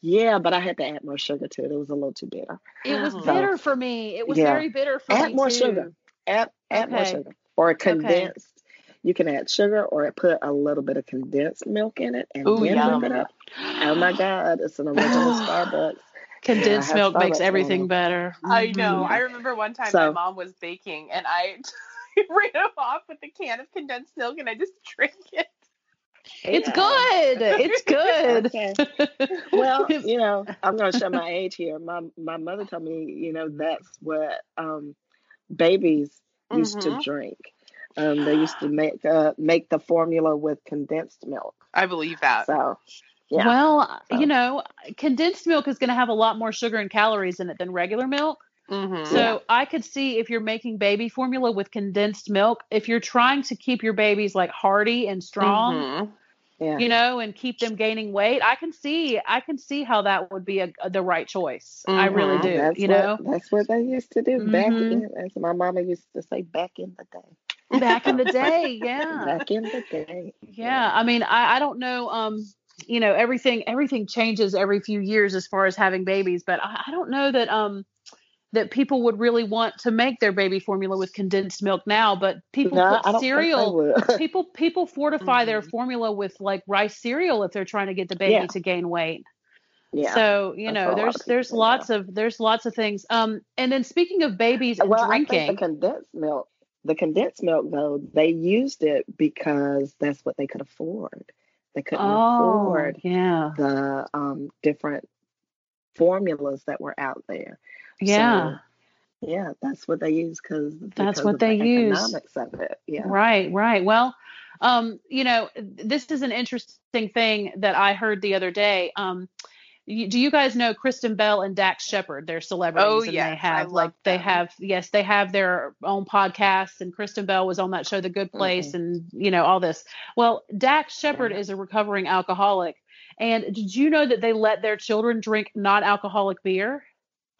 Yeah, but I had to add more sugar to it. It was a little too bitter. It was Mhm. bitter for me. It was Yeah. very bitter for Add me more too. sugar. Add add more sugar or condensed. You can add sugar or put a little bit of condensed milk in it and Ooh, then yum. whip it up. Oh my God, it's an original Starbucks. Condensed Yeah, milk have makes everything on. better. I know. Mhm. I remember one time my mom was baking and I ran off with a can of condensed milk and I just drank it. It's Yeah. good. It's good. Okay. Well, you know, I'm going to show my age here. My my mother told me, you know, that's what um, babies used Mhm. to drink. Um, they used to make uh, make the formula with condensed milk. I believe that. So, yeah. Well, So- you know, condensed milk is going to have a lot more sugar and calories in it than regular milk. Mhm. So Yeah. I could see if you're making baby formula with condensed milk, if you're trying to keep your babies like hearty and strong, Mhm. Yeah. you know, and keep them gaining weight, I can see I can see how that would be a, the right choice. I really Mhm. do. That's you what, know, that's what they used to do back Mhm. in, as my mama used to say, back in the day. back in the day, yeah. Back in the day. Yeah, I mean, I, I don't know. Um, you know, everything everything changes every few years as far as having babies, but I, I don't know that um that people would really want to make their baby formula with condensed milk now. But people No, put cereal. think they would. People people fortify their Mhm. formula with like rice cereal if they're trying to get the baby Yeah. to gain weight. yeah. So you That's know, what a lot there's people there's do lots of there's lots of things. Um, and then speaking of babies and well, I drinking, think the condensed milk, the condensed milk though, they used it because that's what they could afford. They couldn't oh afford yeah, the um, different formulas that were out there. Yeah. So, yeah, that's what they use because That's what they the use. economics of it. Yeah. Right, right. Well, um, you know, this is an interesting thing that I heard the other day. Um, do you guys know Kristen Bell and Dax Shepard? They're celebrities, Oh, and yes, they I have love like they have yes, they have their own podcasts. And Kristen Bell was on that show, The Good Place, Mhm. and you know all this. Well, Dax Shepard Yeah. is a recovering alcoholic, and did you know that they let their children drink non-alcoholic beer?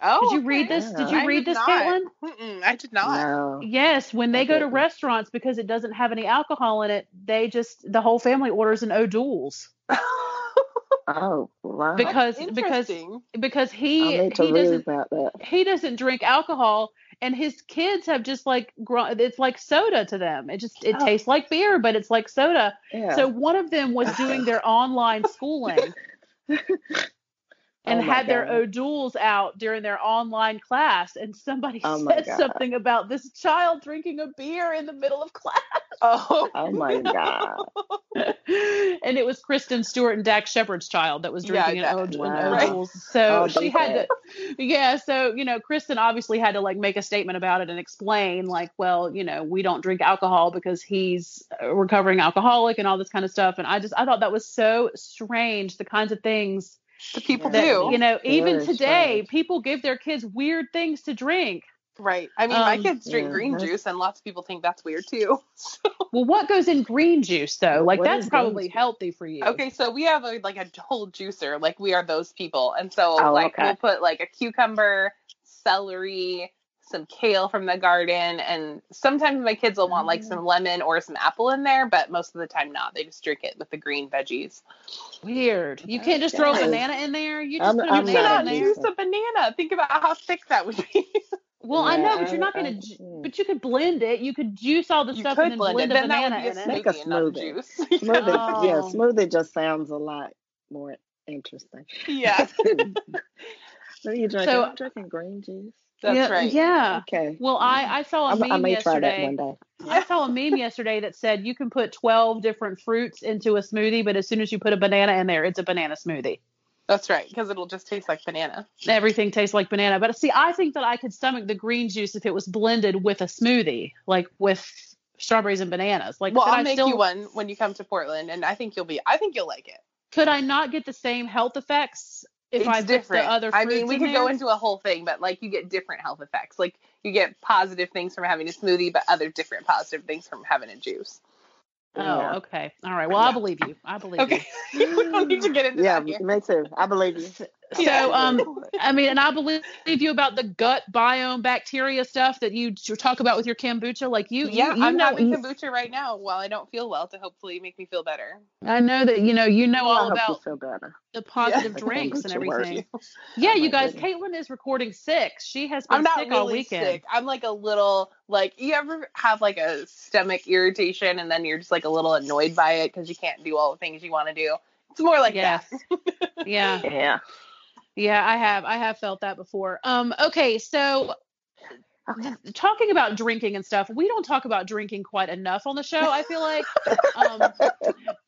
Oh, Did you read this? Did you I read did this, not. Caitlin? Mm-mm, I did not. No. Yes, when they I go to didn't. restaurants because it doesn't have any alcohol in it, they just the whole family orders an O'Doul's Oh, wow. because because because he he doesn't about that. he doesn't drink alcohol and his kids have just like grown it's like soda to them. It just it Oh. tastes like beer, but it's like soda. Yeah. So one of them was doing their online schooling Oh and Oh had their God. O'Doul's out during their online class, and somebody Oh said something about this child drinking a beer in the middle of class. Oh. Oh my God. and it was Kristen Stewart and Dax Shepard's child that was drinking that- an, o- an Wow. O'Doul's. So Oh, she had that. to, yeah. So you know, Kristen obviously had to like make a statement about it and explain, like, well, you know, we don't drink alcohol because he's a recovering alcoholic and all this kind of stuff. And I just I thought that was so strange, the kinds of things The people that do. you know, even Very today, strange. people give their kids weird things to drink. Right. I mean, my Um, kids drink Yeah, green that's- juice, and lots of people think that's weird too. Well, what goes in green juice though? Like What that's probably healthy for you. Okay, so we have a, like a whole juicer. Like we are those people, and so Oh, like okay. we'll put like a cucumber, celery, some kale from the garden, and sometimes my kids will want like Mm. some lemon or some apple in there, but most of the time not. They just drink it with the green veggies. Weird. You can't just throw a banana in there. You just I'm- put a I'm You not banana in a there. juice a banana. Think about how thick that would be. Well, I know, but you're not gonna. I- ju-. But you could blend it. You could juice all the you stuff could and then blend, blend, it. a Then banana would in it. Make a smoothie and not smoothie. juice. Smoothie, yeah, Oh. smoothie just sounds a lot more interesting. yeah, what are you drinking? So- I'm drinking green juice. That's yeah, right. Yeah. Okay. Well, I I saw a I'm- meme I may try that yesterday. one day. I saw a meme yesterday that said you can put 12 different fruits into a smoothie, but as soon as you put a banana in there, it's a banana smoothie. That's right, because it'll just taste like banana. Everything tastes like banana. But see, I think that I could stomach the green juice if it was blended with a smoothie, like with strawberries and bananas. Like, well, I'll I make still, you one when you come to Portland, and I think you'll be. I think you'll like it. Could I not get the same health effects if it's I different. the other I mean, we in could go into a whole thing, but like you get different health effects. Like you get positive things from having a smoothie, but other different positive things from having a juice. Oh, Yeah. okay. All right. Well, I believe you. I believe Okay, we don't need to get into Yeah, that here. me too. I believe you. you. So, um, I mean, and I believe you about the gut biome bacteria stuff that you talk about with your kombucha. Like you, yeah, you, you I'm know, having kombucha right now while I don't feel well to hopefully make me feel better. I know that you know you know I all about feel the positive The drinks and kombucha works. everything. Yeah, Oh you guys, goodness. Caitlin is recording sick. She has been I'm not sick all really weekend. sick. I'm like a little like you ever have like a stomach irritation and then you're just like a little annoyed by it because you can't do all the things you want to do. It's more like Yes. that. Yeah, Yeah. Yeah, I have, I have felt that before. Um, okay, so talking about drinking and stuff, we don't talk about drinking quite enough on the show. I feel like, um,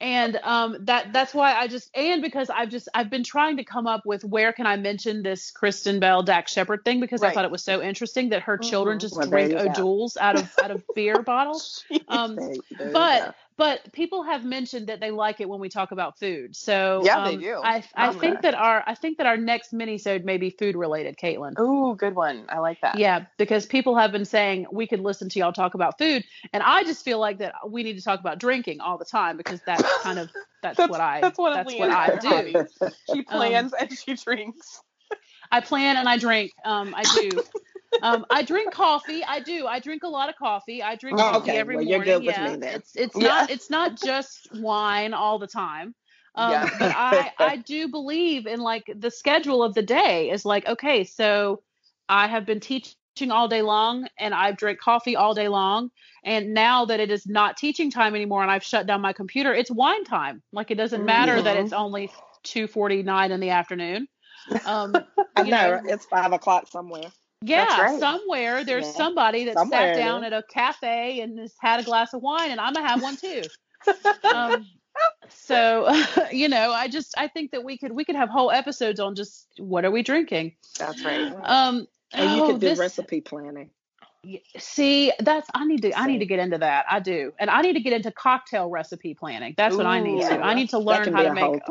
and um, that that's why I just and because I've just I've been trying to come up with where can I mention this Kristen Bell Dax Shepard thing because I thought it was so interesting that her children Mhm. just Well, drink. O'Doul's out of out of beer bottles. Um, There- there you but. But people have mentioned that they like it when we talk about food. So Yeah, they um, do. I I think that our I think that our next minisode may be food related, Caitlin. Ooh, good one. I like that. Yeah, because people have been saying we could listen to y'all talk about food, and I just feel like that we need to talk about drinking all the time because that's kind of that's, That's- what I that's of that's what I do. She plans and she drinks. I plan and I drink. Um, I do. um, I drink coffee. I do. I drink a lot of coffee. I drink Oh, coffee okay. every Well, morning. you're good with yeah, me then. it's it's Yeah. not it's not just wine all the time. Um, Yeah. but I I do believe in like the schedule of the day is like okay, so I have been teaching all day long and I've drank coffee all day long. And now that it is not teaching time anymore and I've shut down my computer, it's wine time. Like it doesn't matter that Mhm. it's only 2:49 in the afternoon. Um, I know know, it's five o'clock somewhere. Yeah, right. somewhere there's Yeah. somebody that Somewhere sat down at a cafe and has had a glass of wine, and I'm gonna have one too. um, so you know, I just I think that we could we could have whole episodes on just what are we drinking. That's right. Um, Or you oh, could do this- recipe planning. See, that's I need to I need to get into that. I do, and I need to get into cocktail recipe planning. That's what I need to. I need to learn how to make.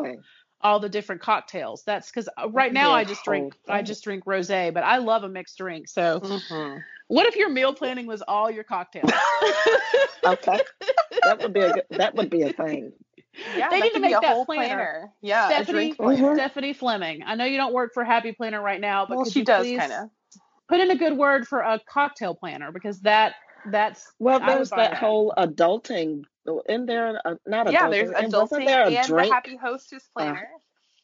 All the different cocktails. That's because right now be a I just drink whole I just drink rosé, but I love a mixed drink. So Mhm. what if your meal planning was all your cocktails? Okay, that would be a good, that would be a thing. Yeah, They need to make that whole planner. Yeah, a Stephanie, drink planner. Stephanie Fleming. I know you don't work for Happy Planner right now, but Well, she does kind of. put in a good word for a cocktail planner because that that's Well, there's that that. whole adulting. In there, uh, not adulting. Yeah, there's and wasn't adulting there a and drink? the Happy Hostess planner.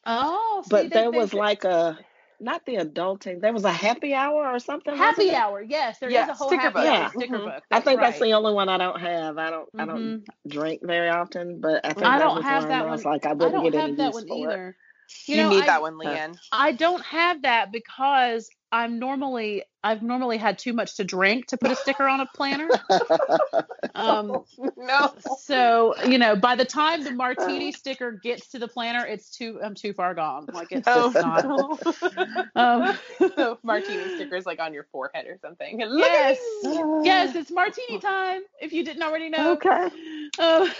oh, see, but they- there they- was like a not the adulting. There was a happy hour or something. happy wasn't there? hour. Yes, there is Yeah, a whole sticker happy book. hour Yeah. sticker Mhm. book. I think that's the only one I don't have. I don't. I don't Mhm. drink very often, but I think I that don't was have one that I was like I I wouldn't don't get any that use one for it. either. You, know, need I, that one, Leanne. I don't have that because I'm normally I've normally had too much to drink to put a sticker on a planner. Um, no. so you know, by the time the martini sticker gets to the planner, it's too I'm too far gone. Like it's Oh, just not. no. Um, so martini stickers like on your forehead or something. Yes, yes, it's martini time. If you didn't already know. okay. Oh,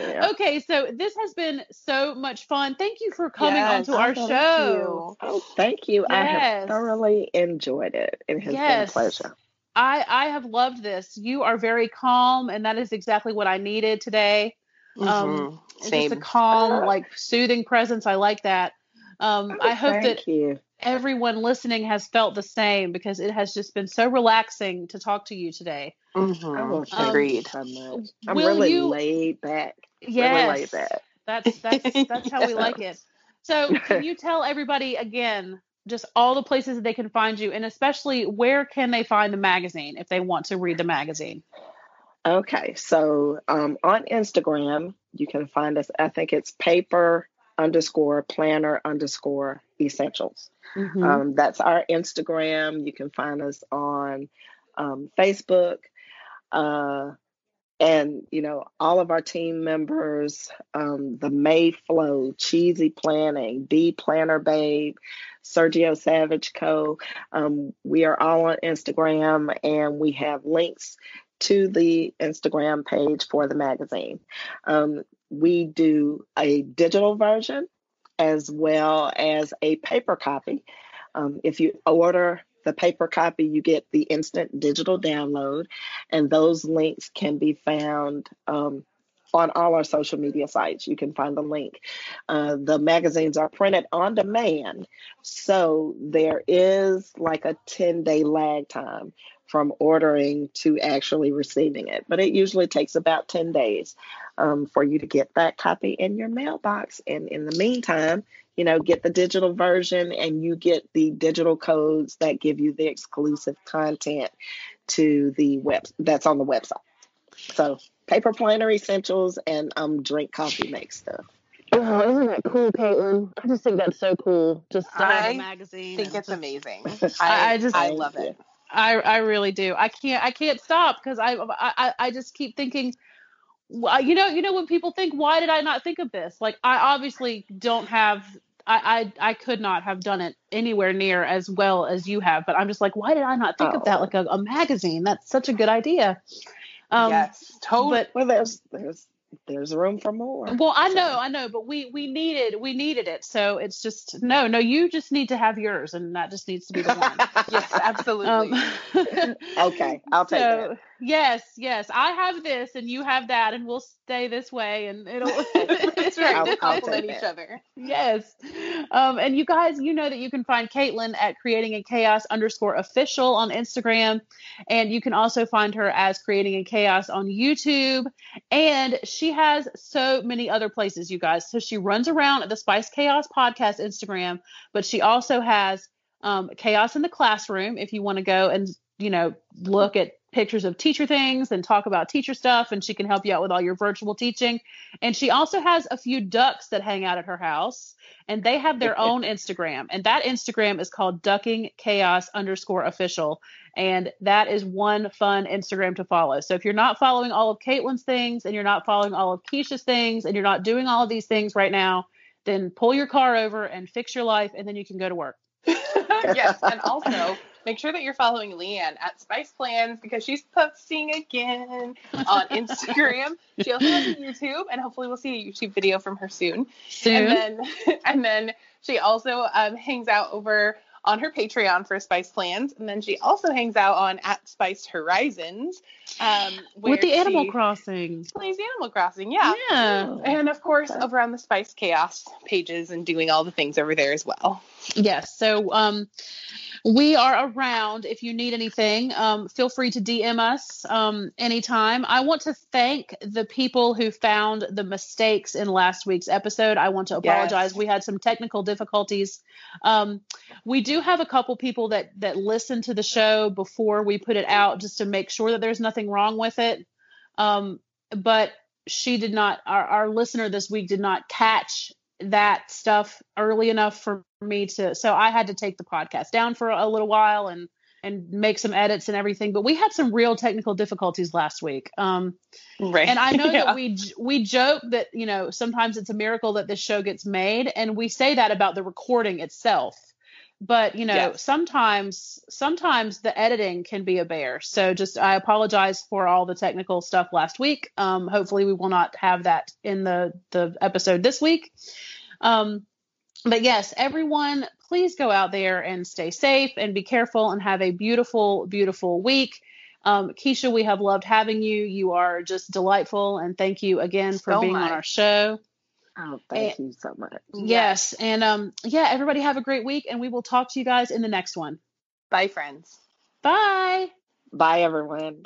Yeah. okay, so this has been so much fun. Thank you for coming Yes, onto our thank show. Oh, thank you. I have thoroughly enjoyed it. It has Yes. been a pleasure. I I have loved this. You are very calm, and that is exactly what I needed today. Um, Mhm. It's Same. Just a calm, like soothing presence. I like that. Um, I hope Thank that you. everyone listening has felt the same because it has just been so relaxing to talk to you today. Mhm. Oh, thank you Agreed. so much. I'm will really you- laid back. Yes, Really laid back. that's that's that's how we like it. So, can you tell everybody again just all the places that they can find you, and especially where can they find the magazine if they want to read the magazine? Okay, so um, on Instagram, you can find us. I think it's paper underscore planner underscore essentials. Mhm. Um, that's our Instagram. You can find us on um, Facebook. Uh, and, you know, all of our team members, um, the Mayflow, Cheesy Planning, B Planner Babe, Sergio Savage Co. Um, we are all on Instagram and we have links to the Instagram page for the magazine. Um, we do a digital version as well as a paper copy. Um, if you order the paper copy, you get the instant digital download, and those links can be found um, on all our social media sites. You can find the link. Uh, the magazines are printed on demand, so there is like a 10 day lag time from ordering to actually receiving it. But it usually takes about 10 days um, for you to get that copy in your mailbox. And in the meantime, you know, get the digital version and you get the digital codes that give you the exclusive content to the web that's on the website. So paper planner essentials and um drink coffee make stuff. Oh, isn't that cool, Caitlin? I just think that's so cool. Just to have I a magazine. think it's just- amazing. I- I, I just- I love it. I I really do. I can't I can't stop because I, I I just keep thinking. wh- You know, you know when people think, why did I not think of this? Like I obviously don't have. I, I I could not have done it anywhere near as well as you have, but I'm just like, why did I not think of that? Oh. Like a, a magazine. That's such a good idea. Um, yes, totally. But Well, there's there's there's room for more. well, I So- know, I know, but we we needed we needed it. So it's just no, no. You just need to have yours, and that just needs to be the one. yes, absolutely. Um, Okay, I'll take so, that. Yes, yes. I have this and you have that and we'll stay this way and it'll That's right. I'll- They I'll complement take each other. yes. Um, and you guys, you know that you can find Caitlin at creating in chaos underscore official on Instagram. And you can also find her as creating in chaos on YouTube. And she has so many other places, you guys. So she runs around at the Spiced Chaos podcast Instagram, but she also has um, chaos in the classroom if you want to go and, you know, look at pictures of teacher things and talk about teacher stuff. And she can help you out with all your virtual teaching. And she also has a few ducks that hang out at her house and they have their own Instagram. And that Instagram is called ducking chaos underscore official. And that is one fun Instagram to follow. So if you're not following all of Caitlin's things and you're not following all of Keisha's things and you're not doing all of these things right now, then pull your car over and fix your life and then you can go to work. yes, and also make sure that you're following Leanne at Spice Plans because she's posting again on Instagram. she also has a YouTube, and hopefully we'll see a YouTube video from her soon. Soon. And then, and then she also um, hangs out over on her Patreon for Spice Plans, and then she also hangs out on at Spice Horizons um, with the Animal Crossing. plays Animal Crossing. Yeah. Yeah. And of course, over on the Spiced Chaos pages and doing all the things over there as well. Yes. So um, we are around if you need anything. Um, feel free to DM us um, anytime. I want to thank the people who found the mistakes in last week's episode. I want to Yes. apologize. We had some technical difficulties. Um, we do have a couple people that that listen to the show before we put it out just to make sure that there's nothing wrong with it. Um, but she did not. Our, our listener this week did not catch that stuff early enough for me to so I had to take the podcast down for a little while and and make some edits and everything but we had some real technical difficulties last week um Right. and I know Yeah. that we we joke that you know sometimes it's a miracle that this show gets made and we say that about the recording itself but you know Yes. sometimes sometimes the editing can be a bear so just i apologize for all the technical stuff last week um hopefully we will not have that in the the episode this week um but yes everyone please go out there and stay safe and be careful and have a beautiful beautiful week um, Keisha, we have loved having you. You are just delightful, and thank you again for So being on our show. Oh, thank you so much. Yes, and um, yeah, everybody have a great week, and we will talk to you guys in the next one. Bye, friends. Bye. Bye, everyone.